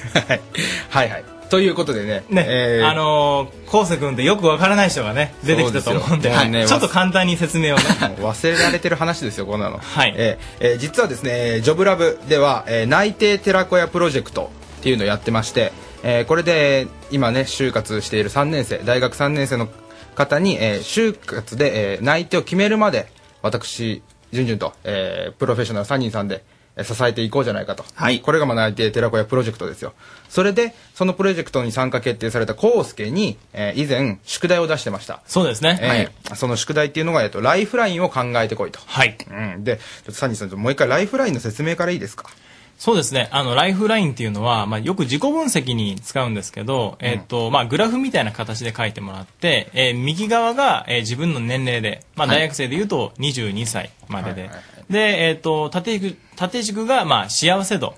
はいはい。ということでね、ね、えーあのー、コウセ君ってよくわからない人がね、出てきたと思うんで、そうですよねちょっと簡単に説明をね。忘れられてる話ですよ、こんなの。はいえーえー実はですね、ジョブラブでは、えー内定寺子屋プロジェクトっていうのをやってまして、えーこれで今ね、就活している3年生、大学3年生の方に、えー就活で、えー内定を決めるまで、私、じゅんじゅんと、えープロフェッショナル3人さんで、えー支えていこうじゃないかと。これがまあ内定寺子屋プロジェクトですよ。それで、そのプロジェクトに参加決定されたコウスケに、えー以前、宿題を出してました。そうですね。えーその宿題っていうのが、えっと、ライフラインを考えてこいと。はい。うん。で、ちょっとサニーさん、もう一回ライフラインの説明からいいですか？そうですね。あの、ライフラインっていうのは、まあ、よく自己分析に使うんですけど、えっと、まあ、グラフみたいな形で書いてもらって、えー右側が、えー自分の年齢で、まあ、はい大学生で言うと22歳までで、で、えっと、縦軸、縦軸が、まあ、幸せ度。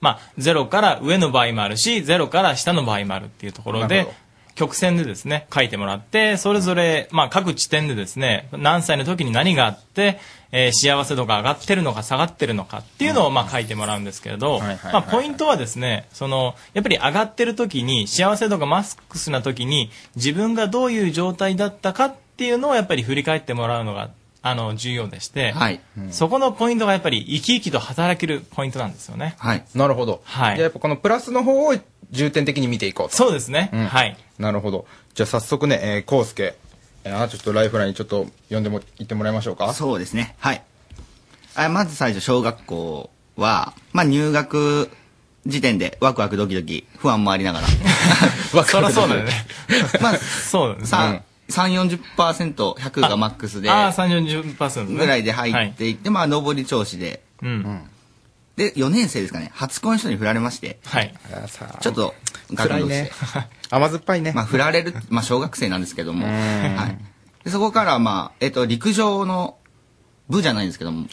まあ、0から上の場合もあるし、0から下の場合もあるっていうところで曲線でですね、書いてもらって、それぞれ、まあ、各地点でですね、何歳の時に何があって、えー幸せ度が上がってるのか下がってるのかっていうのを、まあ、書いてもらうんですけれど、まあ、ポイントはですね、その、やっぱり上がってる時に、幸せ度がマックスな時に、自分がどういう状態だったかっていうのをやっぱり振り返ってもらうのが、あの、重要でして、はいそこのポイントがやっぱり生き生きと働けるポイントなんですよね。はい。なるほど。はいじゃあやっぱこのプラスの方を重点的に見ていこうと。そうですね。うんはい。なるほど。じゃあ早速ね、えー、コウスケ、えー、あちょっとライフラインちょっと読んでも、言ってもらいましょうか。そうですね。はい。あまず最初、小学校は、まあ入学時点でワクワクドキドキ、不安もありながら。そりゃそうだよね。まあ、そうだね。さ3、40%、100がマックスで、ああ、3、40%ね。ぐらいで入っていって、まあ上り調子で、うん。で、4年生ですかね、初恋の人に振られまして、はい。ちょっと、辛いね。甘酸っぱいね。まあ振られる、まあ小学生なんですけども、はい。でそこからまあ、えっと、陸上の部じゃないんですけども、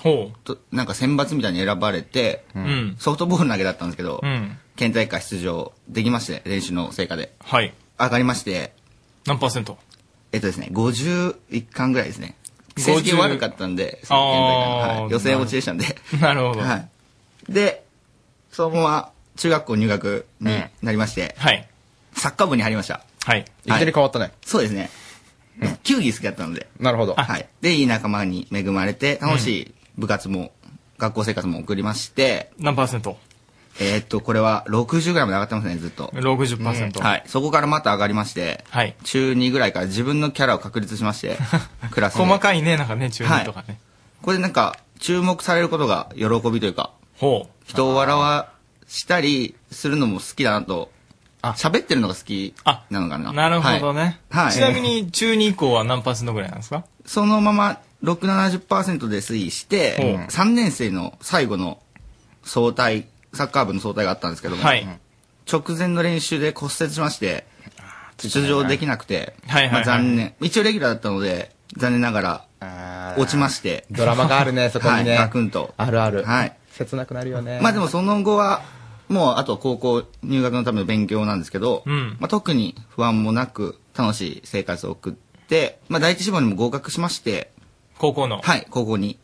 となんか選抜みたいに選ばれて、んソフトボール投げだったんですけど、うん。県大会出場できまして、練習の成果で。はい。上がりまして、何パーセント？えっとですね、51巻ぐらいですね。50成績悪かったんで、その県大会のあーはい予選落ちでしたんで。なるほど。はい。で、そのまま中学校入学になりまして、はい。サッカー部に入りました。はい。いきなり変わったね。そうですね。球技好きだったので。なるほど。はい。で、いい仲間に恵まれて、楽しい部活も、学校生活も送りまして、何パーセント？えーっと、これは60ぐらいまで上がってますね、ずっと。60%はい。そこからまた上がりまして、はい。中2ぐらいから自分のキャラを確立しまして、クラスで。細かいね、なんかね、中2とかね。これでなんか、注目されることが喜びというか、ほう。人を笑わしたりするのも好きだなと、喋ってるのが好きなのかな。なるほどね。はい。はいちなみに、中2以降は何パーセントぐらいなんですか？そのまま6、70%で推移して、ほう3年生の最後の総体、サッカー部の総体があったんですけども、はい直前の練習で骨折しまして、出場できなくて、はいはいはいまあ残念。一応レギュラーだったので、残念ながら、落ちまして。ドラマがあるね、そこにね。はい、ガクンと。あるある。はい。切なくなるよね。まあでもその後は、もうあと高校入学のための勉強なんですけど、うんまあ、特に不安もなく楽しい生活を送って、まあ、第一志望にも合格しまして、高校の。はい、高校に。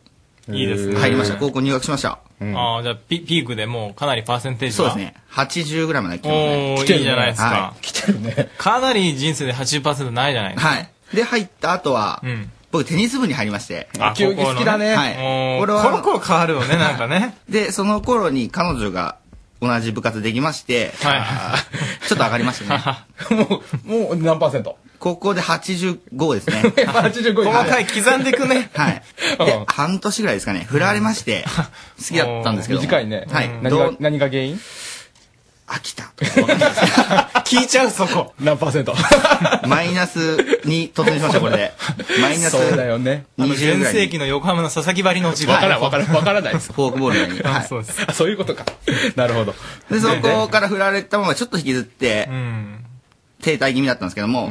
いいですね入りました。高校入学しました。ああ、じゃあピ、ピークでもうかなりパーセンテージはそうですね。80ぐらいまで来てますね。おー、いいじゃないですかは。来てるね。かなり人生で80%ないじゃないですか。はい。で、入った後は、うん。僕テニス部に入りまして。あ球技好きだねはい。俺はコロコロ変わるよね なんかね。で、その頃に彼女が同じ部活できまして、ちょっと上がりましたね。もう、もう何パーセント？高校で85ですね。85細かい刻んでいくね。はい。で、半年ぐらいですかね、振られまして、好きだったんですけども。短いね。はい。何がどう、何が原因？飽きた。聞いちゃう、そこ。何パーセント？マイナスに突入しました、これで。マイナスそうだよね。あの、20ぐらいに。全盛期の横浜の佐々木張りの落ちわからん、わからん、わからないです。フォークボールのように。はい。そうです。あ、そういうことか。なるほど。で、そこから振られたままちょっと引きずってう、ん。停滞気味だったんですけども。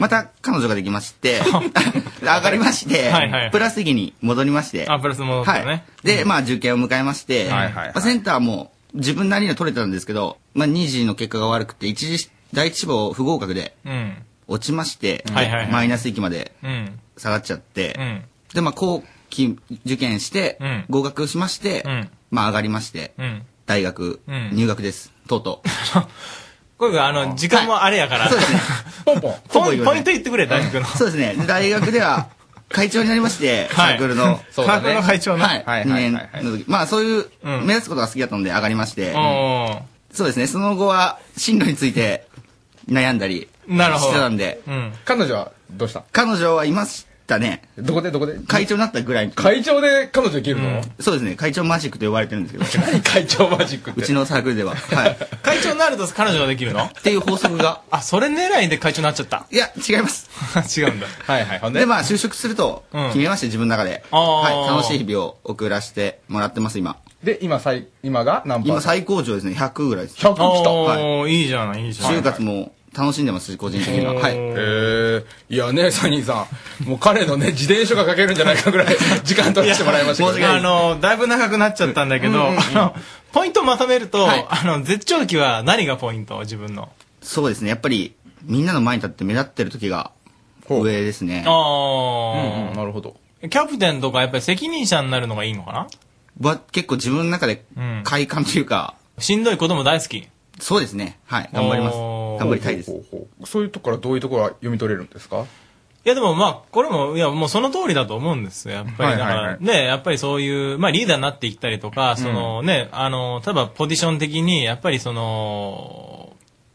また彼女ができまして、上がりまして、プラス席に戻りまして、あ、プラス戻ったね。はい。で、まあ受験を迎えまして、まあ、センターも自分なりには取れたんですけど、まあ2次の結果が悪くて、一次、第一志望不合格でうん。落ちまして、マイナス域までうん。下がっちゃって、うん。で、まあ後期受験してうん、合格しまして、うんまあ上がりまして、うん。大学うん入学です。とうとう。これあの、時間もあれやから。そうですね。ポンポン。ポインポイント言ってくれ、大学の。そうですね。で大学では、会長になりまして、サはいークルの。サークルの会長のはい。はい2年はいはいはいの時。まあそういう、目立つことが好きだったので上がりまして。そうですね。その後は、進路について悩んだりなるほどしてたんで。彼女はどうした？彼女はいましたね。どこでどこで？会長になったぐらい。会長で彼女できるの、そうですね。会長マジックと呼ばれてるんですけど。何 会長マジックってうちのサークルでは。はい。会長になると彼女ができるの？っていう法則が。あ、それ狙いで会長になっちゃった。いや、違います。違うんだ。はいはい。ほんで、まあ、就職すると決めまして、自分の中で。あーはい。楽しい日々を送らせてもらってます、今。で、今、最、今が何今最高潮ですね。100ぐらいです。100来たはい。いいじゃない、いいじゃない就活も楽しんでますし、個人的には。はい。えー、いやね、サニーさん。もう彼のね、自伝書が書けるんじゃないかぐらい 時間取らせてもらいましたけど。あの、だいぶ長くなっちゃったんだけど、あの、ポイントをまとめると、あの、絶頂期は何がポイント自分の？そうですね。やっぱり、みんなの前に立って目立ってる時が上ですね。ああ、なるほど。キャプテンとかやっぱり責任者になるのがいいのかな？は結構自分の中で快感というか、しんどいことも大好き。そうですね。はい。頑張ります。頑張りたいです。そういうとこからどういうところが読み取れるんですか？いやでもまあ、これも、いやもうその通りだと思うんですよ。やっぱりだから、ね、やっぱりそういう、まあリーダーになっていったりとか、そのね、あの、例えばポジション的に、やっぱりその、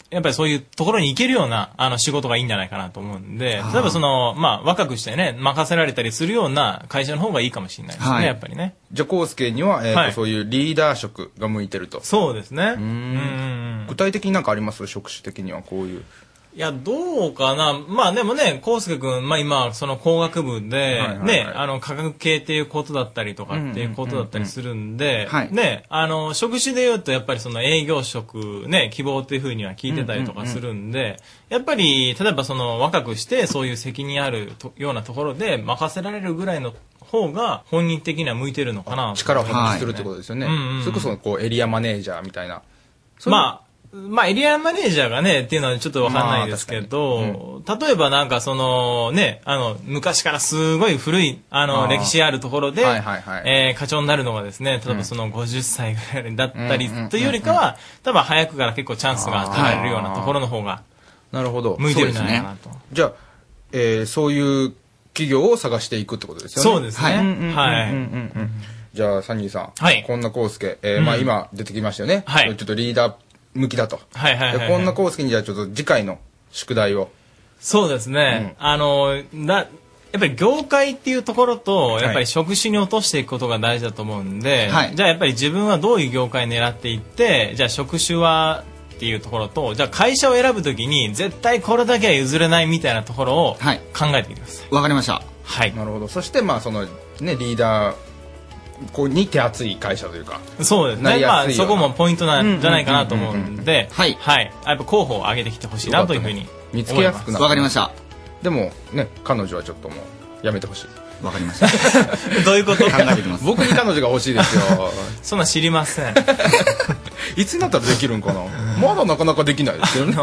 やっぱりそういうところに行けるような、あの、仕事がいいんじゃないかなと思うんで、例えばその、まあ、若くしてね、任せられたりするような会社の方がいいかもしれないですね、はいやっぱりね。じゃあ、コウスケには、えーとはいそういうリーダー職が向いてると。そうですね。うん具体的になんかあります？職種的にはこういう。いや、どうかな。まあでもね、コウスケ君、まあ今、その工学部で、はいはいはいね、あの、科学系っていうことだったりとかっていうことだったりするんで、ね、あの、職種で言うとやっぱりその営業職、ね、希望っていうふうには聞いてたりとかするんで、やっぱり、例えばその若くしてそういう責任あるとようなところで任せられるぐらいの方が本人的には向いてるのかな。力を発揮するってことですよね。うんうんそれこそ、こう、エリアマネージャーみたいな。まあ、まあ、エリアマネージャーがね、っていうのはちょっとわかんないですけど、例えばなんかそのね、あの、昔からすごい古い、あの、あー歴史あるところで、はいはいはいえー課長になるのがですね、例えばその50歳ぐらいだったりうんうんうんうんというよりかは、多分早くから結構チャンスが与えられるようなところの方が、なるほど。向いてるんじゃないかなと。じゃあ、えーそういう企業を探していくってことですよね。そうですねはい。じゃあ、サニーさん。はいこんなコウスケ。えーうんまあ今出てきましたよね。はいちょっとリーダー向きだと。はいはいはいはいでこんなコウスケにじゃあちょっと次回の宿題を。そうですね。あの、な、やっぱり業界っていうところと、やっぱり職種に落としていくことが大事だと思うんで、はいじゃあやっぱり自分はどういう業界狙っていって、じゃあ職種はっていうところと、じゃあ会社を選ぶときに絶対これだけは譲れないみたいなところを考えてみてください。わかりました。はい。なるほど。そして、まあその、ね、リーダー、こう、に手厚い会社というか。そうですね。まあそこもポイントなんじゃないかなと思うんで、はい。はい。やっぱ候補を上げてきてほしいなというふうに見つけやすくなる。わかりました。でも、ね、彼女はちょっともう、やめてほしい。わかりました。どういうこと考えてきます。僕に彼女が欲しいですよ。そんな知りません。いつになったらできるんかなまだなかなかできないですよね。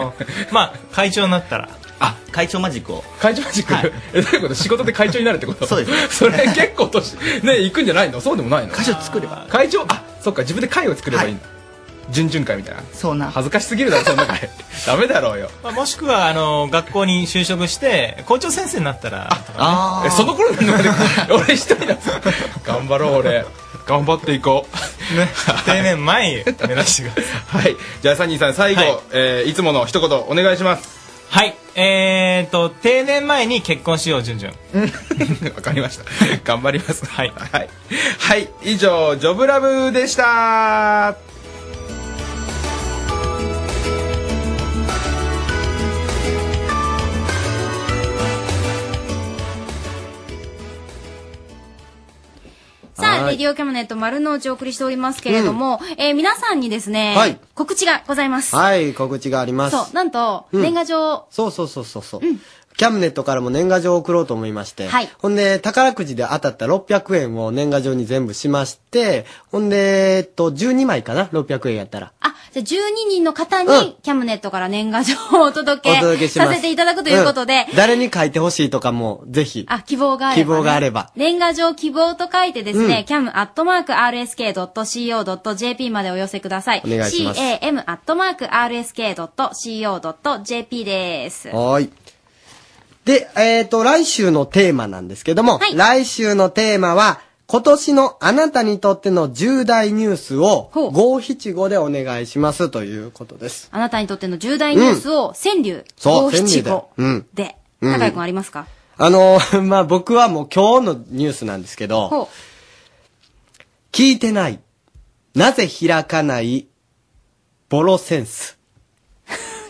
まあ、会長になったら。あ、会長マジックを。会長マジック、え、どういうこと？仕事で会長になるってこと？そうです。それ結構年、ね、行くんじゃないの？そうでもないの？会長作れば。会長、あ、そっか、自分で会を作ればいいんだ。準々会みたいな。そうな。恥ずかしすぎるだろ、そんな会。ダメだろうよ。まあ、もしくは、あの、学校に就職して、校長先生になったら、とかねえ、その頃になる俺一人だ。頑張ろう、俺。頑張っていこう。ね、定年前目指してください。はい。じゃあ、サニーさん、最後、はいえーいつもの一言お願いします。はい。えーと、定年前に結婚しよう、じゅんじゅん。わかりました。頑張ります。はい。はい。はい。以上、ジョブラブでした。さな、レディオキャムネット丸の内をお送りしておりますけれども、えー皆さんにですね、はい告知がございます。はい、告知があります。そう、なんと、うん年賀状、そうそうそうそうそう。キャムネットからも年賀状を送ろうと思いまして。はいほんで、宝くじで当たった600円を年賀状に全部しまして、ほんで、えっと、12枚かな ?600 円やったら。あ、じゃあ12人の方に、うんキャムネットから年賀状をお届けお届けします。させていただくということで、うん誰に書いてほしいとかも、ぜひ。あ、希望があれば、ね。希望があれば年賀状希望と書いてですね、うん cam.rsk.co.jp までお寄せください。お願いします cam.rsk.co.jp です。はーい。で、えっ、と、来週のテーマなんですけども、来週のテーマは、今年のあなたにとっての重大ニュースを、五七五でお願いしますということです。あなたにとっての重大ニュースを、川柳、五七川柳五で。うん。高井くんありますか、あの、まあ、僕はもう今日のニュースなんですけど、ほ聞いてない。なぜ開かない、ボロセンス。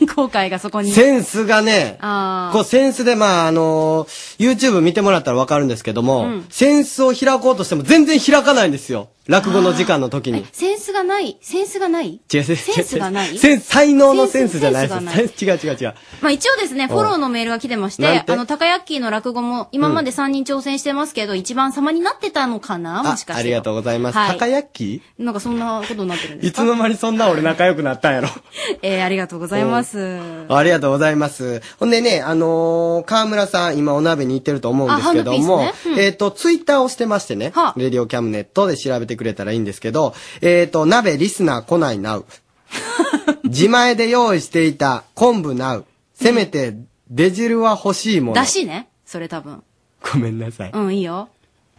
う。後悔がそこに。センスがね、あこうセンスでまああの YouTube 見てもらったらわかるんですけども、うんセンスを開こうとしても全然開かないんですよ。落語の時間の時に。センスがない？センスがない？違う、セセンスがない？センス、才能のセンスじゃないセンスがです。違う違う違う。まあ一応ですね、フォローのメールが来てまして、なんて？あの、高ヤッキーの落語も今まで3人挑戦してますけど、一番様になってたのかな？もしかして。ありがとうございます。はい高焼きなんかそんなことになってるんですいつの間にそんな俺仲良くなったんやろ。えー、ありがとうございます。ありがとうございます。ほんでね、あのー、河村さん、今お鍋に行ってると思うんですけども、あハンドピースねうんえっ、と、ツイッターをしてましてね、レディオキャムネットで調べてくれたらいいんですけど、えっ、と、鍋リスナー来ないなう。自前で用意していた昆布なう。せめて、出汁は欲しいもの。だしねそれ多分。ごめんなさい。うん、いいよ。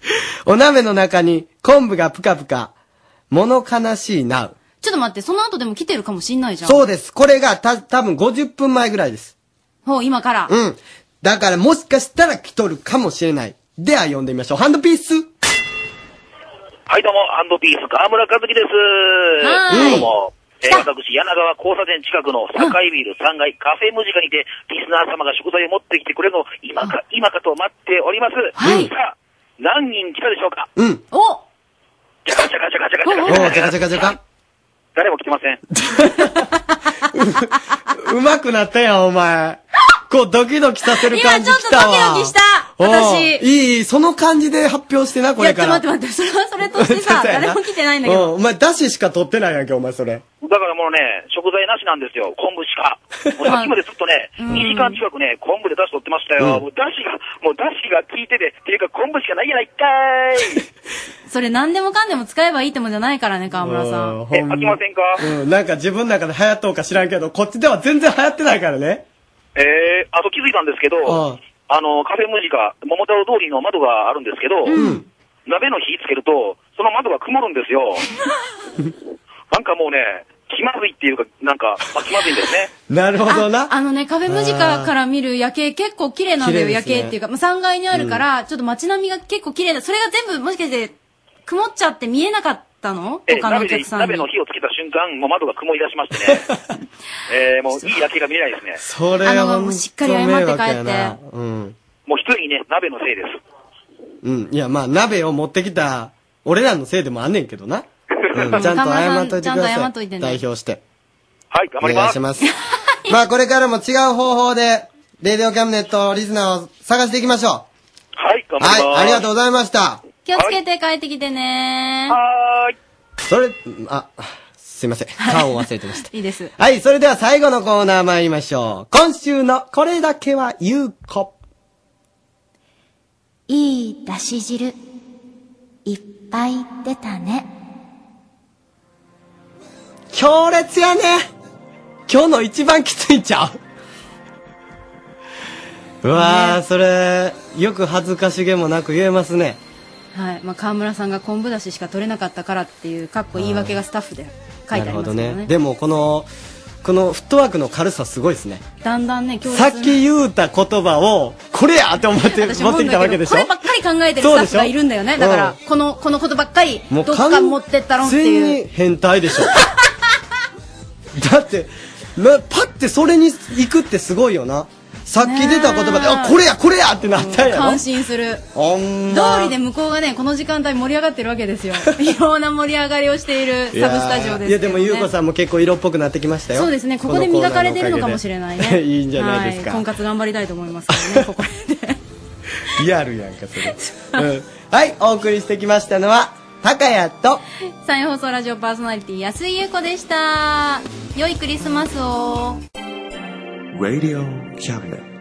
お鍋の中に昆布がぷかぷか、物悲しいなう。ちょっと待って、その後でも来てるかもしんないじゃん。そうです。これがた、多分50分前ぐらいです。ほう、今から。うん。だからもしかしたら来とるかもしれない。では読んでみましょう。ハンドピースはい、どうも、ハンドピース、河村和樹です。はーいどうも。えー私、柳川交差点近くの堺ビル3階カフェムジカにて、リスナー様が食材を持ってきてくれるのを今か、今かと待っております。はいさあ、何人来たでしょうか？うん。おじゃかじゃかじゃかじゃかじゃおかー、じゃかじゃかじゃか。誰も来てません。うまくなったやん、お前。こう、ドキドキさせる感じ今ちょっと。ドキドキした私いい、その感じで発表してな、これから。いや、ちょっと待って待って、それはそれとしてさ、誰も来てないんだけど。うんお前、だししか取ってないやんけ、お前、それ。だからもうね、食材なしなんですよ。昆布しか。もうさっきまでずっとね、2時間近くね、昆布で出汁取ってましたよ。うんもう出汁が、もう出汁が効いてて、っていうか昆布しかないやないかーい。それ何でもかんでも使えばいいってもんじゃないからね、河村さん。え、飽きませんか？うん、なんか自分の中で流行っとうか知らんけど、こっちでは全然流行ってないからね。えー、あと気づいたんですけど、ああの、カフェムジカ、桃太郎通りの窓があるんですけど、鍋の火つけると、その窓が曇るんですよ。なんかもうね、気まずいっていうか、なんか、まあ、気まずいんですね。なるほどな。あのね、カフェムジカから見る夜景結構綺麗なんだよ、ね景っていうか。まあ、3階にあるから、ちょっと街並みが結構綺麗だ。それが全部もしかして、曇っちゃって見えなかったの？え他のお鍋で客さんに。鍋の火をた瞬間、もう窓が曇り出しましてね。えー、もういい夜景が見えないですね。それあのはもうしっかり謝って帰ってうん。もう一人ね、鍋のせいです。うん。いや、まあ、鍋を持ってきた、俺らのせいでもあんねんけどな。うん、ちゃんと謝っといてくだちゃんとさい。謝っといてね代表して。はい、頑お願いします。まあ、これからも違う方法で、レディオキャムネットリスナーを探していきましょはい、頑う。はい、ありがとううございました。気をつけて帰ってきてねはーい。それ、あ、すいません。顔を忘れてました。いいです。はい、それでは最後のコーナー参りましょう。今週のこれだけは言う子。いいだし汁、いっぱい出たね。強烈やね今日の一番きついんちゃううわー、それ、よく恥ずかしげもなく言えますね。はい。まあ、河村さんが昆布だししか取れなかったからっていう、かっこ言い訳がスタッフで書いてありますけどなるほどね。ね。でも、この、このフットワークの軽さすごいですね。だんだんね、さっき言うた言葉を、これやって思って私持ってきたわけでしょ？こればっかり考えてるスタッフがいるんだよね。だから、うんこの、このことばっかり、もうどっか持ってったろんって完いう。全に変態でしょ。だって、なパッてそれに行くってすごいよな。さっき出た言葉で、あ、これや、これやってなったんやろ？感心する。ほんま通りで向こうがね、この時間帯盛り上がってるわけですよ。いろんな盛り上がりをしているサブスタジオですけど、ね。いや、でも、ゆうこさんも結構色っぽくなってきましたよ。そうですね、ここで磨かれてるのかもしれないね。いいんじゃないですか。はい、婚活頑張りたいと思いますけどね、ここリアルやんか、それ。うんはい、お送りしてきましたのは、高谷と、再放送ラジオパーソナリティ安井優子でした。良いクリスマスを。Radio Cabinet.